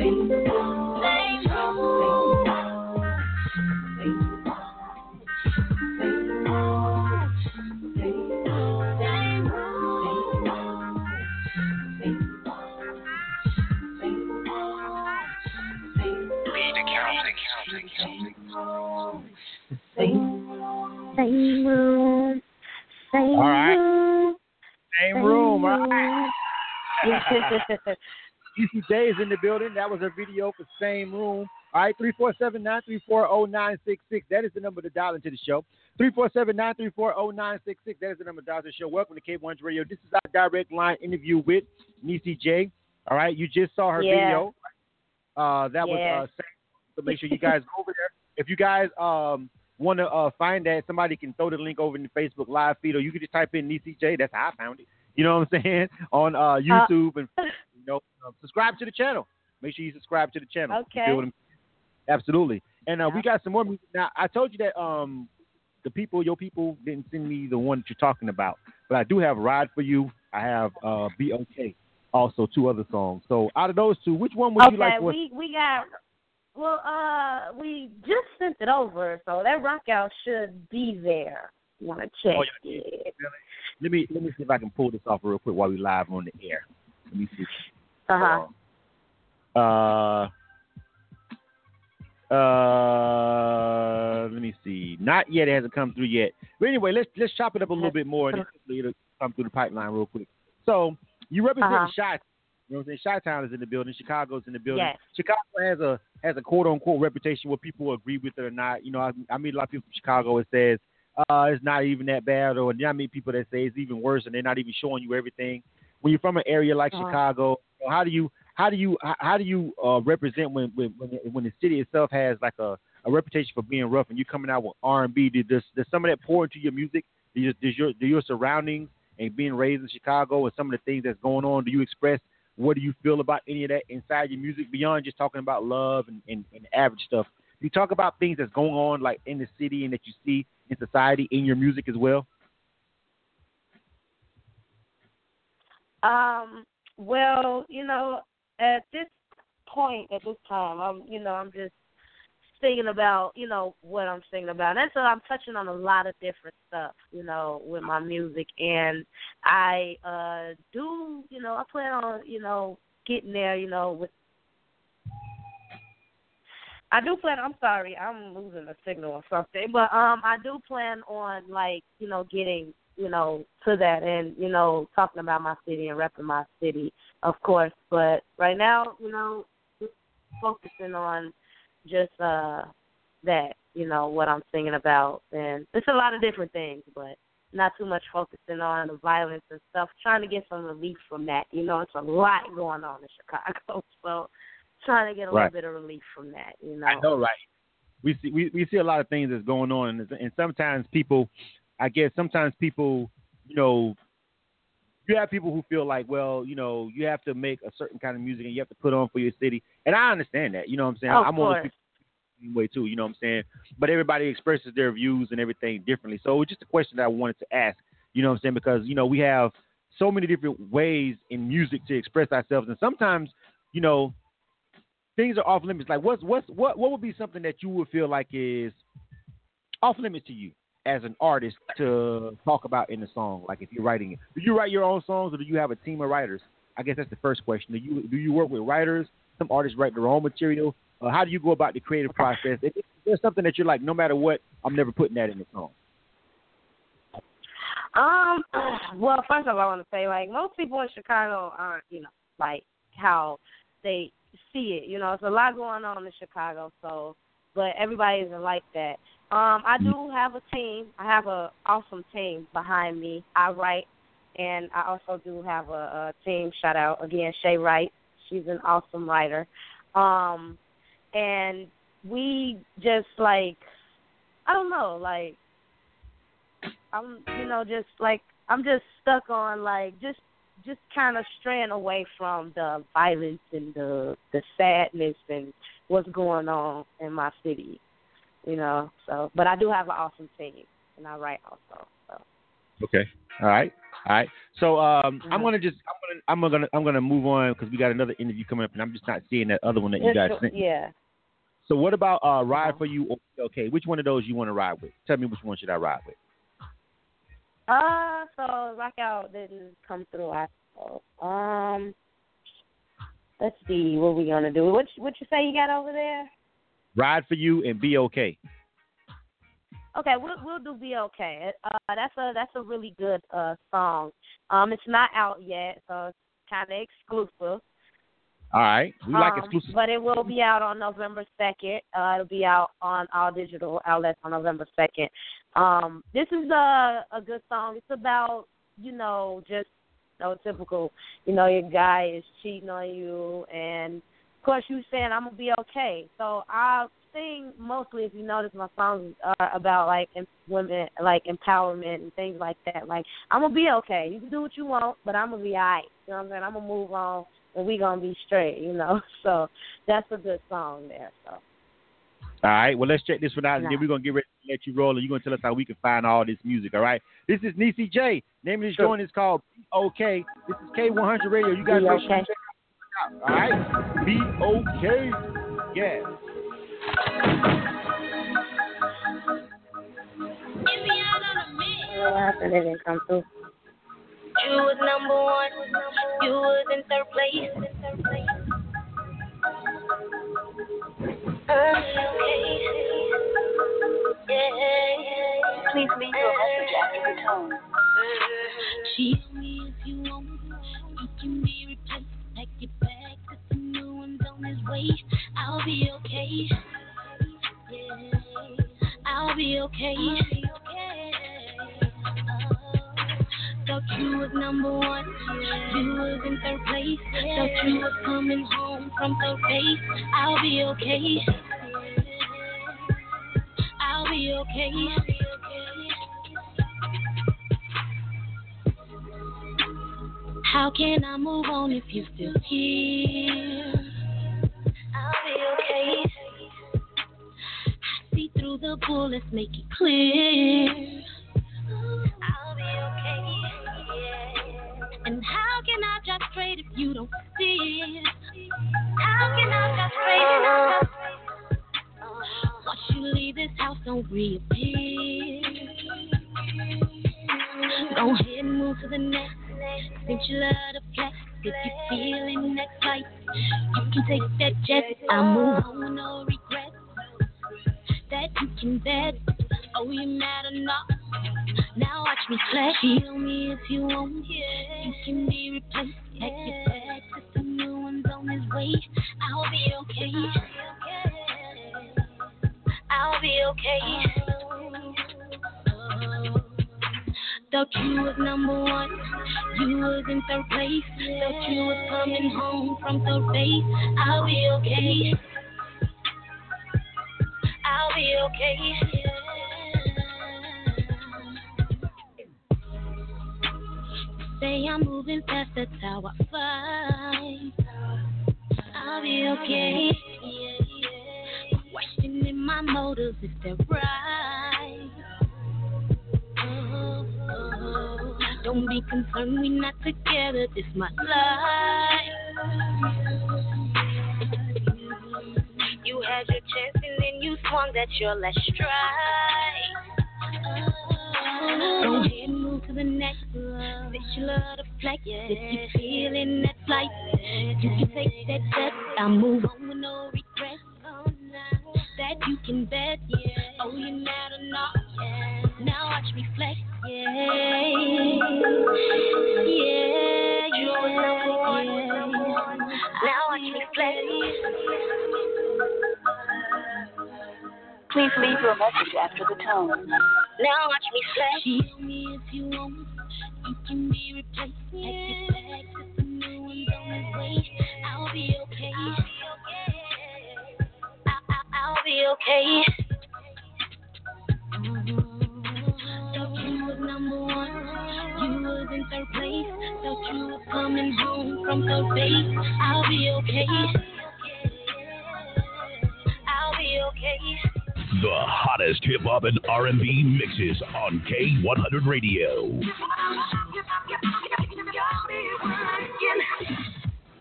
Same room. Same All right. room. Same room. All right. UCJ is in the building. That was a video for Same Room. All right, 347 934 0966. That is the number to dial into the show. 347 934 0966. That is the number to dial into the show. Welcome to K1's Radio. This is our direct line interview with Neicy Jay. All right, you just saw her Yeah. video. Uh, that was uh, Same So make sure you guys go over there. If you guys um, want to uh, find that, somebody can throw the link over in the Facebook live feed, or you can just type in Neicy Jay. That's how I found it. You know what I'm saying? On uh, YouTube and you know, uh, subscribe to the channel. Make sure you subscribe to the channel. Okay. Absolutely. And uh, we got some more music. Now, I told you that um, the people, your people, didn't send me the one that you're talking about, but I do have "Ride for You." I have uh, "Be Okay," also two other songs. So out of those two, which one would okay, you like? For we we got. Well, uh, we just sent it over, so that rock out should be there. Want to check Oh, it? let me let me see if I can pull this off real quick while we live on the air. Let me see. Uh huh. Uh, uh, let me see. Not yet. It hasn't come through yet. But anyway, let's let's chop it up a little bit more, and it'll come through the pipeline real quick. So you represent Uh-huh. You know what I'm saying? Chi Town is in the building. Chicago's in the building. Yes. Chicago has a has a quote unquote reputation where people agree with it or not. You know, I, I meet a lot of people from Chicago that says uh, it's not even that bad, or then I meet people that say it's even worse, and they're not even showing you everything. When you're from an area like Uh-huh. Chicago, you know, how do you how do you how- do you uh, represent when when when the, city itself has like a, a reputation for being rough, and you're coming out with R and B? Does does some of that pour into your music? Do, you, does your do your surroundings and being raised in Chicago and some of the things that's going on? Do you express what do you feel about any of that inside your music beyond just talking about love and, and, and average stuff? You talk about things that's going on like in the city and that you see in society in your music as well? Um. Well, you know, at this point, at this time, I'm, you know, I'm just thinking about, you know, what I'm thinking about. And so I'm touching on a lot of different stuff, you know, with my music. And I uh do, you know, I plan on, you know, getting there, you know, with. I do plan. I'm sorry, I'm losing a signal or something, but um, I do plan on like you know getting you know to that and you know talking about my city and repping my city, of course. But right now, you know, focusing on just uh that you know what I'm singing about, and it's a lot of different things, but not too much focusing on the violence and stuff. Trying to get some relief from that. You know, it's a lot going on in Chicago, so trying to get a Right. little bit of relief from that. You know. I know, right? We see we, we see a lot of things that's going on, and, and sometimes people, I guess, sometimes people, you know, you have people who feel like, well, you know, you have to make a certain kind of music and you have to put on for your city, and I understand that. You know what I'm saying? Of I'm one of course. way too. You know what I'm saying? But everybody expresses their views and everything differently. So it's just a question that I wanted to ask. You know what I'm saying? Because you know we have so many different ways in music to express ourselves, and sometimes, you know, things are off limits. Like what's what's what what would be something that you would feel like is off limits to you as an artist to talk about in a song? Like if you're writing it, do you write your own songs or do you have a team of writers? I guess that's the first question. Do you do you work with writers? Some artists write their own material. Uh, how do you go about the creative process? If there's something that you're like, no matter what, I'm never putting that in the song. Um. Well, first of all, I want to say like most people in Chicago aren't, you know, like how they see it. You know, it's a lot going on in Chicago, so but everybody isn't like that. Um, I do have a team. I have a awesome team behind me. I write, and I also do have a, a team. Shout out again, Shay Wright. She's an awesome writer. Um, and we just like, I don't know, like I'm you know just like I'm just stuck on like just just kind of straying away from the violence and the the sadness and what's going on in my city. You know. So, but I do have an awesome team, and I write also. So. Okay. All right. All right. So um, Mm-hmm. I'm gonna just I'm gonna I'm gonna I'm gonna move on because we got another interview coming up, and I'm just not seeing that other one that you guys sent. yeah. So what about uh, ride for you? Okay, which one of those you want to ride with? Tell me which one should I ride with? Uh, so rock out didn't come through. I um, let's see what we gonna do. What what you say you got over there? Ride for you and be okay. Okay, we'll we'll do be okay. Uh, that's a that's a really good uh song. Um, it's not out yet, so it's kind of exclusive. All right, we like Um, exclusive. But it will be out on November second. Uh, it'll be out on all digital outlets on November second. Um, this is a a good song. It's about you know just you know typical. You know your guy is cheating on you, and course you saying I'm gonna be okay. So I sing mostly, if you notice, my songs are about like women, like empowerment and things like that. Like I'm gonna be okay. You can do what you want, but I'm gonna be alright. You know what I'm saying? I'm gonna move on and we gonna be straight, you know. So that's a good song there. So All right, well let's check this one out, and then we're gonna get ready to let you roll, and you're gonna tell us how we can find all this music. All right, this is Neicy Jay. Name of this joint is called Okay. This is K100 Radio. You guys make sure you Okay. check out. All right, Be Okay. Yeah. what happened? It didn't come through. You was number one. You was in third place. Uh. Yeah. Please leave your message after the tone. Cheat me if you want. Way. I'll be okay. Yeah, I'll be okay. Oh, thought you was number one. You was in third place. Thought you was coming home from third base. I'll be okay. I'll be okay. How can I move on if you're still here? I'll be okay. I see through the bullets, make it clear. I'll be okay. And how can I if you don't see it? How can I Once you leave this house, don't reappear. Go ahead and move to the next. Since you love the flex, if you're feeling that life, you can take that jet. I move on no regrets. That you can bet. Oh, you mad or not? Now watch me flex. Feel me if you want. You can be replaced. Pack your bags, 'cause the new one's on his way. I'll be okay. I'll be okay. Thought you was number one, you was in third place. Thought you was coming home from third base. I'll be okay. I'll be okay. Say I'm moving fast, that's how I. I'll be okay. Questioning my motives if they're right. Don't be concerned, we're not together. This my life. You had your chance and then you swung at your last strike. Go ahead move to the next. love. Bitch, you love the flex. If you feeling that flight, you can take that step. I'll move on with no regrets. Oh, that you can bet. Oh, you mad or not? Now watch me flex. Yeah. Yeah. You was number one, number one. Now watch me flex. Please leave your message after the tone. Now watch me flex. Cheat me if you want. You can be replaced. Pack your bags, 'cause the new one's on his way. I'll be okay. I- I- I'll be okay. You coming home from third base. I'll be okay. I'll be okay. The hottest hip hop and R&B mixes on K100 Radio.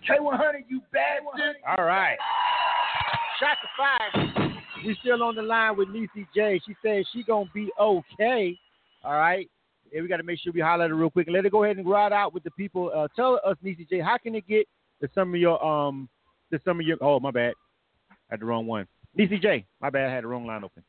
K100, you bad one. All right. Shot to five. We still on the line with Neicy Jay. She says she gonna be okay. All right. And we got to make sure we highlight it real quick and let it go ahead and ride out with the people. Uh, tell us, Neicy Jay, how can they get the some of your um the some of your oh my bad, I had the wrong one. Neicy Jay, my bad, I had the wrong line open.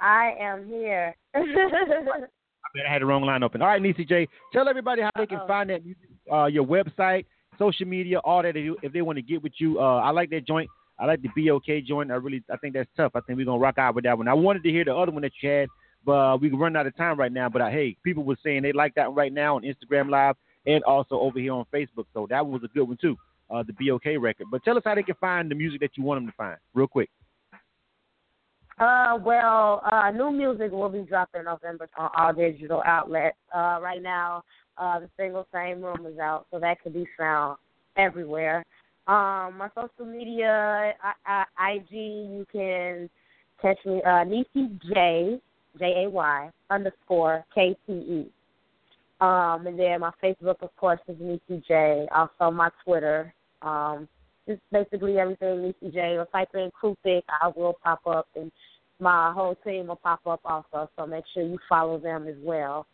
I am here. I had the wrong line open. All right, Neicy Jay, tell everybody how they can Uh-oh. find that music, uh, your website, social media, all that. If If they want to get with you, uh, I like that joint. I like the BOK joint. I really, I think that's tough. I think we're gonna rock out with that one. I wanted to hear the other one that you had, but uh, we run out of time right now. But uh, hey, people were saying they like that right now on Instagram Live and also over here on Facebook. So that was a good one too, uh, the BOK record. But tell us how they can find the music that you want them to find, real quick. Uh, well, uh, new music will be dropping in November on all digital outlets. Uh, right now, uh, the single "Same Room" is out, so that can be found everywhere. Um, my social media, I, I, IG, you can catch me, uh, Neicy Jay, J A Y underscore K T E. Um, and then my Facebook, of course, is Neicy Jay. Also, my Twitter, um, just basically everything Neicy Jay. Or type in Thick, I will pop up, and my whole team will pop up also. So make sure you follow them as well.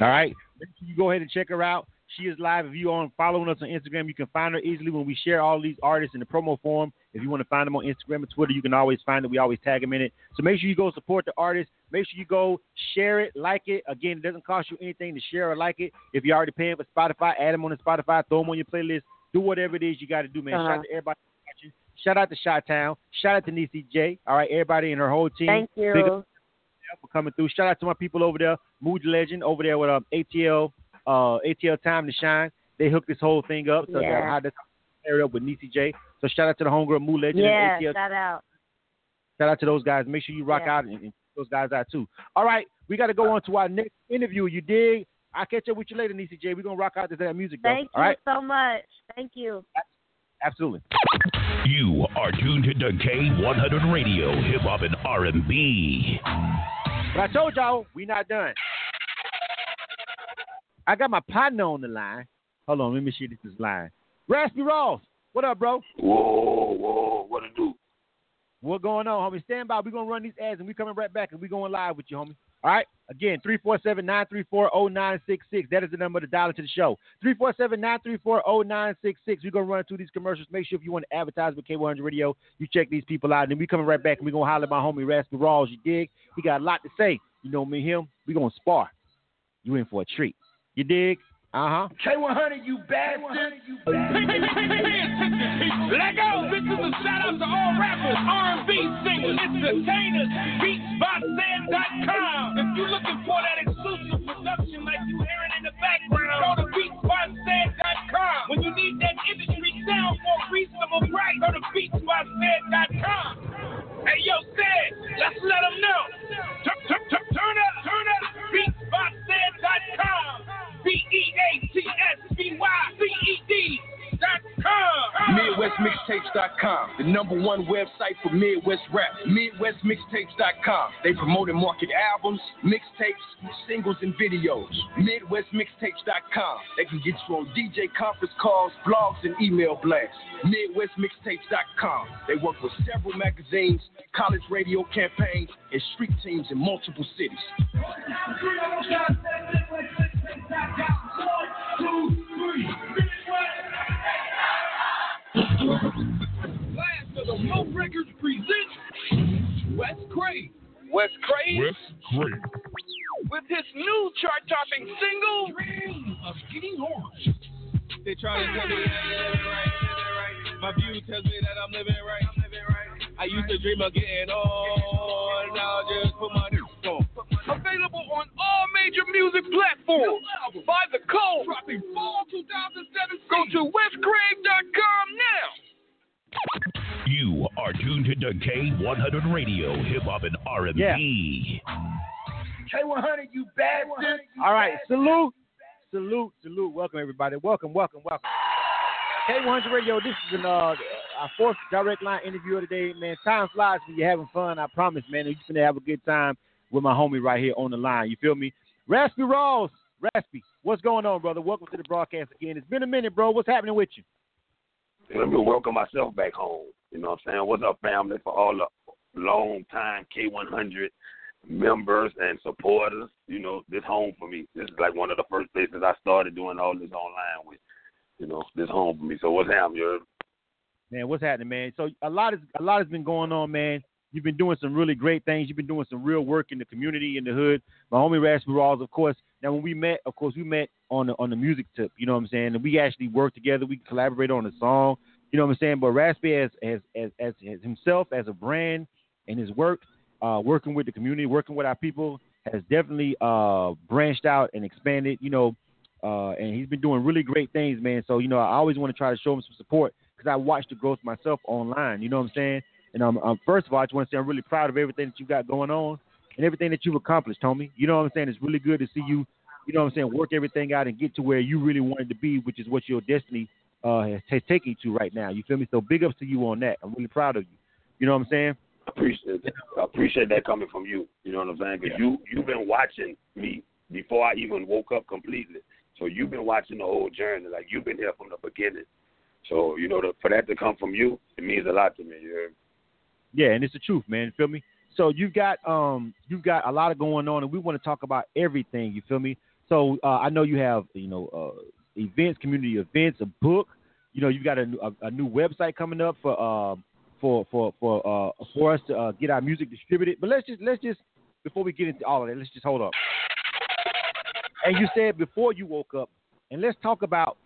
All right. You go ahead and check her out. She is live. If you are following us on Instagram, you can find her easily when we share all these artists in the promo form. If you want to find them on Instagram and Twitter, you can always find it. We always tag them in it. So make sure you go support the artist. Make sure you go share it, like it. Again, it doesn't cost you anything to share or like it. If you're already paying for Spotify, add them on the Spotify, throw them on your playlist. Do whatever it is you got to do, man. Shout Uh-huh. out to everybody watching. Shout out to Shot Town. Shout out to Neicy Jay. All right, everybody and her whole team. Thank you. For coming through. Shout out to my people over there, Mood Legend over there with um, ATL, uh, ATL Time to Shine. They hooked this whole thing up, so Yeah. that how this paired up with Neicy Jay. So shout out to the homegirl Mood Legend Yeah, and ATL. shout out. Shout out to those guys. Make sure you rock Yeah. out and, and those guys out too. All right, we got to go on to our next interview. You dig? I'll catch up with you later, Neicy Jay. We're gonna rock out to that music, though. Thank All you right, so much. Thank you. absolutely. You are tuned to K100 Radio, Hip Hop and R&B. But I told y'all we not done. I got my partner on the line. Hold on, let me see if this is line. Raspy Rawls, what up, bro? Whoa, whoa, what it do? What going on, homie? Stand by. We're gonna run these ads and we coming right back and we going live with you, homie. All right. Again, 347-934-0966. That is the number to dial into the show. 347-934-0966. We're gonna run through these commercials. Make sure if you want to advertise with K100 Radio, you check these people out. And then we coming right back and we gonna holler at my homie Raspy Rawls. You dig? He got a lot to say. You know me him. We gonna spar. You in for a treat. You dig? Uh huh. K100, you bad one. You bad Let go! This is a shout out to all rappers, R&B singers, entertainers, beatsbyced.com. If you're looking for that exclusive production like you hearing in the background, go to beatsbyced.com. When you need that industry sound for a reasonable price, go to beatsbyced.com. Hey, yo, Stan, let's let them know. Turn, up, turn, turn, turn up, turn up, beatsbyced.com. B-E-A-T-S-B-Y-C-E-D dot com. MidwestMixtapes.com, the number one website for Midwest rap. MidwestMixtapes.com. They promote and market albums, mixtapes, singles, and videos. MidwestMixtapes.com. They can get you on DJ conference calls, blogs, and email blasts. MidwestMixtapes.com. They work with several magazines, college radio campaigns, and street teams in multiple cities. Last of the Records presents Wes Craig. Wes Craig? Wes Craig. With his new chart-topping single, Dream of Getting Orange. They try to tell me that I'm living right. My view tells me that I'm living right, I'm living right. I used to dream of getting on, now I just put my on. Available on all major music platforms. Buy the code. Dropping fall 2017. Go to westcraig.com now. You are tuned to K100 Radio, Hip Hop and R&B. K100, you bad one. All right, salute, salute, salute. Welcome everybody. Welcome, welcome, welcome. K100 Radio. This is an uh, our fourth direct line interview of the day, man. Time flies when you're having fun. I promise, man. You're gonna have a good time with my homie right here on the line. You feel me? Raspy Rawls, Raspy, what's going on, brother? Welcome to the broadcast again. It's been a minute, bro. What's happening with you? Let me welcome myself back home. You know what I'm saying? What's up, family? For all the long time K100 members and supporters, you know, this home for me. This is like one of the first places I started doing all this online with. You know, this home for me. So what's happening? Man, what's happening, man? So a lot is a lot has been going on, man. You've been doing some really great things. You've been doing some real work in the community, in the hood. My homie Raspy Rawls, of course. Now, when we met, of course, we met on the on the music tip. You know what I'm saying? And we actually worked together. We collaborated on a song. You know what I'm saying? But Raspy, as as as, as, as himself, as a brand, and his work, uh, working with the community, working with our people, has definitely uh, branched out and expanded. You know, uh, and he's been doing really great things, man. So you know, I always want to try to show him some support because I watched the growth myself online. You know what I'm saying? And um, um, first of all, I just want to say I'm really proud of everything that you got going on and everything that you've accomplished, Tommy. You know what I'm saying? It's really good to see you, you know what I'm saying, work everything out and get to where you really wanted to be, which is what your destiny uh, has, has taken you to right now. You feel me? So big ups to you on that. I'm really proud of you. You know what I'm saying? I appreciate that. I appreciate that coming from you. You know what I'm saying? Because yeah. you you've been watching me before I even woke up completely. So you've been watching the whole journey. Like you've been here from the beginning. So you know, the, for that to come from you, it means a lot to me. You heard? Yeah, and it's the truth, man. You feel me? So you've got um you've got a lot of going on, and we want to talk about everything. You feel me? So uh, I know you have you know uh, events, community events, a book. You know you've got a, a, a new website coming up for uh, for for for uh, for us to uh, get our music distributed. But let's just let's just before we get into all of that, let's just hold up. And you said before you woke up, and let's talk about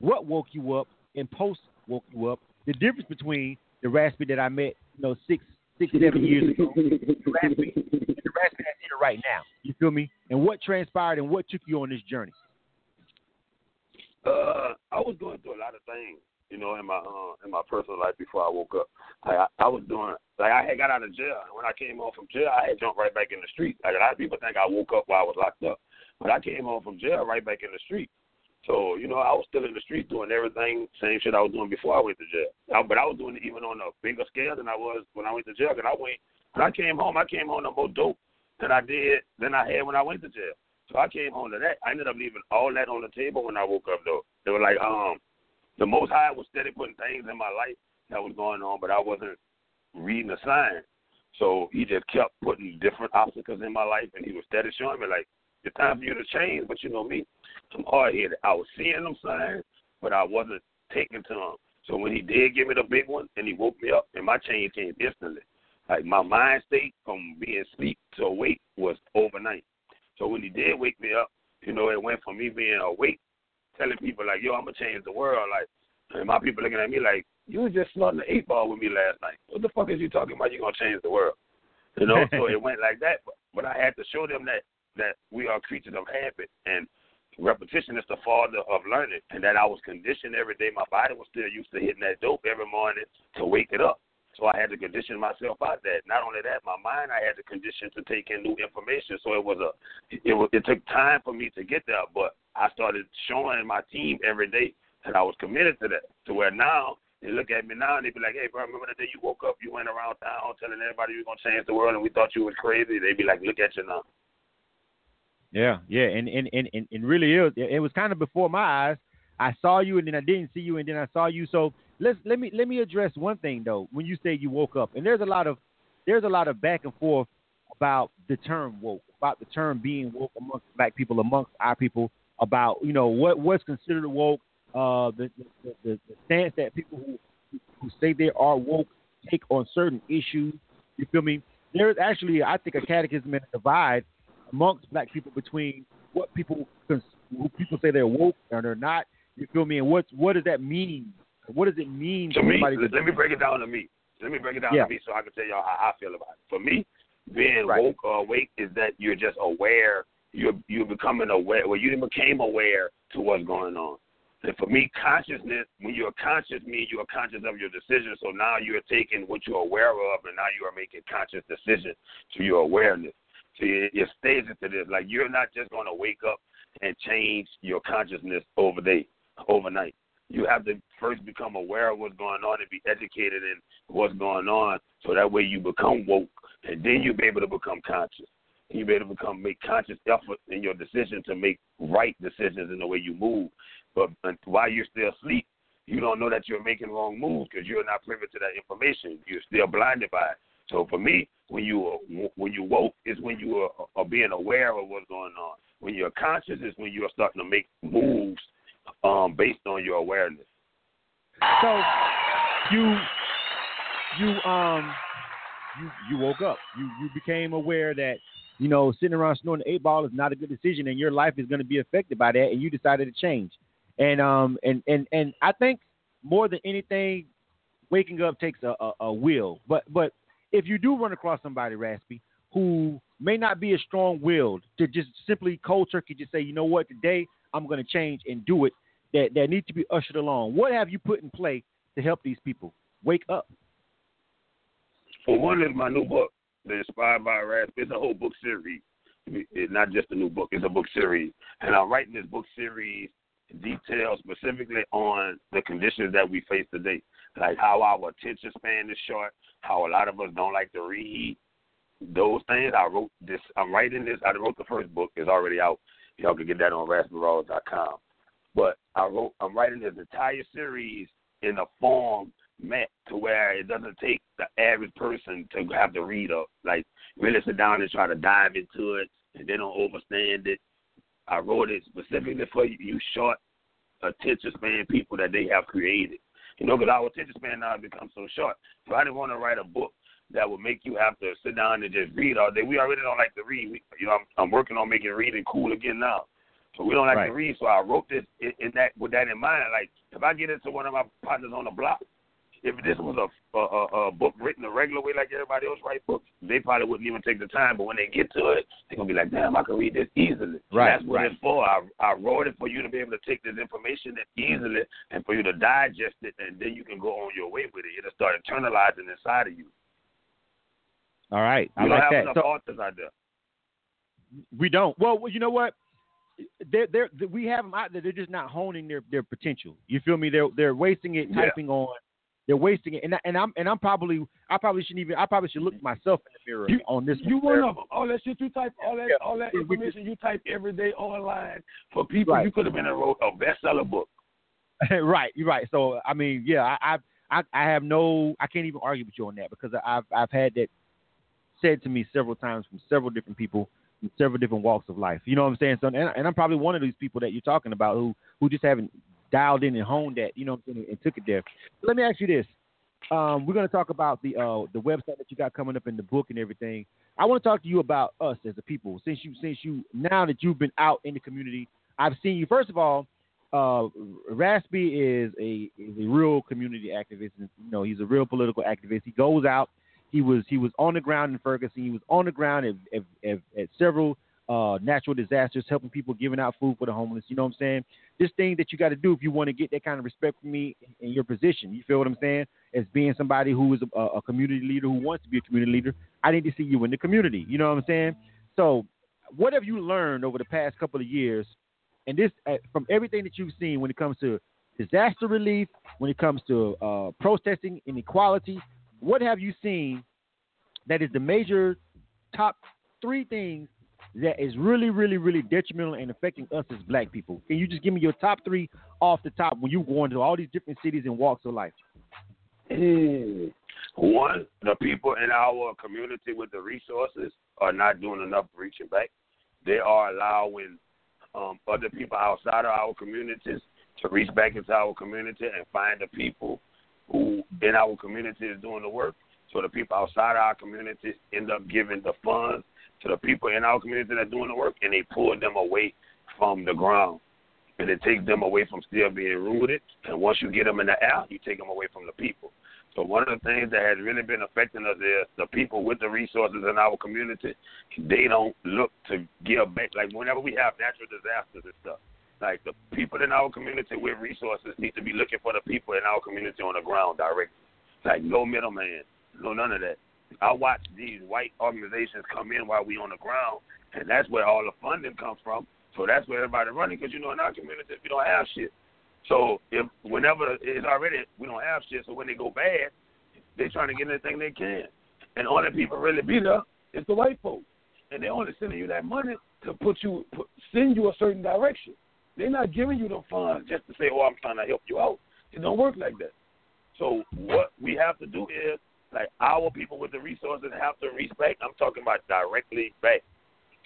what woke you up and post woke you up. The difference between the raspy that I met you know, six, six, seven years ago. the raspy, the raspy that's here right now. You feel me? And what transpired and what took you on this journey? Uh, I was going through a lot of things, you know, in my uh, in my personal life before I woke up. Like I, I was doing, like I had got out of jail. and When I came home from jail, I had jumped right back in the street. Like a lot of people think I woke up while I was locked up, but I came home from jail right back in the street. So, you know, I was still in the streets doing everything, same shit I was doing before I went to jail. I, but I was doing it even on a bigger scale than I was when I went to jail. And I went, when I came home, I came home to more dope than I did than I had when I went to jail. So I came home to that. I ended up leaving all that on the table when I woke up, though. They were like, um, the Most High was steady putting things in my life that was going on, but I wasn't reading the signs. So he just kept putting different obstacles in my life, and he was steady showing me, like, it's time for you to change. But you know me, I'm hard headed. I was seeing them signs, but I wasn't taking to them. So when he did give me the big one and he woke me up, and my change came instantly. Like my mind state from being asleep to awake was overnight. So when he did wake me up, you know, it went from me being awake, telling people like, "Yo, I'm gonna change the world." Like, and my people looking at me like, "You was just snorting the eight ball with me last night. What the fuck is you talking about? You gonna change the world?" You know. so it went like that. But, but I had to show them that that we are creatures of habit and repetition is the father of learning, and that I was conditioned every day. My body was still used to hitting that dope every morning to wake it up. So I had to condition myself out that. Not only that, my mind I had to condition to take in new information. So it was a, it was it took time for me to get there, but I started showing my team every day that I was committed to that. To where now they look at me now and they be like, "Hey, bro, remember the day you woke up? You went around town telling everybody you were gonna change the world, and we thought you was crazy." They be like, "Look at you now." Yeah, yeah, and and and and, and really is. It was kind of before my eyes. I saw you, and then I didn't see you, and then I saw you. So let's let me let me address one thing though. When you say you woke up, and there's a lot of there's a lot of back and forth about the term woke, about the term being woke amongst black people, amongst our people, about you know what what's considered woke, uh, the the, the, the stance that people who who say they are woke take on certain issues. You feel me? There's actually, I think, a catechism and a divide amongst black people between what people who people say they're woke or they're not. You feel me? And what what does that mean? What does it mean to, me? Let me break it down to me. Let me break it down yeah. to me so I can tell y'all how I feel about it. For me, being right. woke or awake is that you're just aware. You're you're becoming aware. Well, you became aware to what's going on. And for me, consciousness, when you're conscious, means you are conscious of your decisions. So now you're taking what you're aware of, and now you are making conscious decisions to your awareness. So your stages to this. Like you're not just going to wake up and change your consciousness over day, overnight. you have to first become aware of what's going on and be educated in what's going on, so that way you become woke, and then you'll be able to become conscious. You'll be able to become make conscious effort in your decision to make right decisions in the way you move. But while you're still asleep, you don't know that you're making wrong moves because you're not privy to that information. You're still blinded by it. So for me, when you are, when you woke is when you are, are being aware of what's going on. When you're conscious is when you are starting to make moves um, based on your awareness. So you you um you you woke up. You you became aware that you know sitting around snorting eight ball is not a good decision, and your life is going to be affected by that, and you decided to change. And um and and and I think more than anything, waking up takes a, a, a will. But but if you do run across somebody, Raspy, who may not be as strong willed to just simply cold turkey just say, you know what, today I'm going to change and do it, that, that need to be ushered along. What have you put in play to help these people wake up? For one, is my new book, The Inspired by Raspy. It's a whole book series. It's not just a new book, it's a book series. And I'm writing this book series details specifically on the conditions that we face today, like how our attention span is short, how a lot of us don't like to read. Those things I wrote this. I'm writing this. I wrote the first book. It's already out. Y'all can get that on raspyrawls.com. But I wrote. I'm writing this entire series in a form meant to where it doesn't take the average person to have to read or like really sit down and try to dive into it and they don't overstand it I wrote it specifically for you short attention span people that they have created. You know, because our attention span now has become so short. So I didn't want to write a book that would make you have to sit down and just read all day. We already don't like to read. We, you know, I'm, I'm working on making reading cool again now. So we don't like right. to read. So I wrote this in, in that with that in mind. Like if I get into one of my partners on the block, if this was a, a, a book written the regular way like everybody else write books, they probably wouldn't even take the time. But when they get to it, they're gonna be like, "Damn, I can read this easily." Right. That's what right. it's for. I I wrote it for you to be able to take this information easily and for you to digest it, and then you can go on your way with it. It'll start internalizing inside of you. All right, We I don't like have that. enough So, authors out there. we don't. Well, you know what? They're, they're, we have them out there. They're just not honing their, their potential. You feel me? They're they're wasting it Yeah. typing on. They're wasting it, and I- and I'm and I'm probably I probably shouldn't even I probably should look myself in the mirror on this. You one. of them. All that shit you type, all that, all that information you type every day online for people. Right. You could have been a wrote a bestseller book. right, you're right. So I mean, yeah, I, I I have no I can't even argue with you on that because I've I've had that said to me several times from several different people from several different walks of life. You know what I'm saying? So and, and I'm probably one of these people that you're talking about who who just haven't dialed in and honed that. You know saying? And took it there. Let me ask you this. Um, we're going to talk about the uh, the website that you got coming up in the book and everything. I want to talk to you about us as a people. Since you since you now that you've been out in the community, I've seen you. First of all, uh, Raspy is a is a real community activist. And, you know, he's a real political activist. He goes out. He was he was on the ground in Ferguson. He was on the ground at at, at, at several uh, natural disasters, helping people, giving out food for the homeless. You know what I'm saying? This thing that you got to do if you want to get that kind of respect from me in your position. You feel what I'm saying? As being somebody who is a, a community leader who wants to be a community leader, I need to see you in the community. You know what I'm saying? So, what have you learned over the past couple of years? And this, uh, from everything that you've seen, when it comes to disaster relief, when it comes to uh, protesting inequality, what have you seen that is the major top three things that is really, really, really detrimental and affecting us as black people? Can you just give me your top three off the top when you go into all these different cities and walks of life? Mm. One, the people in our community with the resources are not doing enough reaching back. They are allowing um, other people outside of our communities to reach back into our community and find the people who in our community is doing the work. So the people outside of our community end up giving the funds to the people in our community that are doing the work, and they pull them away from the ground. And it takes them away from still being rooted. And once you get them in the air, you take them away from the people. So one of the things that has really been affecting us is the people with the resources in our community. They don't look to give back. Like whenever we have natural disasters and stuff, like the people in our community with resources need to be looking for the people in our community on the ground directly. Like no middleman, no none of that. I watch these white organizations come in while we on the ground, and that's where all the funding comes from. So that's where everybody running because you know in our community we don't have shit. So if whenever it's already we don't have shit, so when they go bad, they're trying to get anything they can. And all the people really be there is the white folks. And they're only sending you that money to put you put, send you a certain direction. They're not giving you the funds just to say, "Oh, I'm trying to help you out." It don't work like that. So what we have to do is like our people with the resources have to respect. I'm talking about directly back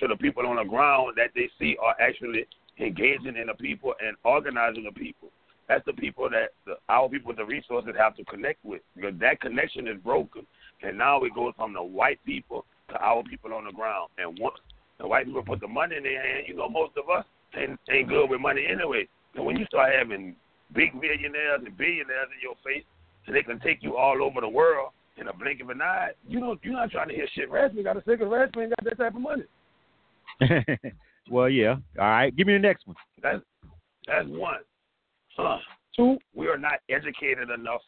to the people on the ground that they see are actually engaging in the people and organizing the people. That's the people that the, our people with the resources have to connect with because that connection is broken. And now it goes from the white people to our people on the ground. And once the white people put the money in their hand, you know, most of us ain't, ain't good with money anyway. So when you start having big millionaires and billionaires in your face, and they can take you all over the world in a blink of an eye, you don't, you're not trying to hear shit. Rasmus got a cigarette. Rasmus ain't got that type of money. well, yeah. All right. Give me the next one. That's that's one. Uh, two, we are not educated enough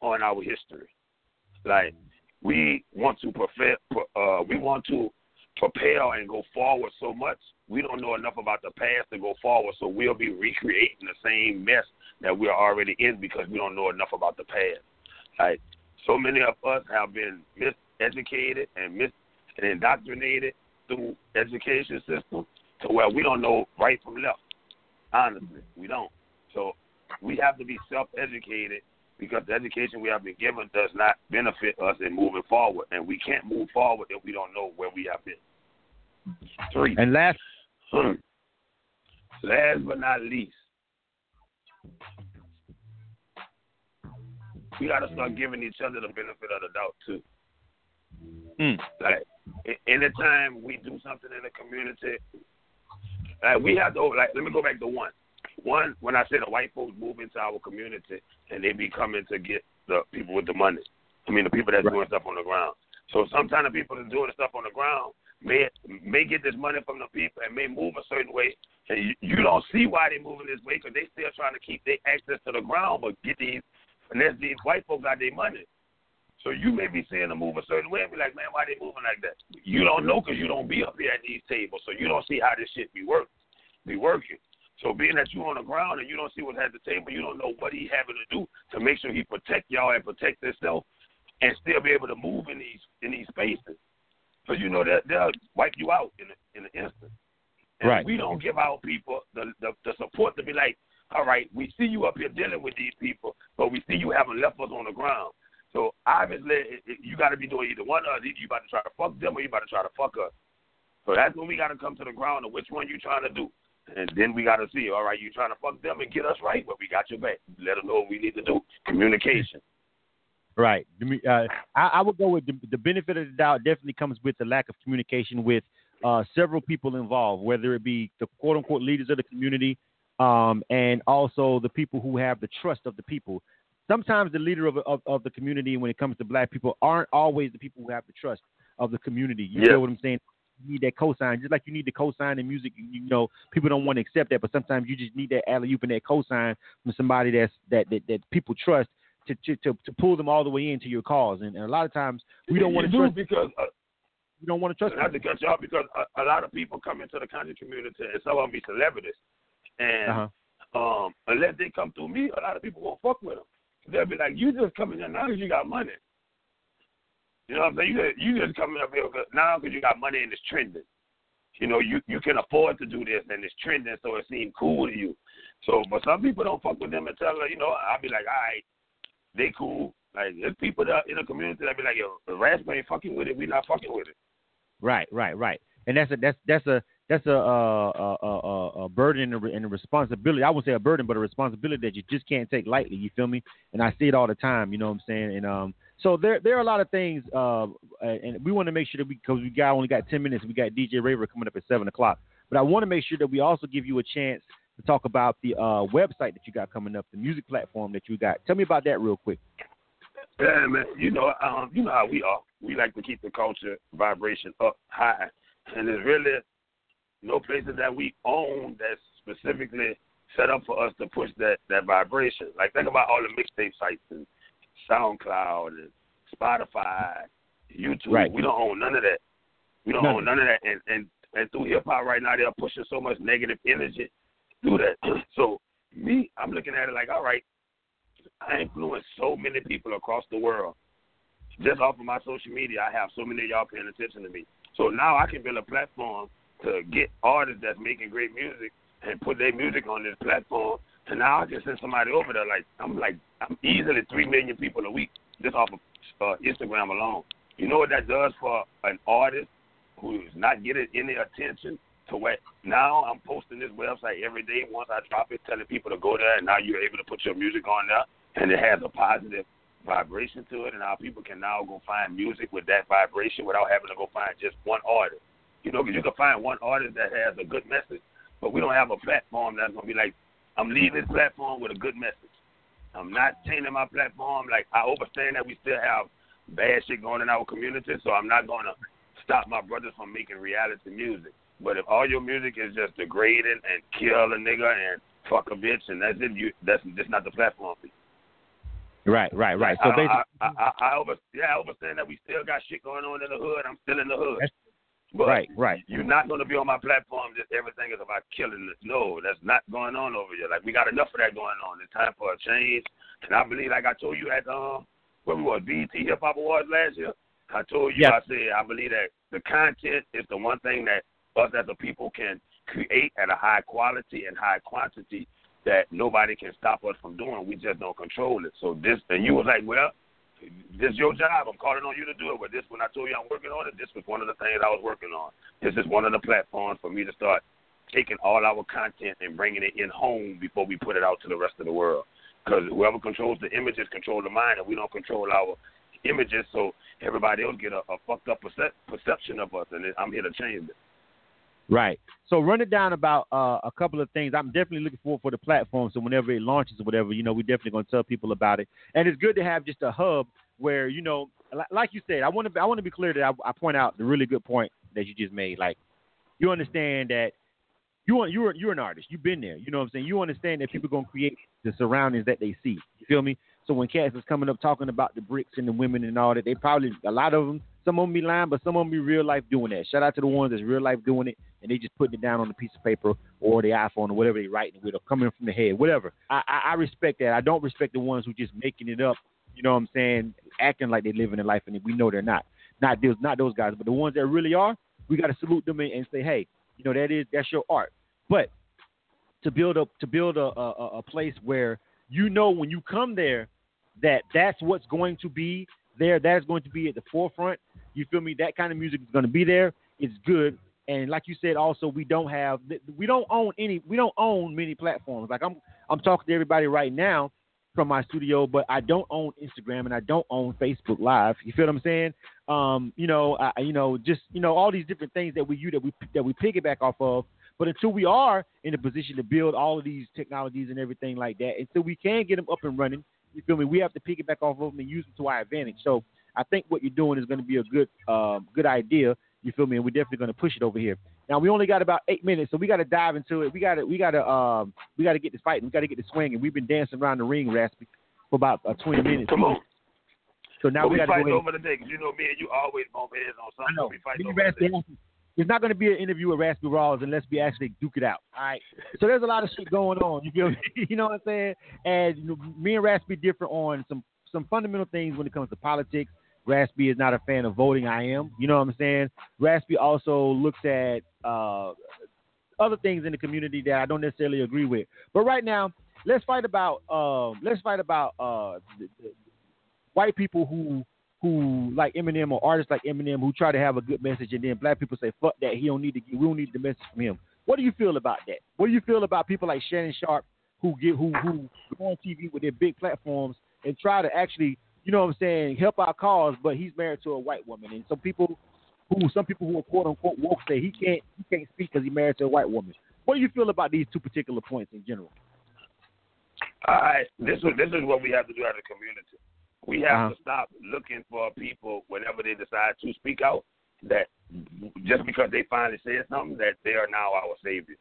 on our history. Like we want to prepare, uh, we want to prepare and go forward so much. We don't know enough about the past to go forward, so we'll be recreating the same mess that we're already in because we don't know enough about the past. Like so many of us have been miseducated and mis and indoctrinated through education system to where we don't know right from left. Honestly, we don't. So we have to be self-educated because the education we have been given does not benefit us in moving forward, and we can't move forward if we don't know where we have been. Three. And last, hmm. last but not least, we got to start giving each other the benefit of the doubt too. Mm. Like anytime we do something in the community, like we have to like. Let me go back to one. One, when I say the white folks move into our community and they be coming to get the people with the money. I mean the people that's right. doing stuff on the ground. So sometimes the people that's doing the stuff on the ground may may get this money from the people and may move a certain way, and you, you don't see why they're moving this way because they still trying to keep their access to the ground, but get these unless these white folks got their money. So you may be seeing them move a certain way and be like, man, why they moving like that? You don't know because you don't be up here at these tables, so you don't see how this shit be work, be working. So being that you on the ground and you don't see what's at the table, you don't know what he having to do to make sure he protect y'all and protect himself and still be able to move in these in these spaces. Because you know that they'll wipe you out in a, in an instant. And right. we don't give our people the, the the support to be like, all right, we see you up here dealing with these people, but we see you haven't left us on the ground. So obviously, you got to be doing either one or the You about to try to fuck them or you about to try to fuck us. So that's when we got to come to the ground of which one you trying to do. And then we got to see, all right, you trying to fuck them and get us right, but we got your back. Let them know what we need to do. Communication. Right. Uh, I, I would go with the, the, benefit of the doubt definitely comes with the lack of communication with uh, several people involved, whether it be the quote unquote leaders of the community um, and also the people who have the trust of the people. Sometimes the leader of, of, of, the community, when it comes to black people, aren't always the people who have the trust of the community. You yeah. know what I'm saying? You need that cosign, just like you need the cosign in music. You, you know, people don't want to accept that, but sometimes you just need that alley oop and that cosign from somebody that's that that, that people trust to, to to to pull them all the way into your cause. And, and a lot of times we don't want to trust because. Uh, we don't want to trust. Not to cut you off because a, a, lot of people come into the country community and some of them be celebrities, and uh-huh. um, unless they come through me, a lot of people won't fuck with them. They'll be like, "You just coming in now because you got money." You know what I'm saying? You just, you just coming up here now because you got money and it's trending. You know, you you can afford to do this and it's trending, so it seems cool to you. So, but some people don't fuck with them and tell her, you know, I'll be like, all right, they cool. Like there's people that in the community that be like, yo, the Rasp ain't fucking with it, we not fucking with it. Right, right, right. And that's a that's that's a that's a a, a, a burden and a, responsibility. I wouldn't say a burden, but a responsibility that you just can't take lightly. You feel me? And I see it all the time. You know what I'm saying? And um, so there there are a lot of things, uh, and we want to make sure that we because we got only got ten minutes. We got DJ Raver coming up at seven o'clock, but I want to make sure that we also give you a chance to talk about the uh, website that you got coming up, the music platform that you got. Tell me about that real quick. Yeah, man. You know, um, you know how we are. We like to keep the culture vibration up high, and it's really no places that we own that's specifically set up for us to push that that vibration. Like think about all the mixtape sites and SoundCloud and Spotify, YouTube. Right. We don't own none of that. We don't None. own none of that. And and and through hip hop right now, they're pushing so much negative energy through that. so me, I'm looking at it like, all right, I influence so many people across the world. Just off of my social media, I have so many of y'all paying attention to me. So now I can build a platform to get artists that's making great music and put their music on this platform. And now I can send somebody over there. Like I'm like I'm easily three million people a week just off of uh, Instagram alone. You know what that does for an artist who is not getting any attention? To what now I'm posting this website every day. Once I drop it, telling people to go there, and now you're able to put your music on there, and it has a positive vibration to it, and now people can now go find music with that vibration without having to go find just one artist. You know, you can find one artist that has a good message, but we don't have a platform that's gonna be like, I'm leaving this platform with a good message. I'm not changing my platform. Like I understand that we still have bad shit going in our community, so I'm not gonna stop my brothers from making reality music. But if all your music is just degrading and kill a nigga and fuck a bitch and that's it, you that's just not the platform for you. Right, right, right. So I, basically, I, I, I, I over, yeah, I understand that we still got shit going on in the hood. I'm still in the hood. But right, right. You're not going to be on my platform. Just everything is about killing this. No, that's not going on over here. Like we got enough of that going on. It's time for a change. And I believe, like I told you at um, when we were BET Hip Hop Awards last year, I told you, Yes. I said I believe that the content is the one thing that us as a people can create at a high quality and high quantity that nobody can stop us from doing. We just don't control it. So this, and you was like, well, this is your job. I'm calling on you to do it. But this, when I told you I'm working on it, this was one of the things I was working on. This is one of the platforms for me to start taking all our content and bringing it in home before we put it out to the rest of the world. Because whoever controls the images control the mind, and we don't control our images, so everybody else get a, a fucked up percep- perception of us. And I'm here to change it. Right. So run it down about uh, a couple of things. I'm definitely looking forward for the platform. So whenever it launches or whatever, you know, we're definitely going to tell people about it. And it's good to have just a hub where you know, like you said, I want to I want to be clear that I, I point out the really good point that you just made. Like you understand that you want you're you're an artist. You've been there. You know what I'm saying. You understand that people are gonna create the surroundings that they see. You feel me? So when cats is coming up talking about the bricks and the women and all that, they probably a lot of them. Some of them be lying, but some of them be real life doing that. Shout out to the ones that's real life doing it, and they just putting it down on a piece of paper or the iPhone or whatever they writing with, or coming from the head, whatever. I, I, I respect that. I don't respect the ones who just making it up. You know what I'm saying? Acting like they living a life, and we know they're not. Not those, not those guys, but the ones that really are. We got to salute them and, say, hey, you know that is that's your art. But to build up to build a, a, a place where you know when you come there that that's what's going to be there. That is going to be at the forefront. You feel me? That kind of music is going to be there. It's good. And like you said, also we don't have we don't own any we don't own many platforms. Like I'm I'm talking to everybody right now from my studio, but I don't own Instagram and I don't own Facebook Live. You feel what I'm saying? Um, you know, I, you know, just you know all these different things that we use that we that we piggyback off of. But until we are in a position to build all of these technologies and everything like that, until we can get them up and running, you feel me? We have to pick it back off of them and use them to our advantage. So I think what you're doing is going to be a good, um, good idea. You feel me? And we're definitely going to push it over here. Now we only got about eight minutes, so we got to dive into it. We got to, we got to, um, we got to get this fighting. We got to get this swinging. We've been dancing around the ring, Raspy, for about uh, 20 minutes. Come on. So now But we we got to go over the day because you know me and you always bump heads on something. I know. We fighting Me over the day. It's not going to be an interview with Raspy Rawls unless we actually duke it out. All right. So there's a lot of shit going on. You feel me? you know what I'm saying? And you know, me and Raspy differ on some some fundamental things when it comes to politics. Raspy is not a fan of voting. I am. You know what I'm saying? Raspy also looks at uh, other things in the community that I don't necessarily agree with. But right now, let's fight about um, let's fight about uh, the, the white people who who like Eminem or artists like Eminem who try to have a good message, and then black people say fuck that he don't need to we don't need the message from him. What do you feel about that? What do you feel about people like Shannon Sharpe who get who who go on TV with their big platforms and try to actually you know what I'm saying help our cause, but he's married to a white woman, and some people who some people who are quote unquote woke say he can't he can't speak because he's married to a white woman. What do you feel about these two particular points in general? All right, this is this is what we have to do as a community. We have Uh-huh. to stop looking for people whenever they decide to speak out. That just because they finally said something, that they are now our savior.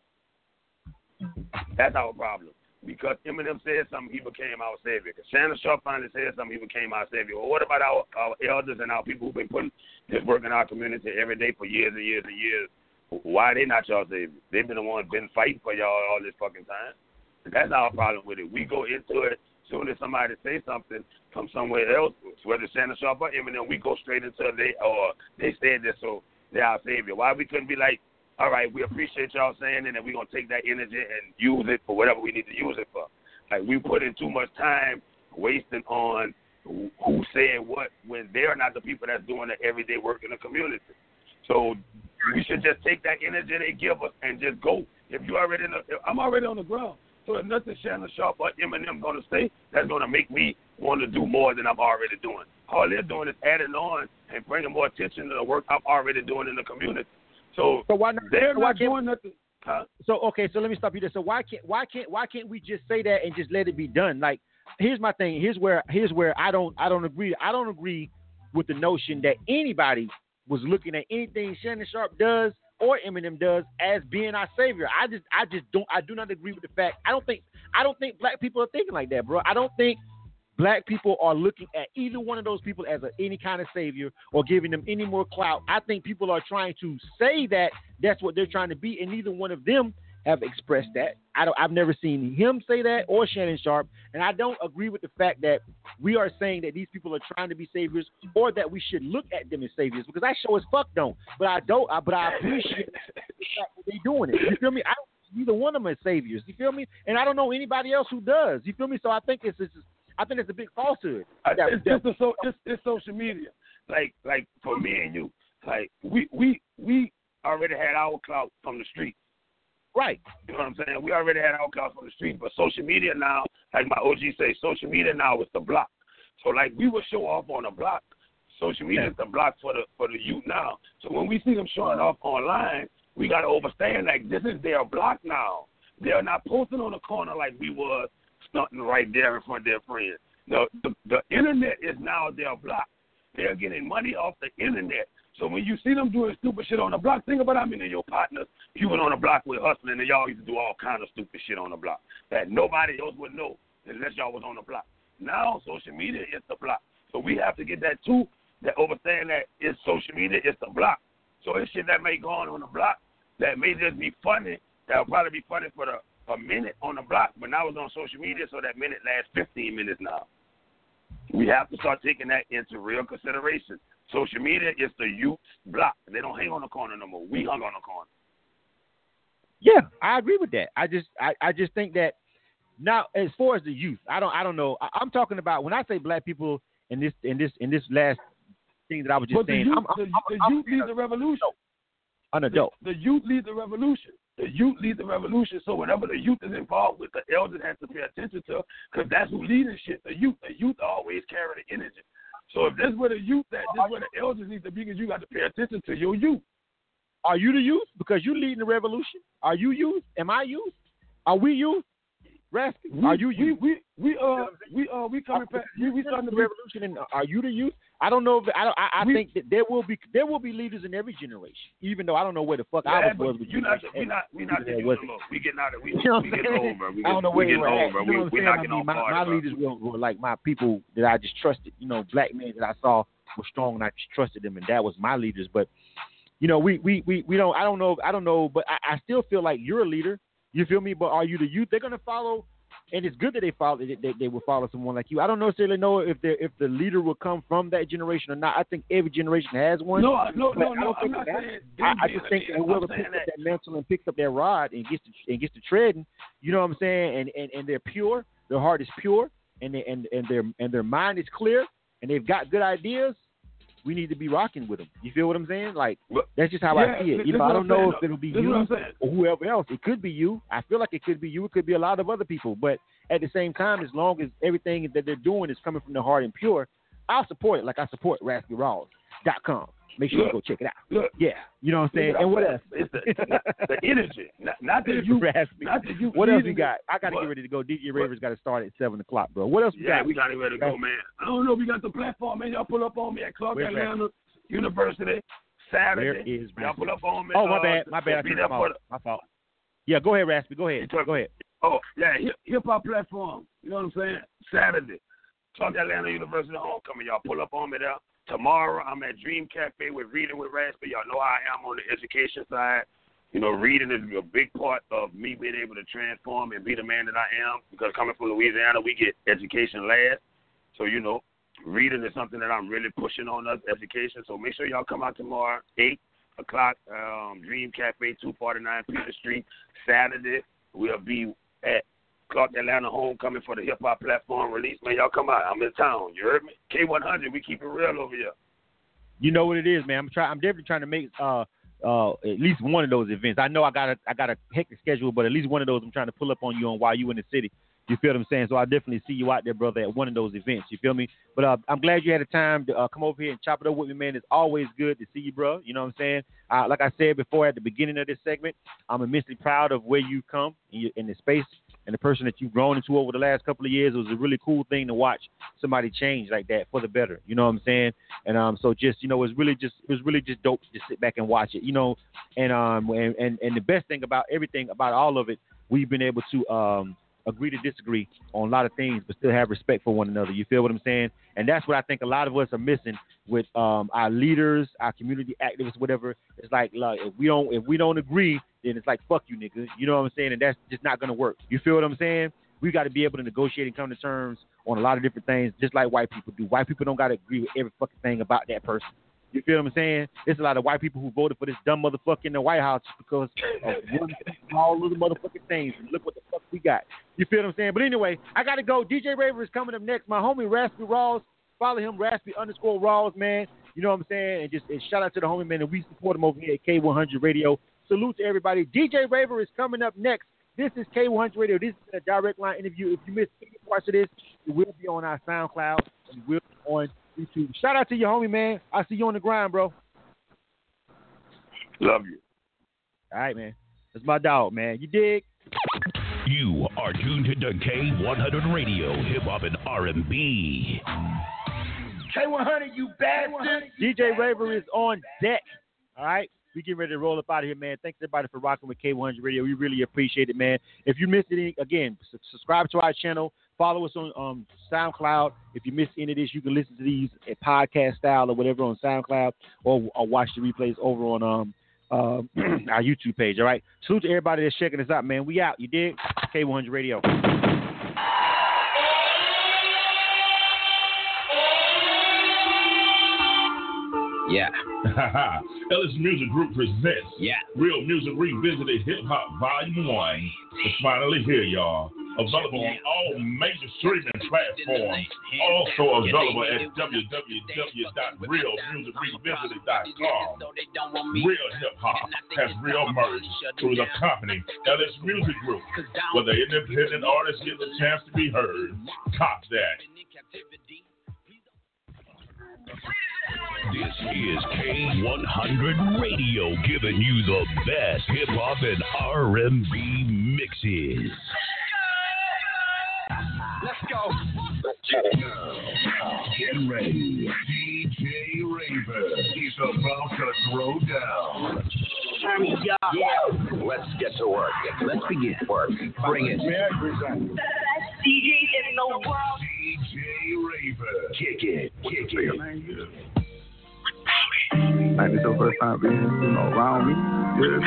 That's our problem. Because Eminem said something, he became our savior. Because Shannon Sharpe finally said something, he became our savior. Well, what about our, our elders and our people who've been putting this work in our community every day for years and years and years? Why are they not y'all savior? They've been the ones been fighting for y'all all this fucking time. That's our problem with it. We go into it soon as somebody say something from somewhere else, whether Shannon Sharpe or Eminem, we go straight into they or they said this, so they're our savior. Why we couldn't be like, all right, we appreciate y'all saying it, and we're gonna take that energy and use it for whatever we need to use it for. Like we put in too much time wasting on who said what when they're not the people that's doing the everyday work in the community. So we should just take that energy they give us and just go. If you already know, I'm already on the ground. So nothing Shannon Sharpe or Eminem gonna say that's gonna make me want to do more than I'm already doing. All they're doing is adding on and bringing more attention to the work I'm already doing in the community. So, so why not, they're why not doing nothing. Huh? So okay, so let me stop you there. So why can't why can't why can't we just say that and just let it be done? Like here's my thing. Here's where here's where I don't I don't agree. I don't agree with the notion that anybody was looking at anything Shannon Sharpe does or Eminem does as being our savior. I just I just don't I do not agree with the fact. I don't think I don't think black people are thinking like that, bro. I don't think black people are looking at either one of those people as a, any kind of savior or giving them any more clout. I think people are trying to say that that's what they're trying to be, and neither one of them have expressed that. I don't, I've never seen him say that or Shannon Sharpe, and I don't agree with the fact that we are saying that these people are trying to be saviors or that we should look at them as saviors because I show as fuck don't. But I don't. I, but I appreciate the fact that they're doing it. You feel me? I don't either one of them as saviors. You feel me? And I don't know anybody else who does. You feel me? So I think it's, it's I think it's a big falsehood. Uh, it's, a, so, it's, it's social media. Like like for me and you, like we we we already had our clout from the street. Right. You know what I'm saying? We already had clout from the street, but social media now, like my OG say, social media now is the block. So like we will show off on the block. Social media is the block for the for the youth now. So when we see them showing off online, we gotta understand like this is their block now. They're not posting on the corner like we was stunting right there in front of their friends. No, the the internet is now their block. They're getting money off the internet. So when you see them doing stupid shit on the block, think about how many of your partners you went on the block with hustling and y'all used to do all kind of stupid shit on the block that nobody else would know unless y'all was on the block. Now social media is the block. So we have to get that too, that understand that it's social media, it's the block. So it's shit that may go on on the block that may just be funny, that'll probably be funny for the a minute on the block, but now it's on social media, so that minute lasts 15 minutes now. We have to start taking that into real consideration. Social media is the youth block. They don't hang on the corner no more. We hung on the corner. Yeah, I agree with that. I just I, I just think that now as far as the youth, I don't I don't know. I, am talking about when I say black people in this in this in this last thing that I was just but saying. The youth, I'm, I'm, the, I'm, the I'm, youth leads the revolution. An adult. The, the youth leads the revolution. The youth leads the revolution. So whenever the youth is involved with, the elders have to pay attention to, because that's who leading shit. The youth, the youth always carry the energy. So if that's where the youth at, that's where the elders need to be, because you got to pay attention to your youth. Are you the youth? Because you're leading the revolution. Are you youth? Am I youth? Are we youth? Rascal, we, are you we, youth? We we uh we uh we coming back. We we starting the revolution. And are you the youth? I don't know. If, I don't, I, I We- think that there will be there will be leaders in every generation. Even though I don't know where the fuck I Yeah, was. but was with you not generation we not we not Yeah, the was youth no more. We getting out of we You know we getting saying? old, bro. We I don't know where we getting we're old, at. bro. You know We what I'm not saying? I getting mean, my, party, my bro. leaders were, were like my people that I just trusted. You know, black men that I saw were strong and I just trusted them, and that was my leaders. But you know, we we we, we don't. I don't know. I don't know. But I, I still feel like you're a leader. You feel me? But are you the youth? They're gonna follow. And it's good that they follow. They, they, they will follow someone like you. I don't necessarily know if they if the leader will come from that generation or not. I think every generation has one. No, I- no, no, I no. I'm not that- saying I, I just think that whoever picks saying up that mantle and picks up that rod and gets to and gets to treading, you know what I'm saying? And and, and they're pure, their heart is pure, and they, and and their and their mind is clear, and they've got good ideas. We need to be rocking with them. You feel what I'm saying? Like that's just how yeah, I see it. You know, I don't know if it'll be This you what I'm saying. or whoever else. It could be you. I feel like it could be you. It could be a lot of other people. But at the same time, as long as everything that they're doing is coming from the heart and pure, I'll support it. Like I support RaspyRawls.com. Make sure you go check it out. Look, Yeah, you know what I'm saying. And what else? It's the, the energy, not, not the you, Raspy. not the you. What else you got? I got to get ready to go. DJ Ravers got to start at seven o'clock, bro. What else we got? Yeah, got? we got it ready to go, man. I don't know. If we got the platform, man. Y'all pull up on me at Clark Where's that? Atlanta University Saturday. Where is Y'all pull up on me. Oh, my uh, bad. My bad. I Be took there them for off. My fault. Yeah, go ahead, Raspy. Go ahead. Talk, Go ahead. Oh, yeah, hip hop platform. You know what I'm saying? Saturday. Clark Atlanta University homecoming. Y'all pull up on me there. Tomorrow, I'm at Dream Cafe with Reading with Raspy. Y'all know I am on the education side. You know, reading is a big part of me being able to transform and be the man that I am. Because coming from Louisiana, we get education last. So you know, reading is something that I'm really pushing on us education. So make sure y'all come out tomorrow, eight o'clock, um, Dream Cafe, two forty nine Peter Street. Saturday, we'll be at Clark Atlanta Homecoming for the hip hop platform release. Man, y'all come out. I'm in town. You heard me? K100. We keep it real over here. You know what it is, man. I'm trying. I'm definitely trying to make uh uh at least one of those events. I know I got a I got a hectic schedule, but at least one of those I'm trying to pull up on you on while you in the city. You feel what I'm saying? So I definitely see you out there, brother, at one of those events. You feel me? But uh, I'm glad you had the time to uh, come over here and chop it up with me, man. It's always good to see you, bro. You know what I'm saying? Uh, like I said before at the beginning of this segment, I'm immensely proud of where you come in, your, in the space and the person that you've grown into over the last couple of years. It was a really cool thing to watch somebody change like that for the better. You know what I'm saying? And um, so just you know, it was really just it was really just dope to sit back and watch it. You know, and um, and and, and the best thing about everything about all of it, we've been able to um agree to disagree on a lot of things, but still have respect for one another. You feel what I'm saying? And that's what I think a lot of us are missing with um, our leaders, our community activists, whatever. It's like, like if we don't if we don't agree, then it's like fuck you, nigga. You know what I'm saying? And that's just not gonna work. You feel what I'm saying? We got to be able to negotiate and come to terms on a lot of different things, just like white people do. White people don't got to agree with every fucking thing about that person. You feel what I'm saying? There's a lot of white people who voted for this dumb motherfucker in the White House just because of one small little motherfucking things. Look what the fuck we got. You feel what I'm saying? But anyway, I gotta go. DJ Raver is coming up next. My homie Raspy Rawls. Follow him, Raspy underscore Rawls, man. You know what I'm saying? And just and shout out to the homie man, and we support him over here at K100 Radio. Salute to everybody. DJ Raver is coming up next. This is K100 Radio. This is a direct line interview. If you missed any parts of this, it will be on our SoundCloud and will be on YouTube. Shout out to your homie, man. I see you on the grind, bro. Love you. All right, man. That's my dog, man. You dig? You are tuned to K100 Radio, Hip Hop and R&B. K100, you bad DJ Raver is on deck. All right. We getting ready to roll up out of here, man. Thanks everybody for rocking with K100 Radio. We really appreciate it, man. If you missed it, again, subscribe to our channel. Follow us on um, SoundCloud. If you missed any of this, you can listen to these at podcast style or whatever on SoundCloud, or, or watch the replays over on um, uh, our YouTube page. All right. Salute to everybody that's checking us out, man. We out. You dig? K100 Radio. Yeah. Ellis Music Group presents Yeah. Real Music Revisited Hip Hop Volume 1. It's finally here, y'all. Available on all major streaming platforms. Also available at www.realmusicrevisited.com. Real hip hop has reemerged through the company Ellis Music Group, where the independent artists get the chance to be heard. Cop that. This is K100 Radio giving you the best hip hop and R&B mixes. Let's go. Get ready. DJ Raver. He's about to throw down. Yeah. Let's get to work. Let's begin work. Bring it. Best DJ in the world. DJ Raver. Kick it. Kick it. Like this your first time being, you know, around me. Yeah.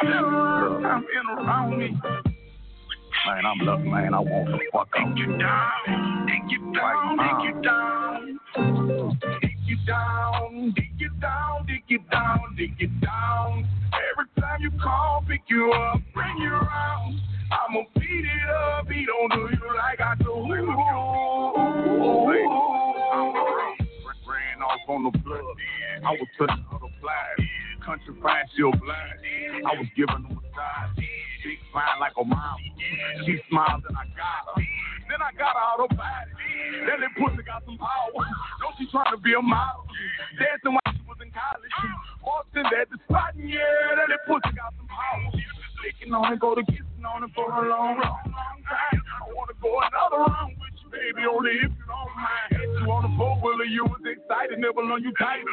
First time being around me. Man, I'm lucky, man. I want the fuck out. Take you down, take you down, take you down. Take you down, dig you down, dig you down, dig you down. Every time you call, pick you up, bring you around. I'ma beat it up, beat on to you like I do. I'm ran off on the blood. I was putting out a flag. Country fine, still blind. I was giving them a side. Big fine like a mom. She smiled and I got her. Then I got her out of body. Then that pussy got some power. Know she trying to be a model. Dancing while she was in college. Boston at the spot, yeah, then that pussy got some power. Licking on and go to kissing on it for a long, long, long time. I wanna go another round with you, baby, only if you don't mind. Hit you on the four wheeler, you was excited, nibble on you tight.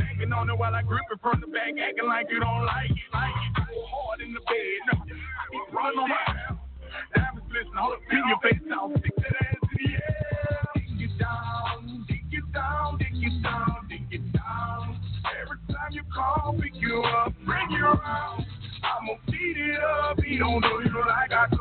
Hanging on it while I grip it from the back, acting like you don't like it. Like it, hard in the bed. I be running on my ass. Diamonds listen, hold up, pin your face down, stick that ass in the air. Dig you down, dig you down, dig you down, dig you down. Every time you call, pick you up, bring you around. I'm I'ma beat it up. He don't know you like I do.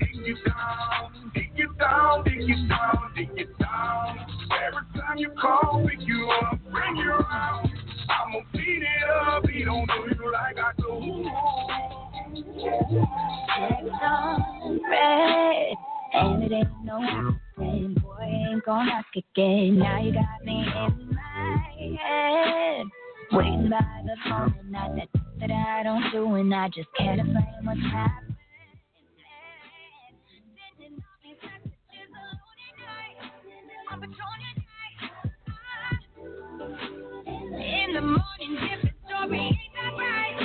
Dig you down, dig you down, dig you down, dig you down. Every time you call, pick you up, bring you around. I'ma beat it up. He don't know you like I do. red, and it ain't no accident. Boy, ain't gonna ask again. Now you got me in my head. Waiting by the phone, and not that that I don't do, and I just can't explain what's happening. In the morning, different story, ain't that right?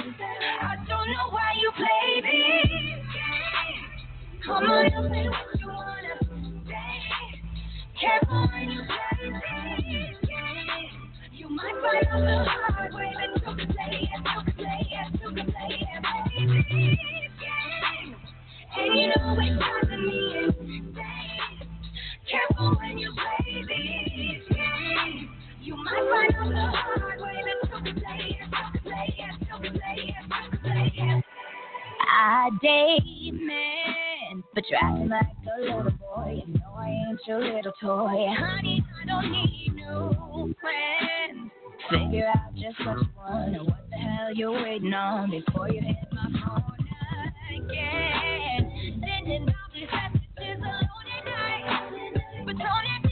I don't know why you play these games. Come on, tell me what you wanna say. Careful when you play I date men, but you're acting like a little boy. Ain't your little toy. Honey, I don't need new friends. Figure out just you want and what the hell you're waiting on before you hit my phone again. Sending all these messages alone at night, but don't at night.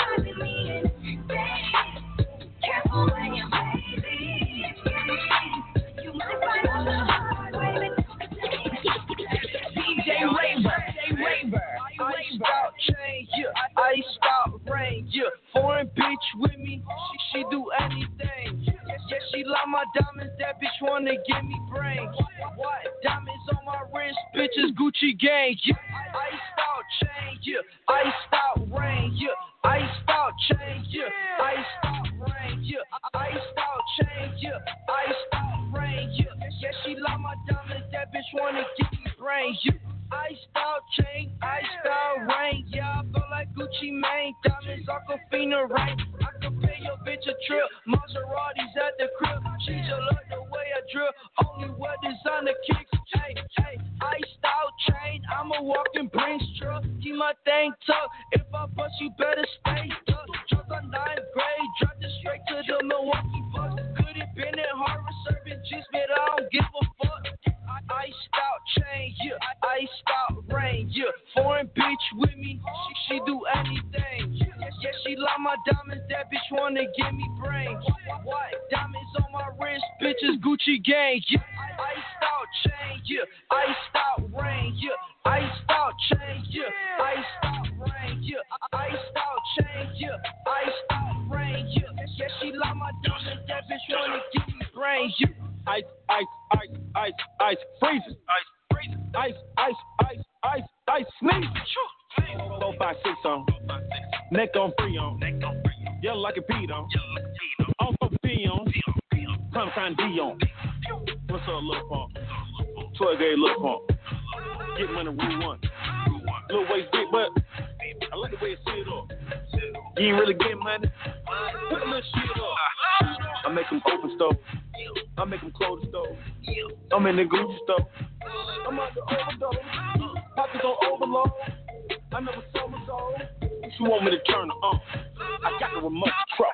Gucci gang, yeah. Iced out chain, yeah, iced out rain, yeah. Iced out chain, yeah, iced out rain, yeah. Iced out chain, yeah, iced out rain, yeah. Yeah, she love my diamonds, that bitch wanna give me brains, yeah. Iced out chain, iced out rain, yeah. I feel like Gucci Mane, diamonds, Aquafina rain. I could pay your bitch a trip, Maseratis at the crib. She just love the way I drill, only walking Brinks truck. Keep my thing tucked, if I bust, you better stay stuck. Just a ninth grade, dropped it straight to the Milwaukee Bucks. Could it been in Harvard serving G's, but I don't give a fuck. Iced out chain, yeah. Iced out rain, yeah. Foreign bitch with me, she, she do anything. Yeah, she love my diamonds, that bitch wanna give me brains. What? Diamonds on my wrist, bitches Gucci gang, yeah. Iced out chain, yeah. Iced out rain, yeah. Iced out chain, yeah. Iced out rain, yeah. Iced out chain, yeah. Iced out rain, yeah. Yeah, she love my diamonds, that bitch wanna give me brains, yeah. Ice, ice, ice, ice, ice, freezing. Ice. Ice, ice, ice, ice, ice. Four, five, six on. Neck on, free uh, on. Yellow like a beat on. Also P on. Sunshine D on. What's up, Lil Pump? 12 gauge Lil Pump. Get money, rule one. Little waist big, but I like the way it sit up. You ain't really getting money. Put a little shit up. I make them open stove. I make them close the stove. I'm in the Gucci store. I'm out the overdose. Pockets on overload. I never sold my soul. She want me to turn her on. I got the remote control.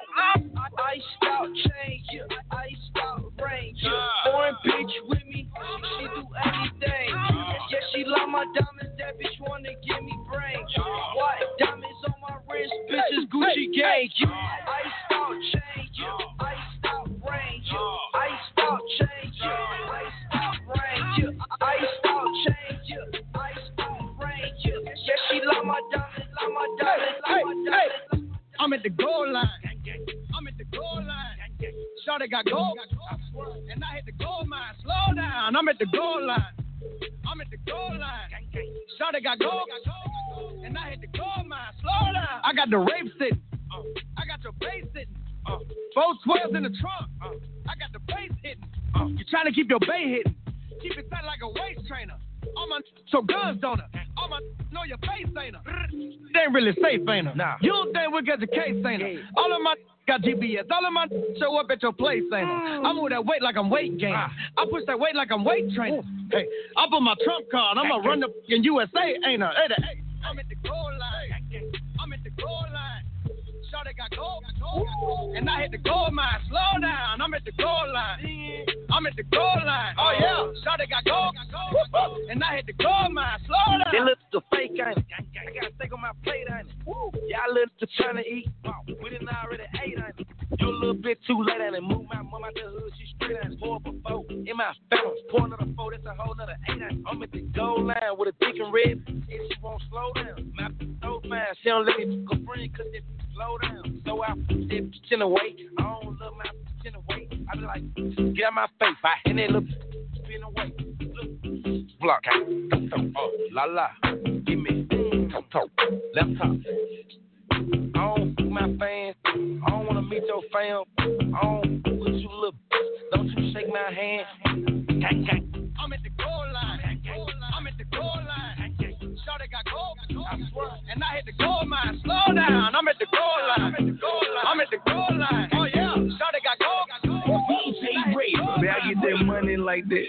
Iced out chain, yeah. Iced out rain, yeah. Foreign bitch with me, she, she do anything. Yeah, she love my diamonds, that bitch wanna give me brains. What? Diamonds on my wrist, bitches Gucci gang, yeah. Iced out chain, yeah. Iced out rain, yeah. Iced out chain, yeah. Iced out rain, yeah. Iced she love my diamonds, love my diamonds, love my diamonds. I'm at the goal line. I'm at the goal line. Shawty got gold. And I hit the gold mine. Slow down. I'm at the goal line. I'm at the goal line. Shawty got gold, and I hit the goal mine. Slow down. I got the rape sitting. I got your face sitting. Uh, both twelves in the trunk. Uh, I got the bass hitting. Uh, you trying to keep your bay hitting. Keep it tight like a waist trainer. All my so guns don't her. All my know your face ain't her. They ain't really safe, ain't her. Nah. You don't think we got the case, ain't her. All of my got GPS. All of my show up at your place, ain't her. I move that weight like I'm weight gaining. I push that weight like I'm weight training. Hey, I put my trump card. I'm gonna run the in USA, ain't her. Hey, hey. I'm at the goal line. I'm at the goal line. Shawty got gold, and I hit the gold mine. Slow down, I'm at the goal line. I'm at the goal line. Oh yeah, Shawty got gold, and I hit the goal mine. Slow down. It looks the fake, ain't it? I got steak on my plate, ain't it? Y'all little to trying to eat. We didn't already ate, ain't it? You a little bit too late, ain't it? Move my mom out the hood, she straight, ain't it? A four in my phantoms. Pour another four, that's a whole nother eight, ain't it? I'm at the goal line with a dick and red, and she won't slow down. My so fast, she don't let me go friend, cause it slow down. So I step chin away. I don't love my chin away. I be like, get out my face. I hit that little spin away. Look, block. Oh, la la. Give me toe toe. Left top. I don't my fans. I don't wanna meet your fam. I don't with you, little. Don't you shake my hand. I'm at the goal line. I'm at the goal line. Shawty got gold, I swear. And I hit the gold mine. Slow down. I'm at the goal line. I'm at the goal line. Oh yeah. Shawty got gold. Baby, I get that money like that.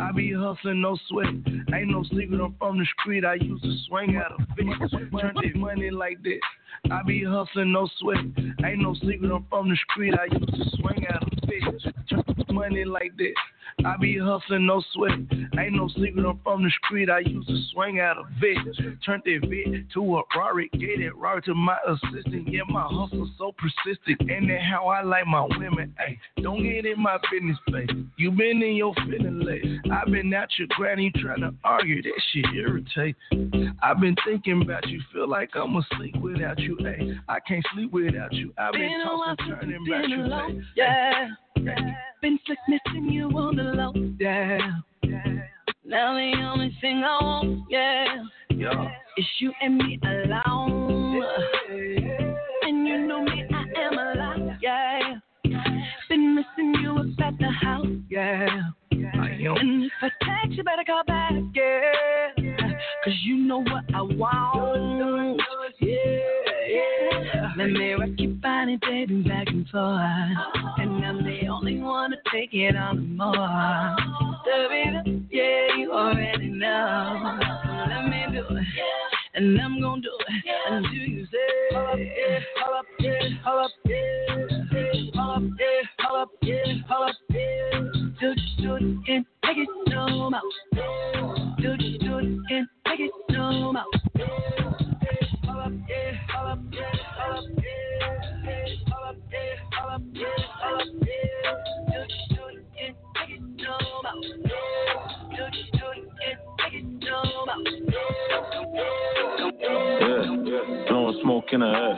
I be hustling, no sweat. Ain't no secret, I'm from the street. I used to swing out of bitch. Turn that money like that. I be hustling, no sweat. Ain't no secret, I'm from the street. I used to swing out of bitch. Turn money like that. I be hustling, no sweat. Ain't no secret, I'm from the street. I used to swing out of bitch. Turned that bitch to a Rari. Gave that Rari to my assistant. Yeah, my hustle so persistent. And that how I like my women. Ay, don't get in my business, baby. You been in your feeling late. i been out your granny trying to argue. That shit irritate. i been thinking about you. Feel like I'ma sleep without you. I can't sleep without you. i been, Been tossing, turning back you. alone. ay. Yeah, yeah. Been sick missing you on the low. Yeah, yeah. Now the only thing I want, yeah, Yeah. is you and me alone. And you know me, I am alive. Yeah, been missing you up at the house. Yeah. And if I text, you better call back, yeah. Cause you know what I want. Yeah, yeah. Let me rock your body, baby, back and forth. And I'm the only one to take it on the more. Baby, yeah, you already know. So let me do it. And I'm gonna do it until you say, hold up, yeah, hold up, yeah, hold up, yeah, hold up, yeah, hold up, yeah. Do just do it and take it no more. Do just do it and take it no more. Hold up, yeah, hold up, yeah, hold up, yeah, hold up, yeah, hold up, yeah, hold up, yeah. Do just do it and take it no more. Do just do it and take it no Yeah, blowing smoke in the air.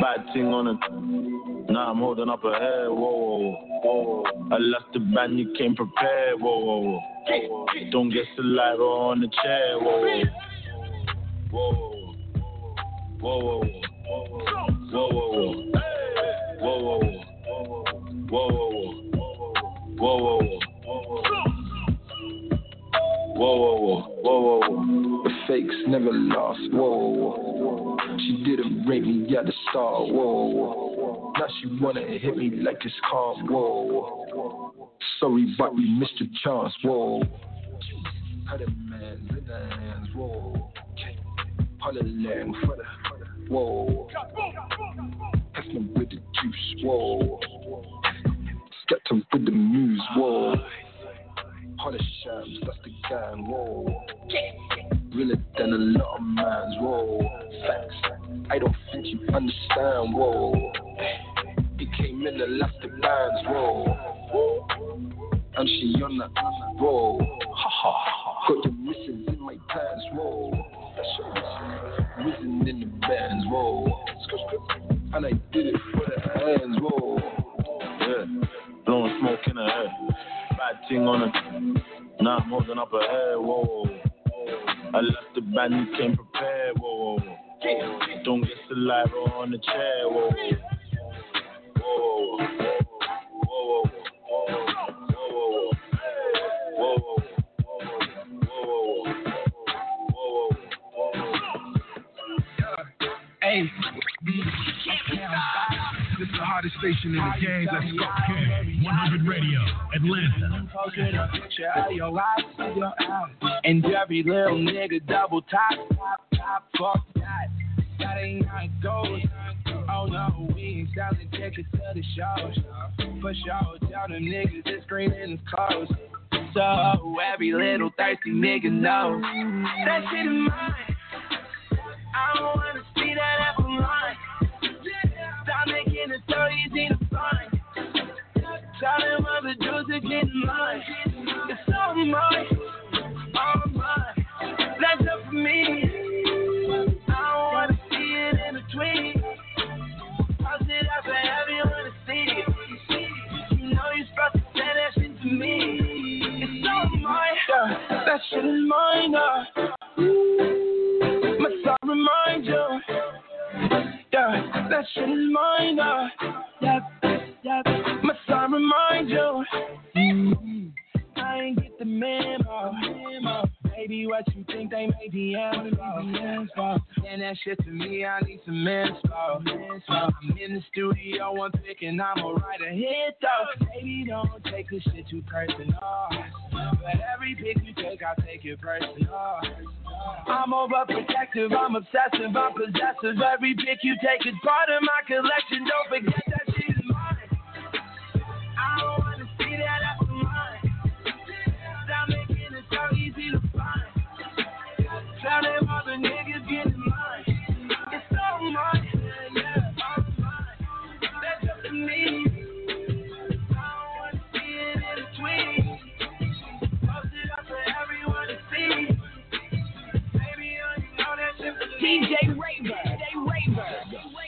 Bad thing on it. Now I'm holding up a hair. Whoa, whoa, whoa. I left the band, you came prepared. Whoa, whoa, whoa. Don't get saliva on the chair. Whoa, whoa, whoa, whoa, whoa, whoa, whoa, whoa, whoa, whoa, whoa, whoa, whoa, whoa. Whoa, whoa, whoa, whoa, whoa, whoa. The fakes never lost. Whoa, whoa. She didn't rate me at the start. Whoa, whoa. Now she wanna hit me like it's calm. Whoa. Sorry, but we missed your chance. Whoa. Had a man in her hands. Whoa. Hollerland for the. Whoa. Me with the juice. Whoa. Scatter with the muse. Whoa. Hotter shams, that's the gang, whoa. Realer than a lot of mans, whoa. Facts, I don't think you understand, whoa. He came in the left the bands, whoa. And she on the whoa. Ha ha. Got the misses in my pants, whoa. Risen in the bands, whoa. And I did it for the hands, whoa. Yeah, blowing smoke in the air. Bad thing on it. Now I'm holding up a hair. Whoa, I left the band, you came prepared. Whoa. Don't get saliva on the chair. Whoa, whoa, whoa, whoa, whoa, hottest station in the game. Let's go. K100 Radio, Atlanta. Get a picture of your eyes, and every little nigga double top, top, top, fuck that. That ain't how it goes. Oh no, we ain't selling tickets to the shows. For sure, tell them niggas this green and it's closed. So every little thirsty nigga knows that shit is mine. I don't wanna see that apple line. It's all mine, all mine. That's up for me. I don't wanna see it in between. I'll sit up for everyone to see. You know you're supposed to shit to me. It's all mine. That shit is mine. Uh. My song remind you. Yeah, that shit is mine. Uh. Yep, yep. My song remind you. Mm, I ain't get the memo. memo. Baby, what you think they made the info? And that shit to me, I need some info. I'm in the studio, I'm picking, I'ma write a hit though. Baby, don't take this shit too personal. But every pic you take, I take it personal. I'm overprotective, I'm obsessive, I'm possessive. Every pic you take is part of my collection. Don't forget that she's mine. I don't wanna see that after Tell them other niggas get in. It's all mine, yeah, yeah, all mine. That's up to me. I don't wanna see it in between. Post it up for everyone to see. Baby, you know that shit for DJ Raver, DJ Raver.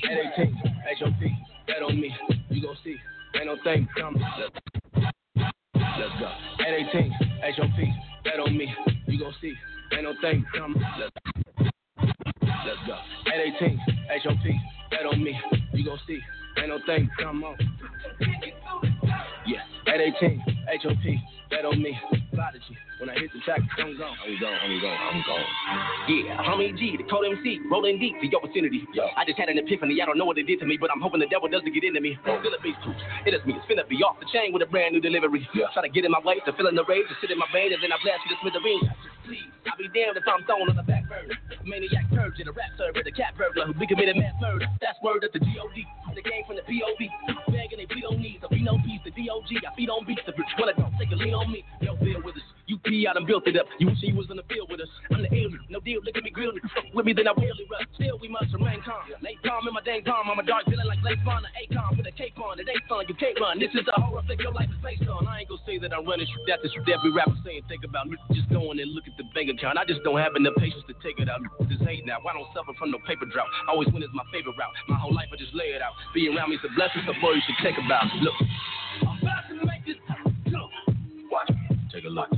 At 18, HOP, bet on me, you gon' see. Ain't no thing coming. Let's go. At 18, HOP, bet on me, you gon' see. Ain't no thing coming. Let's, let's go. At 18, HOP, bet on me, you gon' see. Ain't no thing come on. Yeah, at 18, HOP, bet on me. Prodigy. When I hit the track, I'm gone. I'm gone, I'm gone, I'm gone. Yeah, homie G, the code MC, rolling deep to your vicinity. I just had an epiphany, I don't know what it did to me, but I'm hoping the devil doesn't get into me. Still a beast troops, it is me, it's finna be off the chain with a brand new delivery. Try to get in my way, to fill in the rage, to sit in my vein, and then I blast you to smithereens. Please, I'll be damned if I'm thrown on the back burner. Maniac purge and a rap server, the cat burglar who be committed mass murder. That's word at the G.O.D. The game from the P.O.V. Begging they beat on knees, I be no peace, the D.O.G. I feed on beats, the bitch wanna don't take a lean on me. No deal with us. You P, I done built it up. You wish was in the field with us. I'm the alien, no deal. Look at me grilling. With me, then I really rush. Still, we must remain calm. Late calm in my dang calm. I'm a dark villain like Late Fawn, A-Con with a cape on. It ain't fun, you can't run. This is a horror flick your life is based on. I ain't gonna say that I'm running. Shoot that, to shoot every rapper saying, think about me. Just going and look at the bank account. I just don't have enough patience to take it out. This hate now. I don't suffer from no paper drought. Always win is my favorite route. My whole life I just lay it out. Being around me is a blessing, so boy, you should take about. Look. I'm about to make this jump. Watch me. Take a look,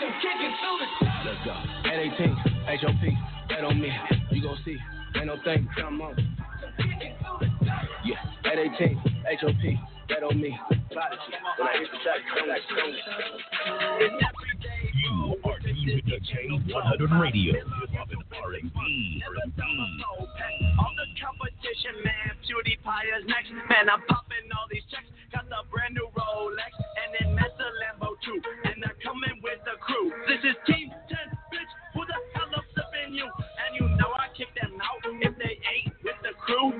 Let's go. At 18, HOP, bet on me. You gon' see. Ain't no thing, come on. Yeah, at 18, HOP, bet on me. You are to K100 Radio, R&B. All the competition, man. PewDiePie is next. Man, I'm popping all these checks. Got the brand new Rolex. And then Lambo. And they're coming with the crew. This is Team 10, bitch. Who the hell up you? And you know I kick them out if they ain't crew.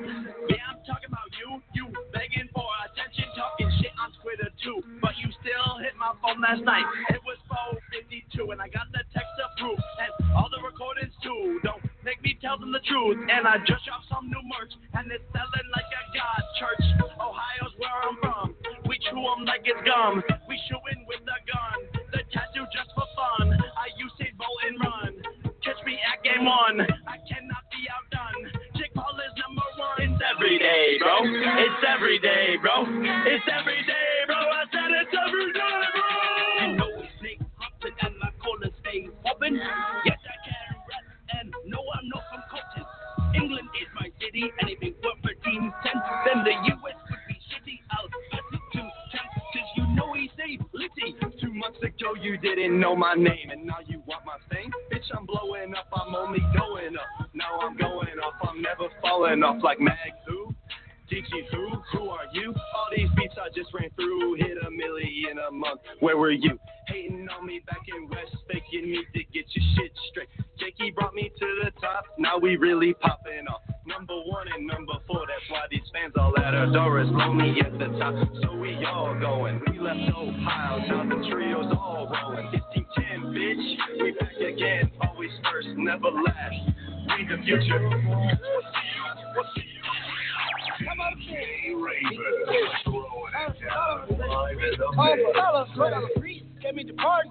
Yeah, I'm talking about you. You begging for attention, talking shit on Twitter too. But you still hit my phone last night. It was 452 and I got the text to proof. And all the recordings too. Don't make me tell them the truth. And I just dropped some new merch. And it's selling like a god church. Ohio's where I'm from. We chew 'em like it's gum. We shooting with the gun. The tattoo just for fun. I use it bolt and run. Catch me at game one. Day, bro. It's every day, bro. It's every day, bro. I said it's every day, bro. You know we stay Compton and my corner stays open. Yes, I can rap and no, I'm not from Compton. England is my city, and if it weren't for Team 10, then the US would be shitty. I'll pass it to cause you know he's a litty. Two months ago you didn't know my name, and now you want my fame. Bitch, I'm blowing up, I'm only going up. Now I'm going off, I'm never falling off like Mag just ran through hit a million a month. Where were you? Hating on me back in West, fake you need to get your shit straight. Jakey brought me to the top, now we really popping off. Number one and number four, that's why these fans all at our door is lonely at the top. So we all going. We left Ohio, now the trio's all rolling. 15 10, bitch. We back again, always first, never last. We the future. We'll see you. Oh, fellas, what up, priest? Get me the party.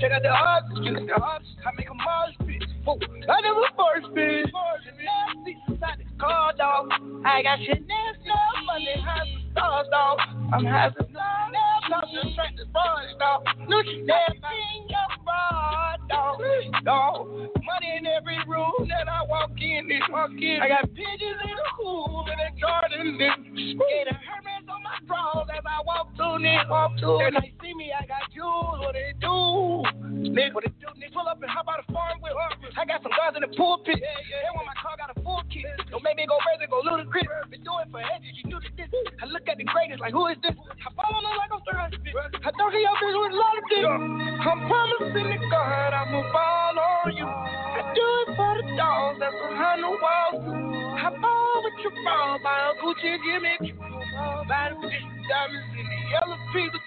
Check out the odds, get the odds. I make a Mars bitch. Whoa, I never force bitch. Nasty inside this car, dog. I got shit nasty, money, high stars, dog. I'm having no I'm just trying to boys, dog. Thing, your fraud, dog. Dog, money in every room that I walk in, this walk in. I got pigeons in the cool and a garden. Gator Hermes drawers as I walk through, Nick, walk through. And they see me, I got jewels, what they do? Nick, what they do? Nick, pull up and hop out a farm with I got some guys in the pulpit. Yeah, yeah. And when my car got a full kit, don't make me go crazy, go ludicrous. Been doing for edges, you knew that this. I look at the greatest, like who is this? I follow them like I'm throwing spit. I don't hear your bitch with a lot of dick. I'm promising to God I'ma fall on you. I do it for the dogs that's behind the walls. I ball with your ball, buy a Gucci, give me a Buy the big diamonds in the yellow people.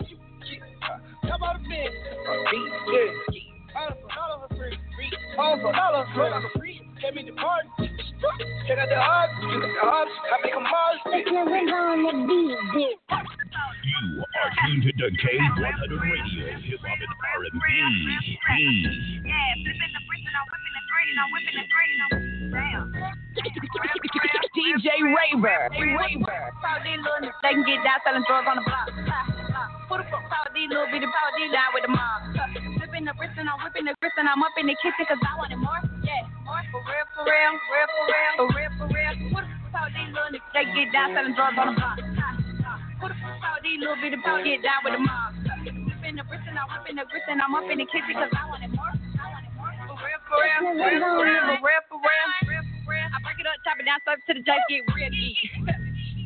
How about a bitch? Beat, yeah. Dollar for dollar for free. Dollar for dollar for free. Get me the party. Check out the odds. Check out the odds. I make them Mars. You are tuned to the K100 Radio, Hip Hop and R&B. Yeah, flipping the bricks and I'm whipping the three and I'm whipping the three. DJ Raver. They can get down selling drugs on the block. Who the fuck proud these little bitty proud these down with the mob? Flipping the bricks and I'm whipping the grits and I'm up in the kitchen cause I wanted more. Yeah, more for real, for real, real, for real, for real, for real. Who the fuck proud these little niggas, they get down selling drugs on the block? Who the fuck proud these little bitty proud get down with the mob? Flipping the bricks and I'm whipping the grits and I'm up in the kitchen cause I wanted more. For real, real, for real. I break it up, chop it down, serve it to the judge, get real deep.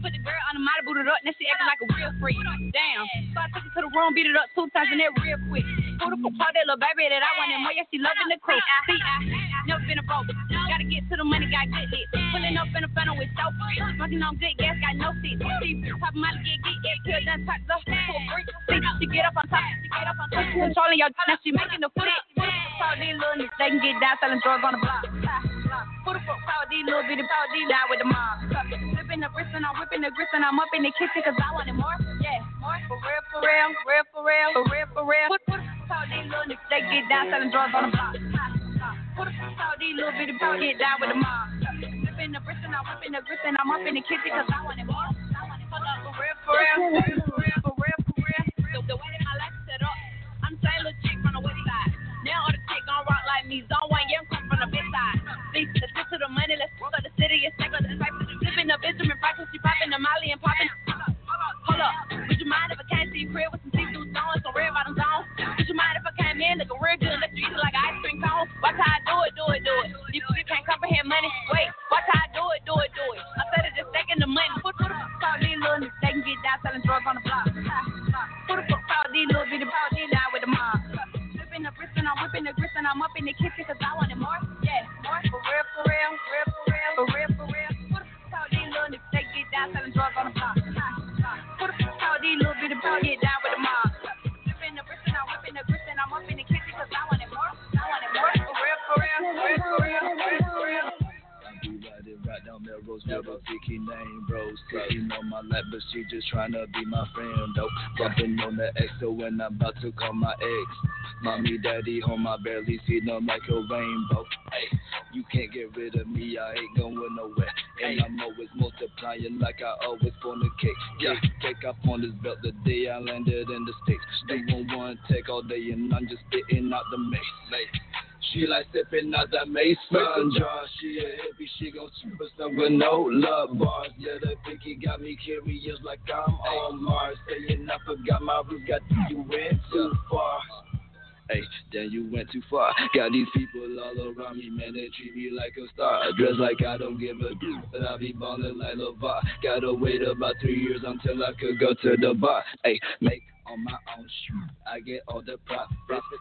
Put the girl on the model, booted up, now she acting like a real freak. Damn. So I took her to the room, beat it up two times, and that real quick. The fuck called little baby that I wanted more? Yeah, she loving the crew. See, I never been a broke. Gotta get to the money, got good hits. Pulling up in a funnel with soap. Smoking on good gas, got no seat. See, top of my get get get killed, done top up to a freak. See, she get up on top, she get up on top. Controlling your now she making the flip. Call these little niggas, they can get down selling drugs on the block. Who the fuck power these little bitty power these down with the mob? Flipping the bricks and I'm whipping the grits and I'm up in the kitchen cause I wanted more. Yeah, more for real, for real, real, for real, for real, for real. Who the power these little niggas, they get down selling drugs on the block. Who the power these little bitty power get down with the mob? Flipping the bricks and I'm whipping the grits and I'm up in the kitchen cause I wanted more. I wanted more. For real, for real, for real, for real, for real. The, way that my life set up, I'm little chick from the side. Now all the chick gon' rock like me. Zone one, yeah, I'm come from the big side. See, let's get to the money, let's fuck up the city stack up the pipe. Flipping the Benjamin Franklin, she popping the Molly and popping. Hold up, would you mind if I came to your crib with some see-through stones, some red bottoms on? Would you mind if I came in looking real good, let you eat it like ice cream cone? Watch how I do it, do it, do it. You, you can't comprehend money. Wait, watch how I do it, do it, do it. I said it just stacking the money. Put the fuck all these little niggas, they can get down selling drugs on the block. Who the fuck all these little bitty power, these I'm whipping the grits and I'm up in the kitchen cause I wanted more. Yeah, more for real, for real, real, for real, for real, for real. Who the fuck these little niggas, they get down selling drugs on the block? Who the fuck all these little bitty power, get down with the mob? Flipping the bricks and I'm whipping the grits and I'm up in the kitchen cause I wanted more. I wanted more for real, for real, for real, for real, real, for real. Right down Never picky name, bro. Sitting on my lap, but she just trying to be my friend, though. Bumping on the X, so when I'm about to call my ex. Mommy, daddy, home, I barely see them like a rainbow. Hey, you can't get rid of me, I ain't going nowhere. And I'm always multiplying like I always fornicate. Yeah, take up on this belt the day I landed in the States. Doing one take all day and I'm just spitting out the mace. She like sipping out that Mason jar. She a hippie, she gon' super some with no love bars. Yeah, the picky got me curious like I'm on Mars. Saying I forgot my roots, got you went too far. Hey, then you went too far. Got these people all around me, man, they treat me like a star. Dress like I don't give a damn, but I be ballin' like LaVar. Gotta wait about three years until I could go to the bar. Hey, make on my own shoe. I get all the props.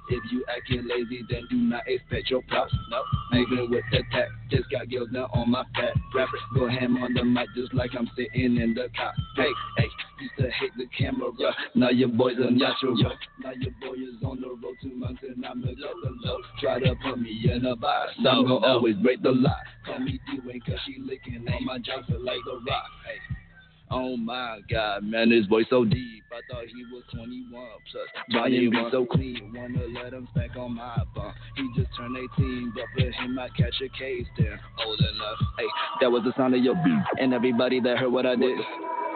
If you acting lazy, then do not expect your props. No, moving with the tech. Just got girls now on my fat rapper. Go ham on the mic just like I'm sitting in the cop. Hey, hey, used to hate the camera. Now your boy's a natural. Now your boy is on the road to mountain. I'm the get the low. Try to put me in a box. I'm gonna always break the lock. Call me D-Wayne cause she licking on my Johnson like a rock. Hey. Oh my God, man, his voice so deep. I thought he was 21 plus. Brian be so clean, wanna let him spank on my bum. He just turned 18, but for him I catch a case there. Old enough. Hey, that was the sound of your beat, and everybody that heard what I did.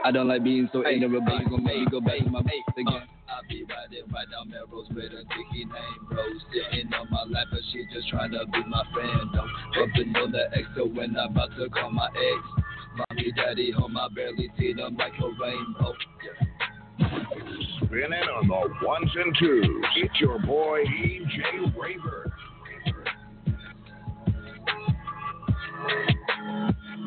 I don't like being so ignorant, but you gon' make me go back to my mates again. Uh. I be riding right down Melrose with a dicky name Rose. Sitting on my lap, but she just trying to be my friend. Don't bumping on the X, so when I'm about to call my ex. Mommy, daddy, oh, home, I barely see them like a rainbow. Spinning on the ones and twos. It's your boy, DJ Raver.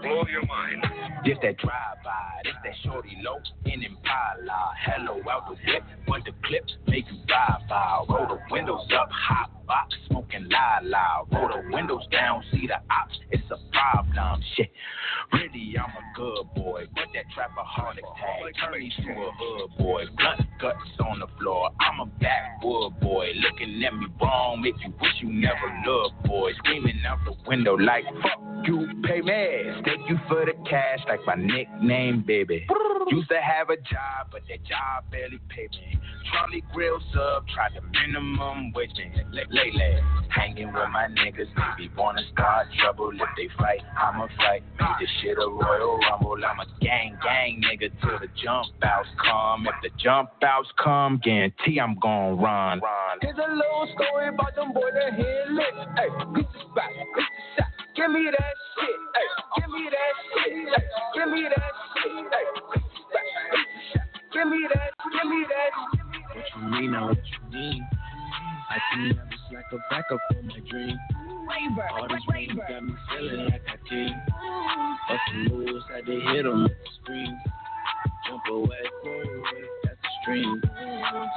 Blow your mind. This that drive-by, this that shorty low in Impala. Hello out the whip, want the clips, make you drive by. Roll the windows up, hot box, smoking la la. Roll the windows down, see the ops, it's a problem. Shit, really, I'm a good boy. Put that trapper heart tag, turn me to a hood boy. Blunt guts on the floor, I'm a backwood boy. Boy looking at me wrong, make you wish you never loved, boy. Screaming out the window like, fuck you, pay me. Thank you for the cash, like my nickname, baby. Used to have a job, but that job barely paid me. Charlie Grill sub, tried the minimum wage me. Lately, hanging with my niggas, maybe wanna start trouble. If they fight, I'ma fight. Make this shit a royal rumble. I'm a gang, gang nigga till the jump outs come. If the jump outs come, guarantee I'm gon' run. Here's a little story about them boys that hit lit. Hey, this is back, shot. Give me that shit. Hey, give me that shit. Hey, give me that shit. Hey, this is back, this is shot. Give me that, give me that. What you mean now? What you mean? I can never slack a backup for my dream. All these rings got me feeling like a king. Bustin' moves, had to hit 'em with the screen. Jump away, forward, that's the stream.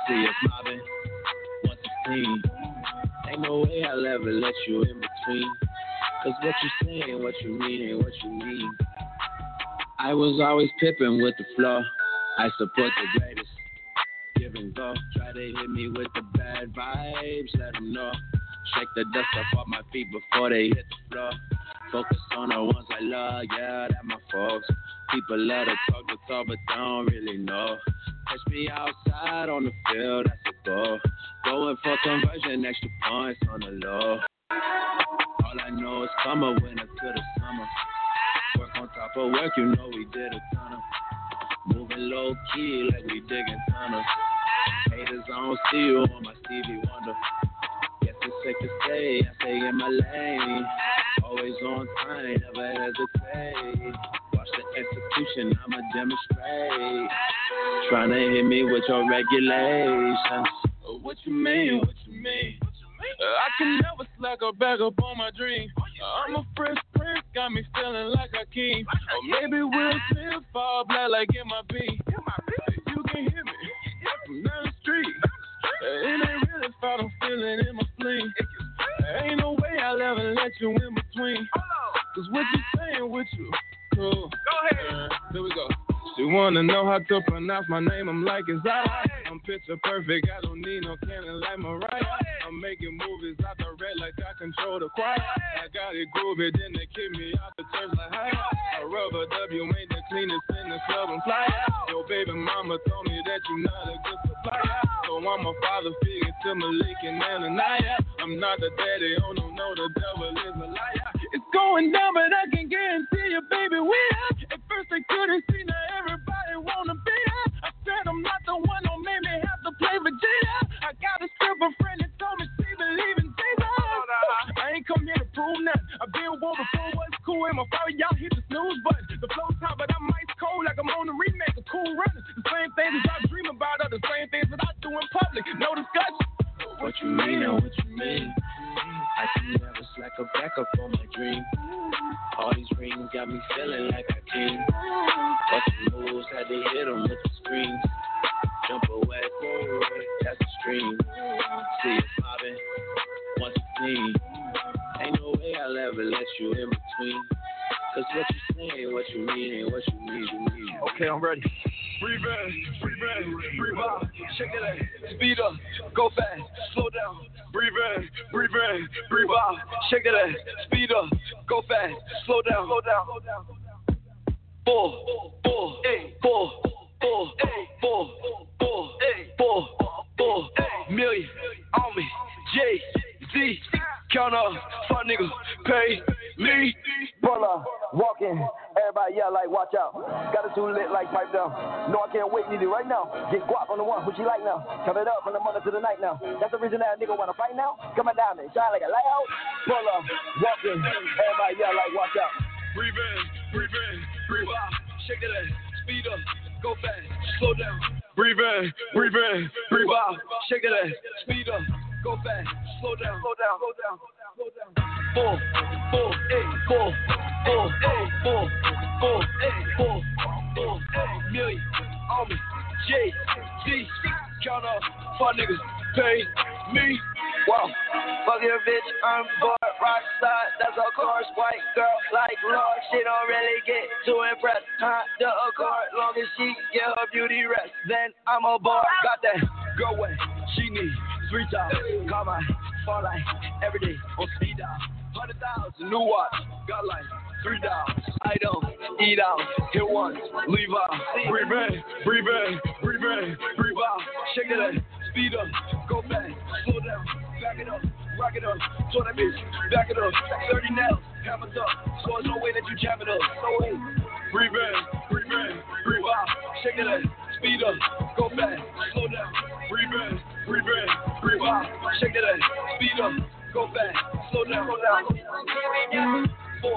See us mobbing, 116. Ain't no way I'll ever let you in between. Cause what you saying, what you mean, what you mean. I was always pippin' with the flow. I support the greatest. Give and go. Try to hit me with the bad vibes, let them know. Shake the dust off off my feet before they hit the floor. Focus on the ones I love, yeah, that my folks. People love to talk the talk, but don't really know. Catch me outside on the field, that's a goal. Going for conversion, extra points on the low. All I know is summer, winter to the summer. Work on top of work, you know we did a ton of. Moving low key like we digging tunnels. Haters, I don't see you on my Stevie Wonder. Guess it's safe to say I stay in my lane. Always on time, never hesitate. Watch the execution, I'ma demonstrate. Trying to hit me with your regulations. What you mean? What you mean? Uh, I can never slack or back up on my dream. Uh, I'm a fresh prince, got me feeling like a king. Or maybe we'll Smith fall black like in my MIB. You can hear me from down the street. Uh, it ain't really felt I'm feeling in my spleen. Ain't no way I'll ever let you in between. Cause what you saying with you? Cool. Go ahead. Uh, here we go. She wanna know how to pronounce my name. I'm like, is that I'm picture perfect, I don't need no cannon like Mariah. I'm making movies out the red like I control the choir. I got it groovy, then they kick me out the church like higher. A rubber W ain't the cleanest in the club and fly. Your baby mama told me that you're not a good supplier. So I'm a father figure to Malik and Ananiah. I'm not the daddy, oh no, no, the devil is a liar. It's going down, but I can guarantee you, baby, we up. At first I couldn't see, now everybody wanna be up. I said I'm not the one, don't make me have to play Vegeta. I got a stripper friend that told me she believe in Jesus. I ain't come here to prove nothing. I've been one before, what's cool, and my father, y'all hit the snooze button. The flow's hot, but I'm ice cold like I'm on the remake of Cool Runnings. The same things that I dream about are the same things that I do in public. No discussion. What you mean what you mean? I can never slack a back up on my dream. All these rings got me feeling like a king. Fucking moves, had to hit them with the screens. Jump away, forward, that's the stream. See it popping, once it's clean. Ain't no way I'll ever let you in between. Cause what you say ain't what you mean, ain't what you need, you need. Okay, I'm ready. Breathe in, breathe in, breathe out, shake it out, speed up, go fast, slow down. Breathe in, breathe in, breathe out, shake it out, speed up, go fast, slow down, slow down. Four, four, eight, down. No, I can't wait, need it right now. Get guap on the one, what you like now? Turn it up from the morning to the night now. That's the reason that a nigga wanna fight now. Come on down and shine like a lighthouse. Brother, walking, everybody yell like, watch out. Breathe in, breathe in, breathe out, shake it out, speed up, go fast, slow down. Breathe in, breathe in, breathe out, shake it out, speed up, go fast, slow down, slow down, slow down. Four, four, eight, four, four, eight, four, four, eight, four, eight, million on me, J, Z, count up, fuck niggas, pay me. Wow. Fuck your bitch, I'm bored. Rock star, that's of course. White girl like Lord, she don't really get too impressed. Huh? The accord, long as she get her beauty rest, then I'm aboard. Got that girl way, she need three times. Call my phone like every day on speed dial. Hundred thousand new watch, got like three dollars. I don't eat out, hit once, leave out. Breathe in, breathe in, breathe in, breathe out. Shake it up, speed up, go back, slow down, back it up. Rock it up, so that bitch, back it up. 30 nails, hammers up. So there's no way that you jam it up. No way. Breathe in, breathe in, breathe out. Shake it up, speed up, go back, slow down. Breathe in, breathe in, breathe out. Shake it up, speed up, go back, slow down, slow down. You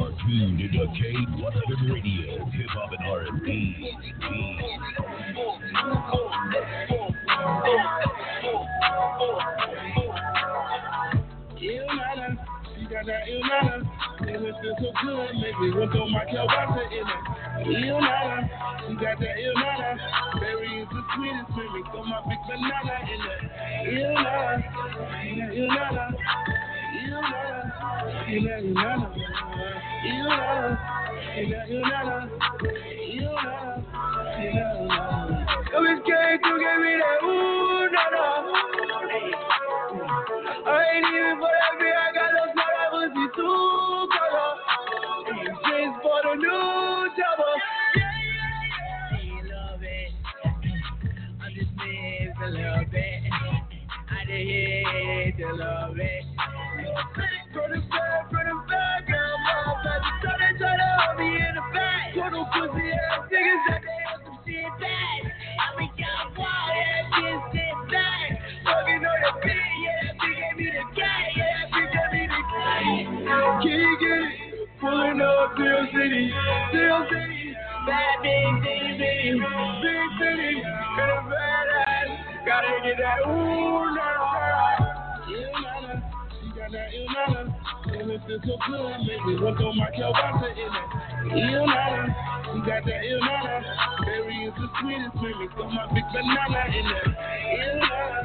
are tuned into K100 Radio, Hip Hop and R&B. Got that il nana. And it feels so good, make me want to my kielbasa in it. Il nana, she got that il nana. Berry is the sweetest, make me throw my big banana in it. Il nana, il nana. Il nana, il nana, Miss K, you gave me that ooh. I ain't even for that beer, I got those color pussy two color. Jeans for the new double. It. I just a little bit. I just hate to love it. From the back, from the back, my back. Try to try to hold me in the back. No pussy ass niggas that they have some shit back. I be got wild, yeah, shit sit back. Fucking on the beat, yeah, that bitch gave me the guy, yeah, that bitch gave me the guy. Can you get it? Pulling up Steel City, Steel City. Bad big city, city, big city. Got a bad ass, gotta get that ooh, nah, nah. And it feels so good, make me want to throw my kielbasa in it. Il nana, you got that il nana. Berry is the sweetest, make me throw my big banana in it. Il nana.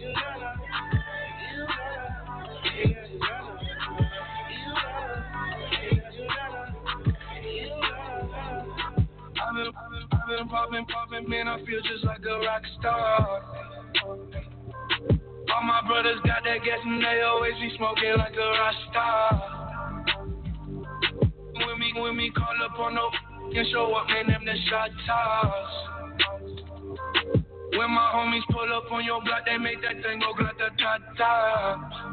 Il nana. Il man. I feel just like a rock star. All my brothers got that gas and they always be smoking like a star. When me, when me call up on no and show up, man, them the shot toss. When my homies pull up on your block, they make that thing go grata ta ta.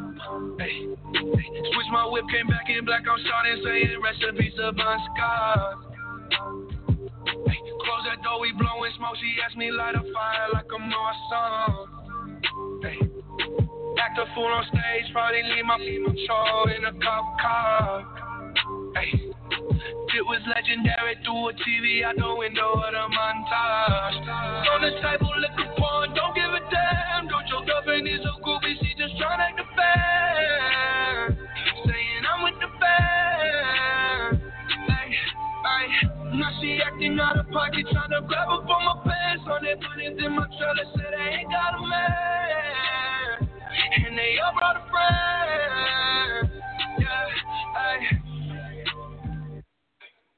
Hey. Switch my whip, came back in black, I'm starting saying recipes of Scott. Hey, close that door, we blowing smoke. She asked me light a fire like a Marsan. Hey, act a fool on stage, probably leave my show in a cop car. Hey, it was legendary through a TV out the window of the montage. On the table, liquor porn, don't give a damn. Don't your girlfriend is a groupie, she just tryna act the fan. Saying I'm with the fam. Like, I, now she acting out of pocket, trying to grab up on my pants. On their bunnies in my trailer, said I ain't got a man. And they all brought a friend. Yeah, I.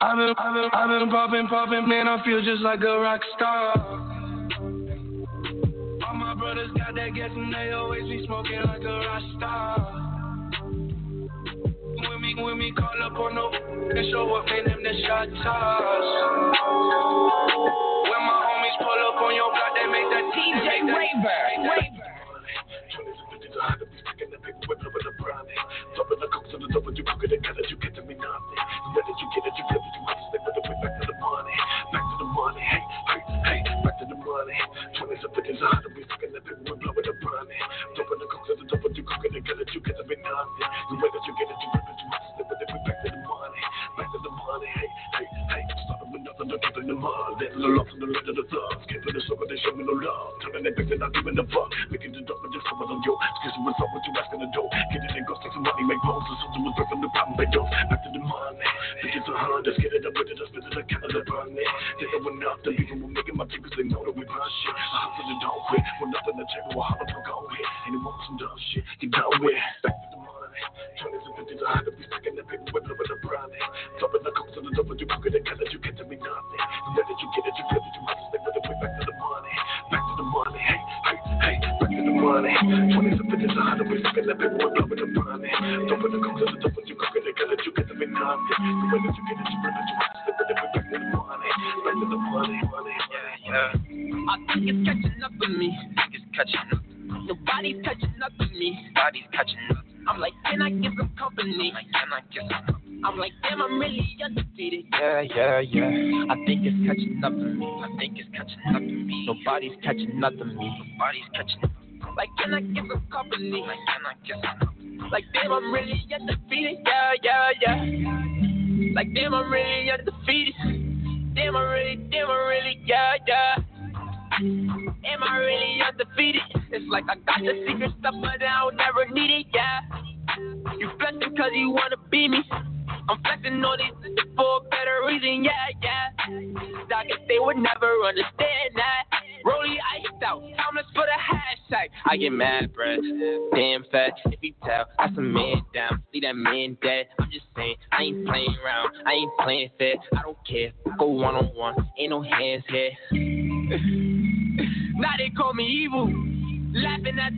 I've been, I've been, I've been popping, popping, man, I feel just like a rock star. All my brothers got that gas and they always be smoking like a rock star. When me, when me call up on no and show up, man, them the shot toss. When my homies pull up on your block, they make that DJ Raver. Raver. Top of the cooks on the top of you cook it, and you get to me nothing. Where did you get it? You it, you must step with the way back to the money. Back to the money, hey, hey, hey, back to the money. 20s and 50s, a hundred, we fucking the people, we blowing the money. Top of the cooks on the top of you cook it, and you get to me nothing. Where did you get it? You Letting the love from the left of the. Came to the circle, they show me no love. Turning their back, they're not giving a fuck. Making the dog, but just coming on yo. Excuse me, what's up, what you asking the door? Get it go, take some money, make poses. Something was breaking the problem, they don't. Back to the money. Bitches a hundred, get it up with it, I spit it, I count it, I burn it. They know the people were making my people, they know that we run shit. I hustle and don't quit. When nothing to check, we'll holler for go hit. Anyone some dumb shit, you done with. Money. 20s and 50s, a hundred, we stuck in the paper, with blowing the brownie. Top of the cooks on the top of you cook it, and cut it, you get to me nothing. Where did you get it? You flip it, you must stay with it, way back to the money. Back to the money, money, yeah, yeah. I think it's catching up with me. I think it's catching up. Nobody's catching up with me. Body's catching up. I'm like, can I get some company? Like, can I get some? I'm like, damn, I'm really undefeated. Yeah, yeah, yeah. I think it's catching up to me. I think it's catching up to me. Nobody's catching up to me. Nobody's catching up. Like, can I get some company? Like, can I get some? Like, damn, I'm really undefeated. Yeah, yeah, yeah. Like, damn, I'm really undefeated. Damn, I really, damn, I really, yeah, yeah. Am I really undefeated? It's like I got the secret stuff, but I don't never need it, yeah. You flexing cause you wanna be me. I'm flexing all these for a better reason, yeah, yeah. I guess they would never understand that. Rollie iced out, timeless for the hashtag. I get mad, bruh. Damn fat, if you tell, that's a man down. Leave that man dead. I'm just saying, I ain't playing around. I ain't playing fair. I don't care. Go one on one, ain't no hands here. now they call me evil. Laughing at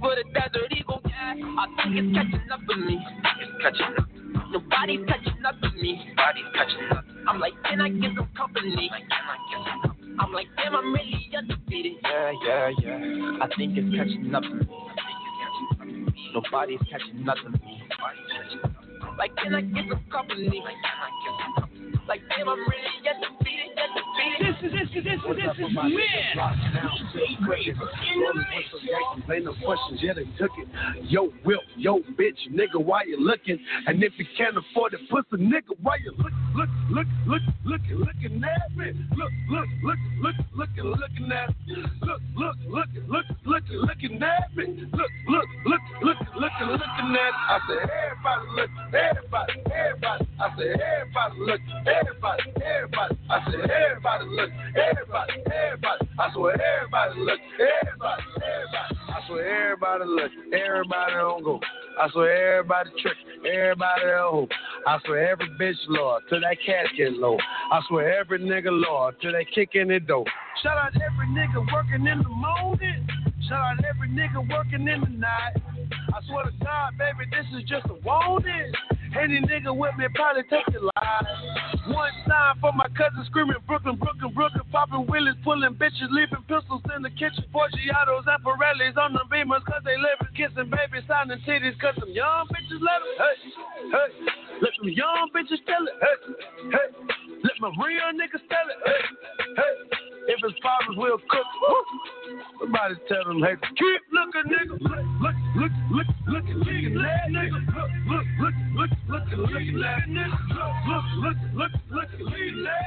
for the desert eagle. I think it's catching up with me. It's catching up. Nobody's catching up with me. Body's catching up. I'm like, can I get some company? Like, can I get some? I'm like, damn, I'm really undefeated. Yeah, yeah, yeah. I think it's catching up to me. I think it's catching up to me. Nobody's catching up to me. Nobody's catching up to me. Like, can I get some company? Like, can I get some company? Like, damn, I'm really undefeated. This is, this is, this is, this is man. In the mix. Ain't no questions, yeah, they took it. Yo, Wilt, yo, bitch, nigga, why you looking? And if you can't afford it, pussy nigga, why you look, look, look, look, looking, looking at me? Look, look, look, look, looking, looking at me. Look, look, look, look, looking, looking at me. Look, look, look, look, looking, looking at. I said, everybody look, everybody, everybody. I said, everybody look, everybody, everybody. I said, everybody look, everybody, everybody. I swear, everybody look, everybody, everybody. I swear, everybody look, everybody don't go. I swear everybody trick, everybody a hoe. I swear every bitch loyal till that get low. I swear every nigga loyal till they kick in the door. Shout out every nigga working in the morning. Shout out every nigga working in the night. I swear to God, baby, this is just a warning. Any nigga with me probably take your life. One time for my cousin screaming Brooklyn, Brooklyn, Brooklyn, popping willies, pulling bitches, leaving pistols in the kitchen. Forgiatos and Pirellis on the beamers, cause they living, kissing babies, signing titties, cause some young bitches let them. Hey, hey, let some young bitches tell it. Hey, hey, let my real niggas tell it. Hey, hey. If it's problems, we'll cook. Woo. Somebody tell them, hey, keep looking, nigga. Look, look, look, look, look, look, nigga. Look, look, look, look, look, look, nigga. Look, look, look, look, look,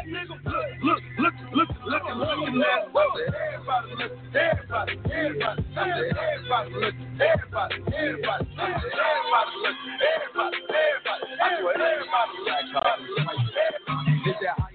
nigga. Look, look, look, look, look, look, that. Everybody look, everybody, everybody, everybody look, everybody, everybody, everybody look, everybody, everybody. Everybody everybody. This that higher level sun,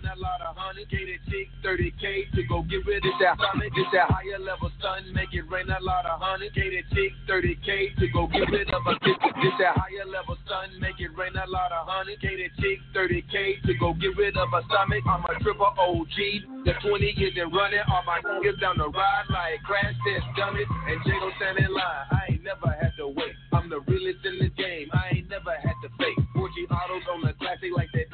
a lot of honey. Gated chick, 30k to go get rid of that honey. This that higher level sun, make it rain a lot of honey. Gated chick, 30k to go get rid of a this, this that higher level sun, make it rain a lot of honey. Gated chick, 30k to go get rid of a stomach. I'm a triple OG. The 20 isn't running. All my niggas down the ride like crash test dummies. And Jago stand in line. I ain't never had to wait. I'm the realest in the game. I ain't never had to fake. Forgiatos on the classic like that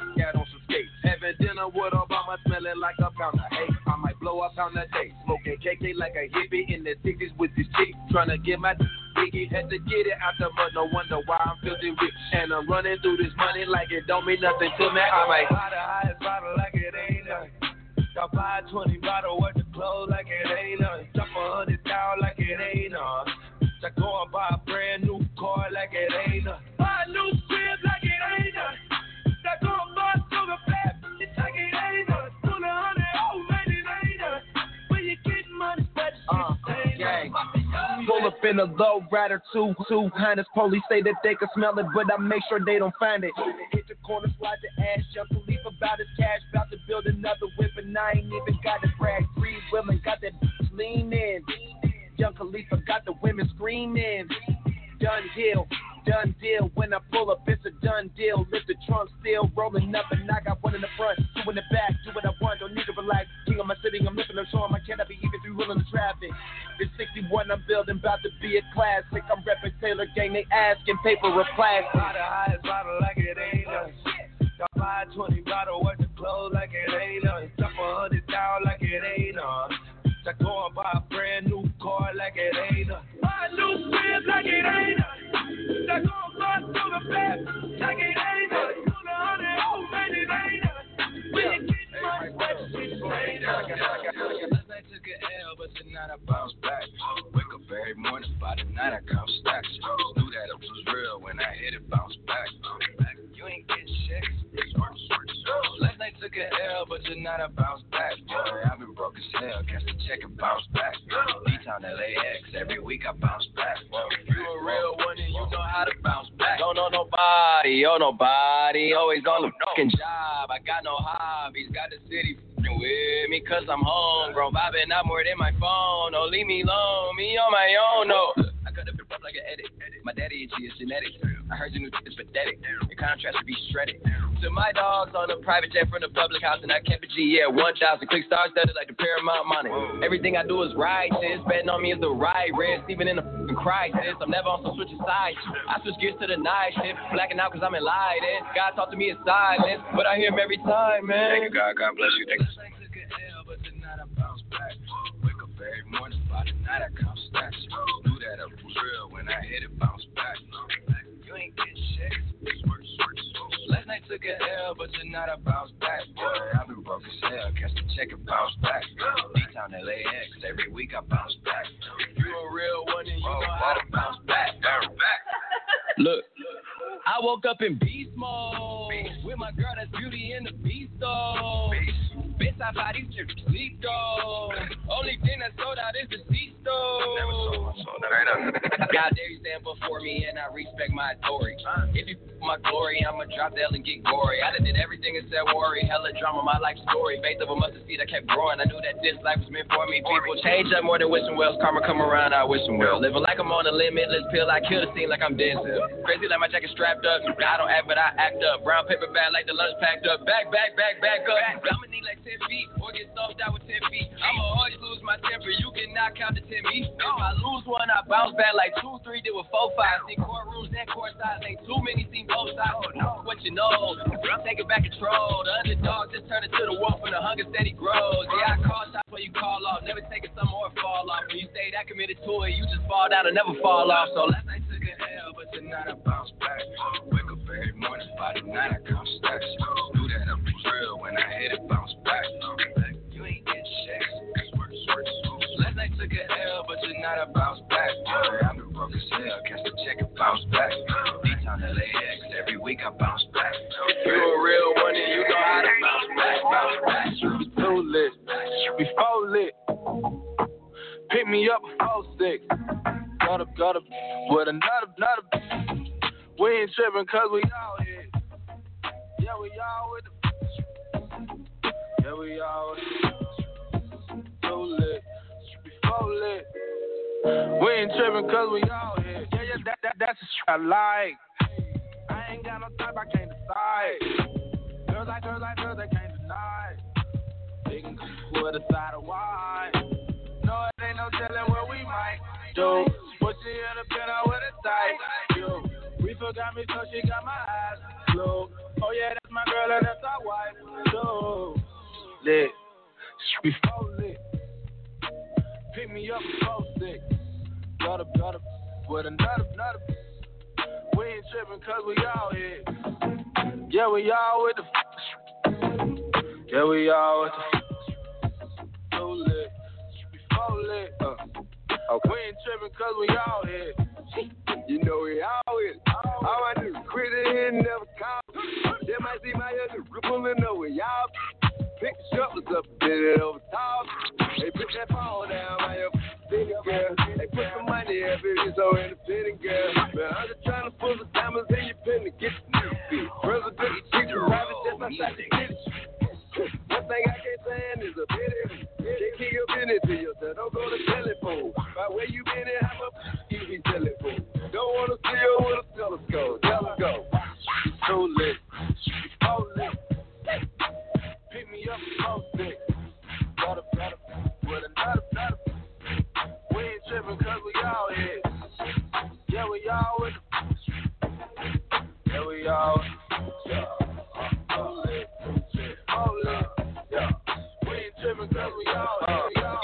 Having dinner with Obama, smelling like a pound of hate. I might blow up on the day. Smoking KK like a hippie in the 60s with this chick. Trying to get my Biggie had to get it out the mud. No wonder why I'm filthy rich. And I'm running through this money like it don't mean nothing to me. I might buy the highest bottle like it ain't nothing. Got buy a 20 bottle worth of clothes like it ain't nothing. Drop a hundred down like it ain't nothing. I go and buy a brand new car like it ain't nothing. Buy a new crib like it ain't nothing. I go and buy a silver flat Uh. Pull up in a low rider two, two hundreds. Police say that they can smell it, but I make sure they don't find it. Hit the corner, slide the ass, jump to leave about his cash, about to build another whip, and I ain't even got to brag. Free women got that lean in. Young Khalifa got the women screaming. Done deal, done deal. When I pull up, it's a done deal. Lift the trunk, still rolling up, and I got one in the front, two in the back. Do what I want, don't need to relax. King of my city, I'm lifting, I'm showing my can I be even through willing the traffic. This 61 I'm building, about to be a classic. I'm repping Taylor Gang, they asking paper or plastic. Buy the highest bottle like it ain't nothing. Got buy a 20 bottle worth of clothes like it ain't nothing. Drop a hundred like it ain't nothing. I go and buy a brand new car like it ain't nothing. Buy new crib like it ain't nothing. I go and buy silver bed back. Wake up every morning, by the night I count stacks. Knew that it was real when I hit it, bounce back. Last night took an L, but tonight I bounce back. Boy, I've been broke as hell, catch the check and bounce back. D-Town LAX, every week I bounce back. Boy, you a real one and you know how to bounce back. Don't know nobody, oh nobody, always on the fucking job. I got no hobbies, got the city with me cause I'm home, bro. Vibing out more than my phone. Oh, leave me alone, me on my own, no. Up like an edit. My daddy itchy is genetic. I heard your new is pathetic. Your contrast should be shredded. So my dogs on a private jet from the public house, and I kept a G, yeah, 1,000 click stars studded like the Paramount money. Everything I do is righteous. Betting on me is the right risk, even in a fucking crisis. I'm never on some switching sides. I switch gears to the night shift, blacking out cause I'm enlightened. God talk to me in silence, but I hear him every time, man. Thank you, God. God bless you. Thank you. Wake up every morning, by the night I count stacks. That it was real when I hit it, bounce back. You ain't getting shit. Last night took an L, but tonight I bounce back. Boy, I've been broke as hell, catch the check and bounce back. D-Town LAX, every week I bounce back. You a real one and you know how to bounce back. Bounce back. Look, I woke up in beast mode with my girl that's beauty in the beast though. Bitch, I buy these chips sleep though. Only thing that's sold out is the seat though. How dare you stand before me and I respect my authority? If you my glory, I'ma drop the L and get gory. I done did everything except worry. Hella drama, my life story. Faith of a mustard seed, I kept growing. I knew that this life was meant for me. People change up more than wishing wells. Karma come around, I wish them well. Living like I'm on a limitless pill. I kill the scene like I'm dancing. Crazy like my jacket strapped up. I don't act, but I act up. Brown paper bag like the lunch packed up. Back, back, back, back up. I'ma need like 10 feet or get stuffed out with 10 feet. I'ma always lose my temper. You cannot count to 10 me. If I lose one, I bounce back like 2, 3, did with 4, 5. See courtrooms and court sides. Ain't too many seen both sides. Oh, no. What you know, I'm taking back control. The underdog just turned into the wolf when the hunger steady grows. Yeah, I call shots when you call off. Never taking some more fall off. When you stay that committed to it, you just fall down and never fall off. So last night took an L, but tonight I bounce back. Wake up every morning, Friday night I count stacks. Knew that I'm real when I hit it, bounce back. You ain't get checks. Work, work, Last night took an L, but tonight I bounce back. I've been broke as hell, catch the check and bounce back. D-Town LAX, every week I bounce back. You a real one and you know how to bounce back, bounce back. Too lit, before lit. Pick me up before six. Got up, got up with another, another. We ain't tripping cause we out here. Yeah, we all with the. Yeah, we all with the. Too lit, before lit. We ain't tripping cause we out here. Yeah, yeah, that, that, that's shit I like. I ain't got no type, I can't decide. Girls like girls like girls, I can't deny. They can with a side of wine. No, it ain't no telling what we might do. Put you in a pen out with a tight. Yo, we forgot me, so she got my eyes closed. Oh yeah, that's my girl and that's our wife. So lit, before lit. Pick me up before six. Got got up with another, another. We ain't tripping cause we all here. Yeah, we all with the. Yeah, we all with the. So lit, before lit. Uh. Okay. We ain't tripping cause we all here. You know we all it. All I do is quit it and never call. They might see my other pulling over y'all. Pick the shovels up and did it over top. They put that phone down your finger, girl. They put some money up if you're so independent, girl. But I'm just trying to pull the diamonds in your pen to get the new feet. President, chicken, private, just outside the kitchen. One thing I can't stand is a pity. Can't keep your business to yourself. Don't go to telephone. Where you been and how much you be telephone. Don't wanna see you with a telescope. Tell her go. So lit, before lit. Pick me up before six. Got got up with another, another. We ain't tripping cause we all here. Yeah, we all with the. Yeah, we all. Yeah. Lit. Yeah. We ain't tripping cause we all here.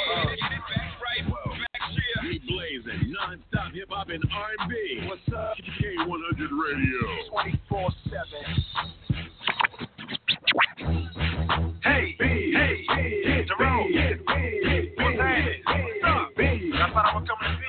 Non-stop hip hop and R&B. What's up? K100 Radio. 24 7. Hey, B, hey, hey, Jerome, what's happening? What's up? Y'all thought I was coming to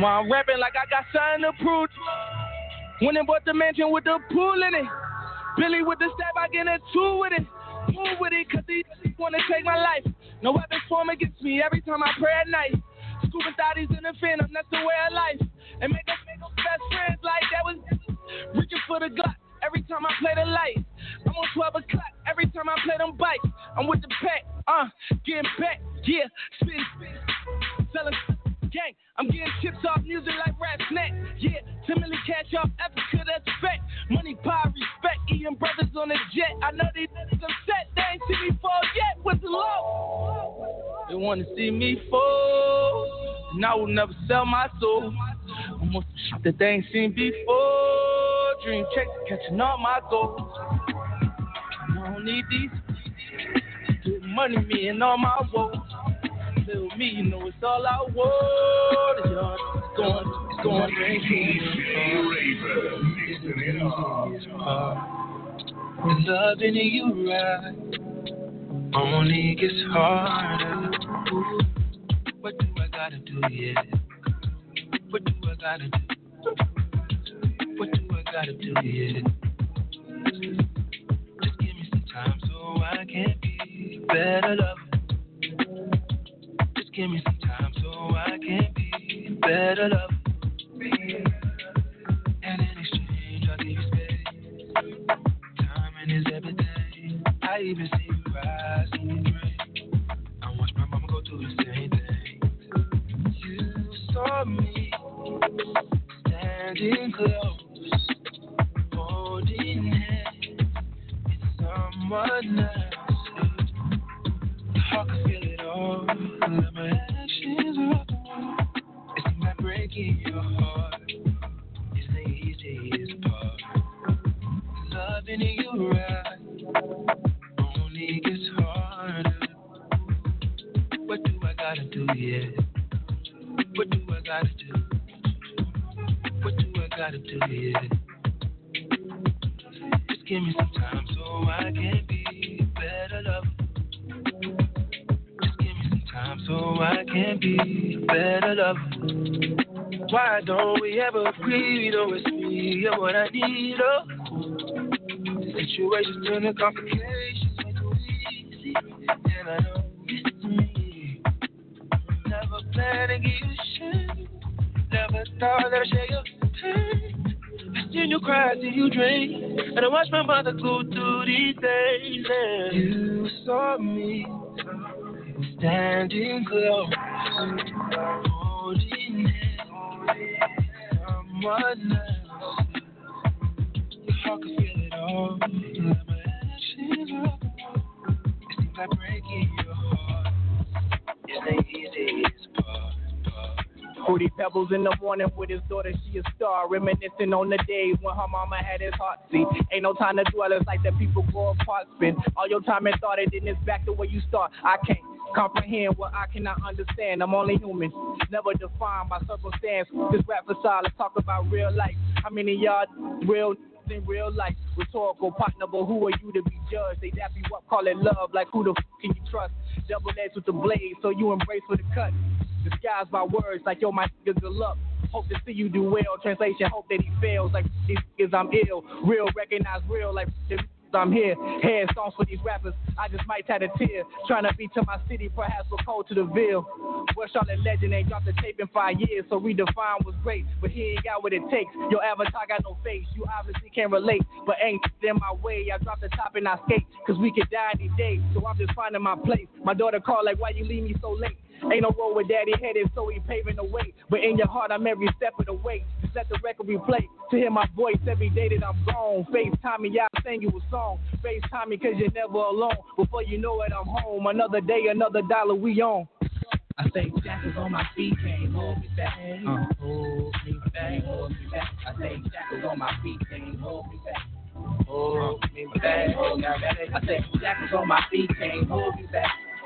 Why I'm rapping like I got something to prove. When they bought the mansion with the pool in it. Billy with the step, I get a two with it. Move with it, cause he wanna take my life. No weapons form against me every time I pray at night. They ain't seen before. Dream check, catching all my goals. I don't need these. Good money, me and all my woes little me, you know it's all I want. It's going, it's going, it's going. And loving you right only gets harder. What do I gotta do, yeah? What do I gotta do? What do I gotta do? Just give me some time so I can be better Just give me some time so I can be better. And in exchange, I'll give you space. Timing is everything. I even see. I watch my mama go through the same thing. You saw me standing close, holding hands with someone else. The can feel it all. My actions are seems like breaking your heart the easiest part. Loving you right only gets harder. What do I gotta do, yeah? What do I gotta do? Gotta do, yeah? Just give me some time so I can be better love time so I can be better lover. Why don't we ever agree? Know it's me, you're what I need. Oh, situations turn to complications way too easy, and I know it's me. Never give you shit. Never thought that I'd share your pain. I seen you cry, see you drain, and I watch my mother go through these days. And you saw me standing close, holding someone else. Your heart can feel it all. My actions are It seems like breaking pebbles in the morning with his daughter, she a star. Reminiscing on the days when her mama had his heart. See, ain't no time to dwell, it's like that people go apart. Spend all your time and thought, and then it's back to where you start. I can't comprehend what I cannot understand. I'm only human, never defined by circumstance. This rap facade, let's talk about real life. How many y'all real in real life? Rhetorical partner, but who are you to be judged? They dap you up, call it love, like who the f can you trust? Double edged with the blade, so you embrace for the cut. Disguised by words like yo, my nigga, good luck. Hope to see you do well. Translation, hope that he fails. Like these niggas, I'm ill. Real, recognize real. Like I'm here. Head songs for these rappers. I just might have a tear. Trying to be to my city, perhaps we're cold to the Ville. West Charlotte legend ain't dropped a tape in five years, so redefine was great. But he ain't got what it takes. Your avatar got no face. You obviously can't relate, but ain't in my way. I drop the top and I skate, cause we could die any day. So I'm just finding my place. My daughter called like, why you leave me so late? Ain't no road where daddy headed, so he paving the way. But in your heart, I'm every step of the way. Just let the record replay. To hear my voice every day that I'm gone. FaceTime me, y'all sing you a song. FaceTime me, cause you're never alone. Before you know it, I'm home. Another day, another dollar, we on. I say shackles on my feet, can't hold me back. Uh. Hold me back, hold me back. I say shackles on my feet, can't hold me back. Hold me back, hold me back. I say shackles on my feet, can't hold me back.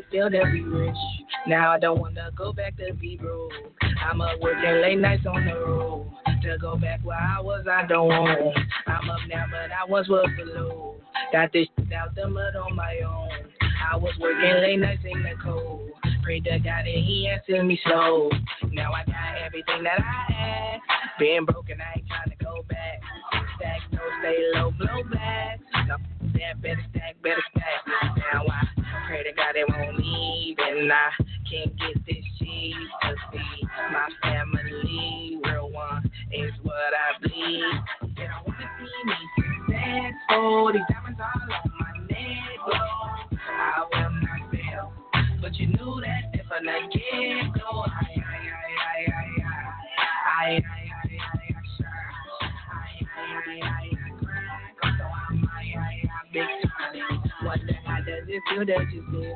it feel to be rich? Now I don't wanna go back to be broke. I'm up working late nights on the road. To go back where I was, I don't want. I'm up now, but I once was below. Got this shit out the mud on my own. I was working late nights in the cold. Prayed to God and He answered me slow. Now I got everything that I had. Been broken, I ain't trying to go back. Stack no, stay low, blow back. No, that better stack, better stack. Now I pray to God it won't leave, and I can't get this cheese to see my family. Real one is what I bleed. They don't wanna see me successful. These diamonds all on my neck, glow. I will not fail, but you knew that if I let it go, I, I, I, I, I, I, I, I, Big that. you're that you did.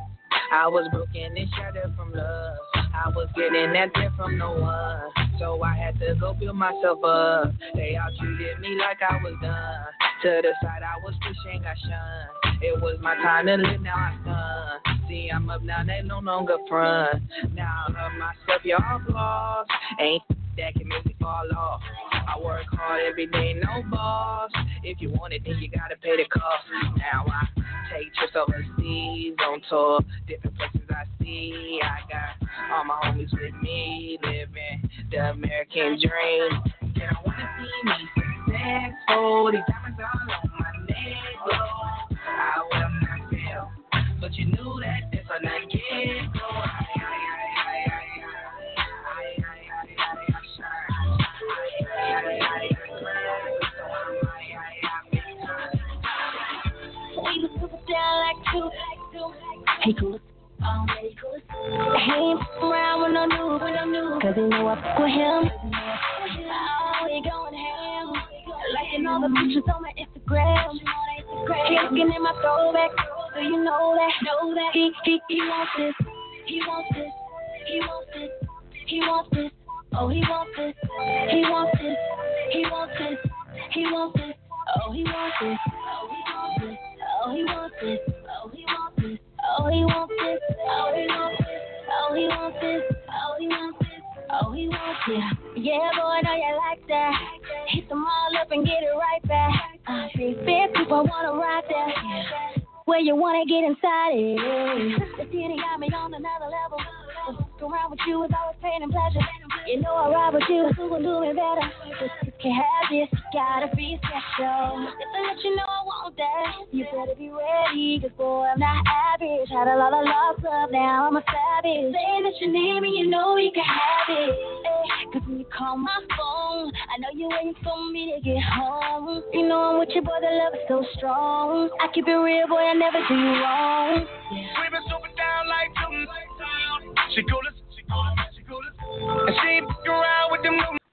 I was broken and shattered from love. I was getting that tip from no one. So I had to go build myself up. They all treated me like I was done. To the side I was pushing, I shunned. It was my time to live, now I'm done. See, I'm up now, they no longer front. Now I love myself, y'all flaws. Ain't that can make me fall off. I work hard every day, no boss. If you want it, then you gotta pay the cost. Now I take trips overseas on tour, different places I see. I got all my homies with me, living the American dream. And I wanna see me successful. These diamonds all on my neck, glow. I will not fail, but you knew that if I let it go, I, I, I, Um. He ain't around when I'm new, when I'm new. Cause he know I fuck with him. Oh, he ham. Liking all the pictures on my Instagram. My throwback. You know that. He, he, he wants this. He wants this. He wants this. He wants this. Oh, he wants this. He wants this. He wants this. Oh, he wants this. Oh, he wants this. Oh, he wants this. Oh, he wants this. Oh, he wants this. Oh, he wants this. Oh, he wants this. Oh, he wants it. Yeah, boy, know you like that. Hit them all up and get it right back. Uh, big big people wanna ride there. Where you wanna get inside it. City got me on another level. Around with you is always pain and pleasure. You know I ride with you, who will do me better? Just can't have this, gotta be special. If I let you know I want that, you better be ready. Cause boy, I'm not average. Had a lot of love love, now I'm a savage. Say that you need me, you know you can have it. Ay, Cause when you call my phone, I know you waiting for me to get home. You know I'm with you, boy, the love is so strong. I keep it real, boy, I never do you wrong. We been super down like two. She coolest, she coolest, she coolest. And she ain't around with them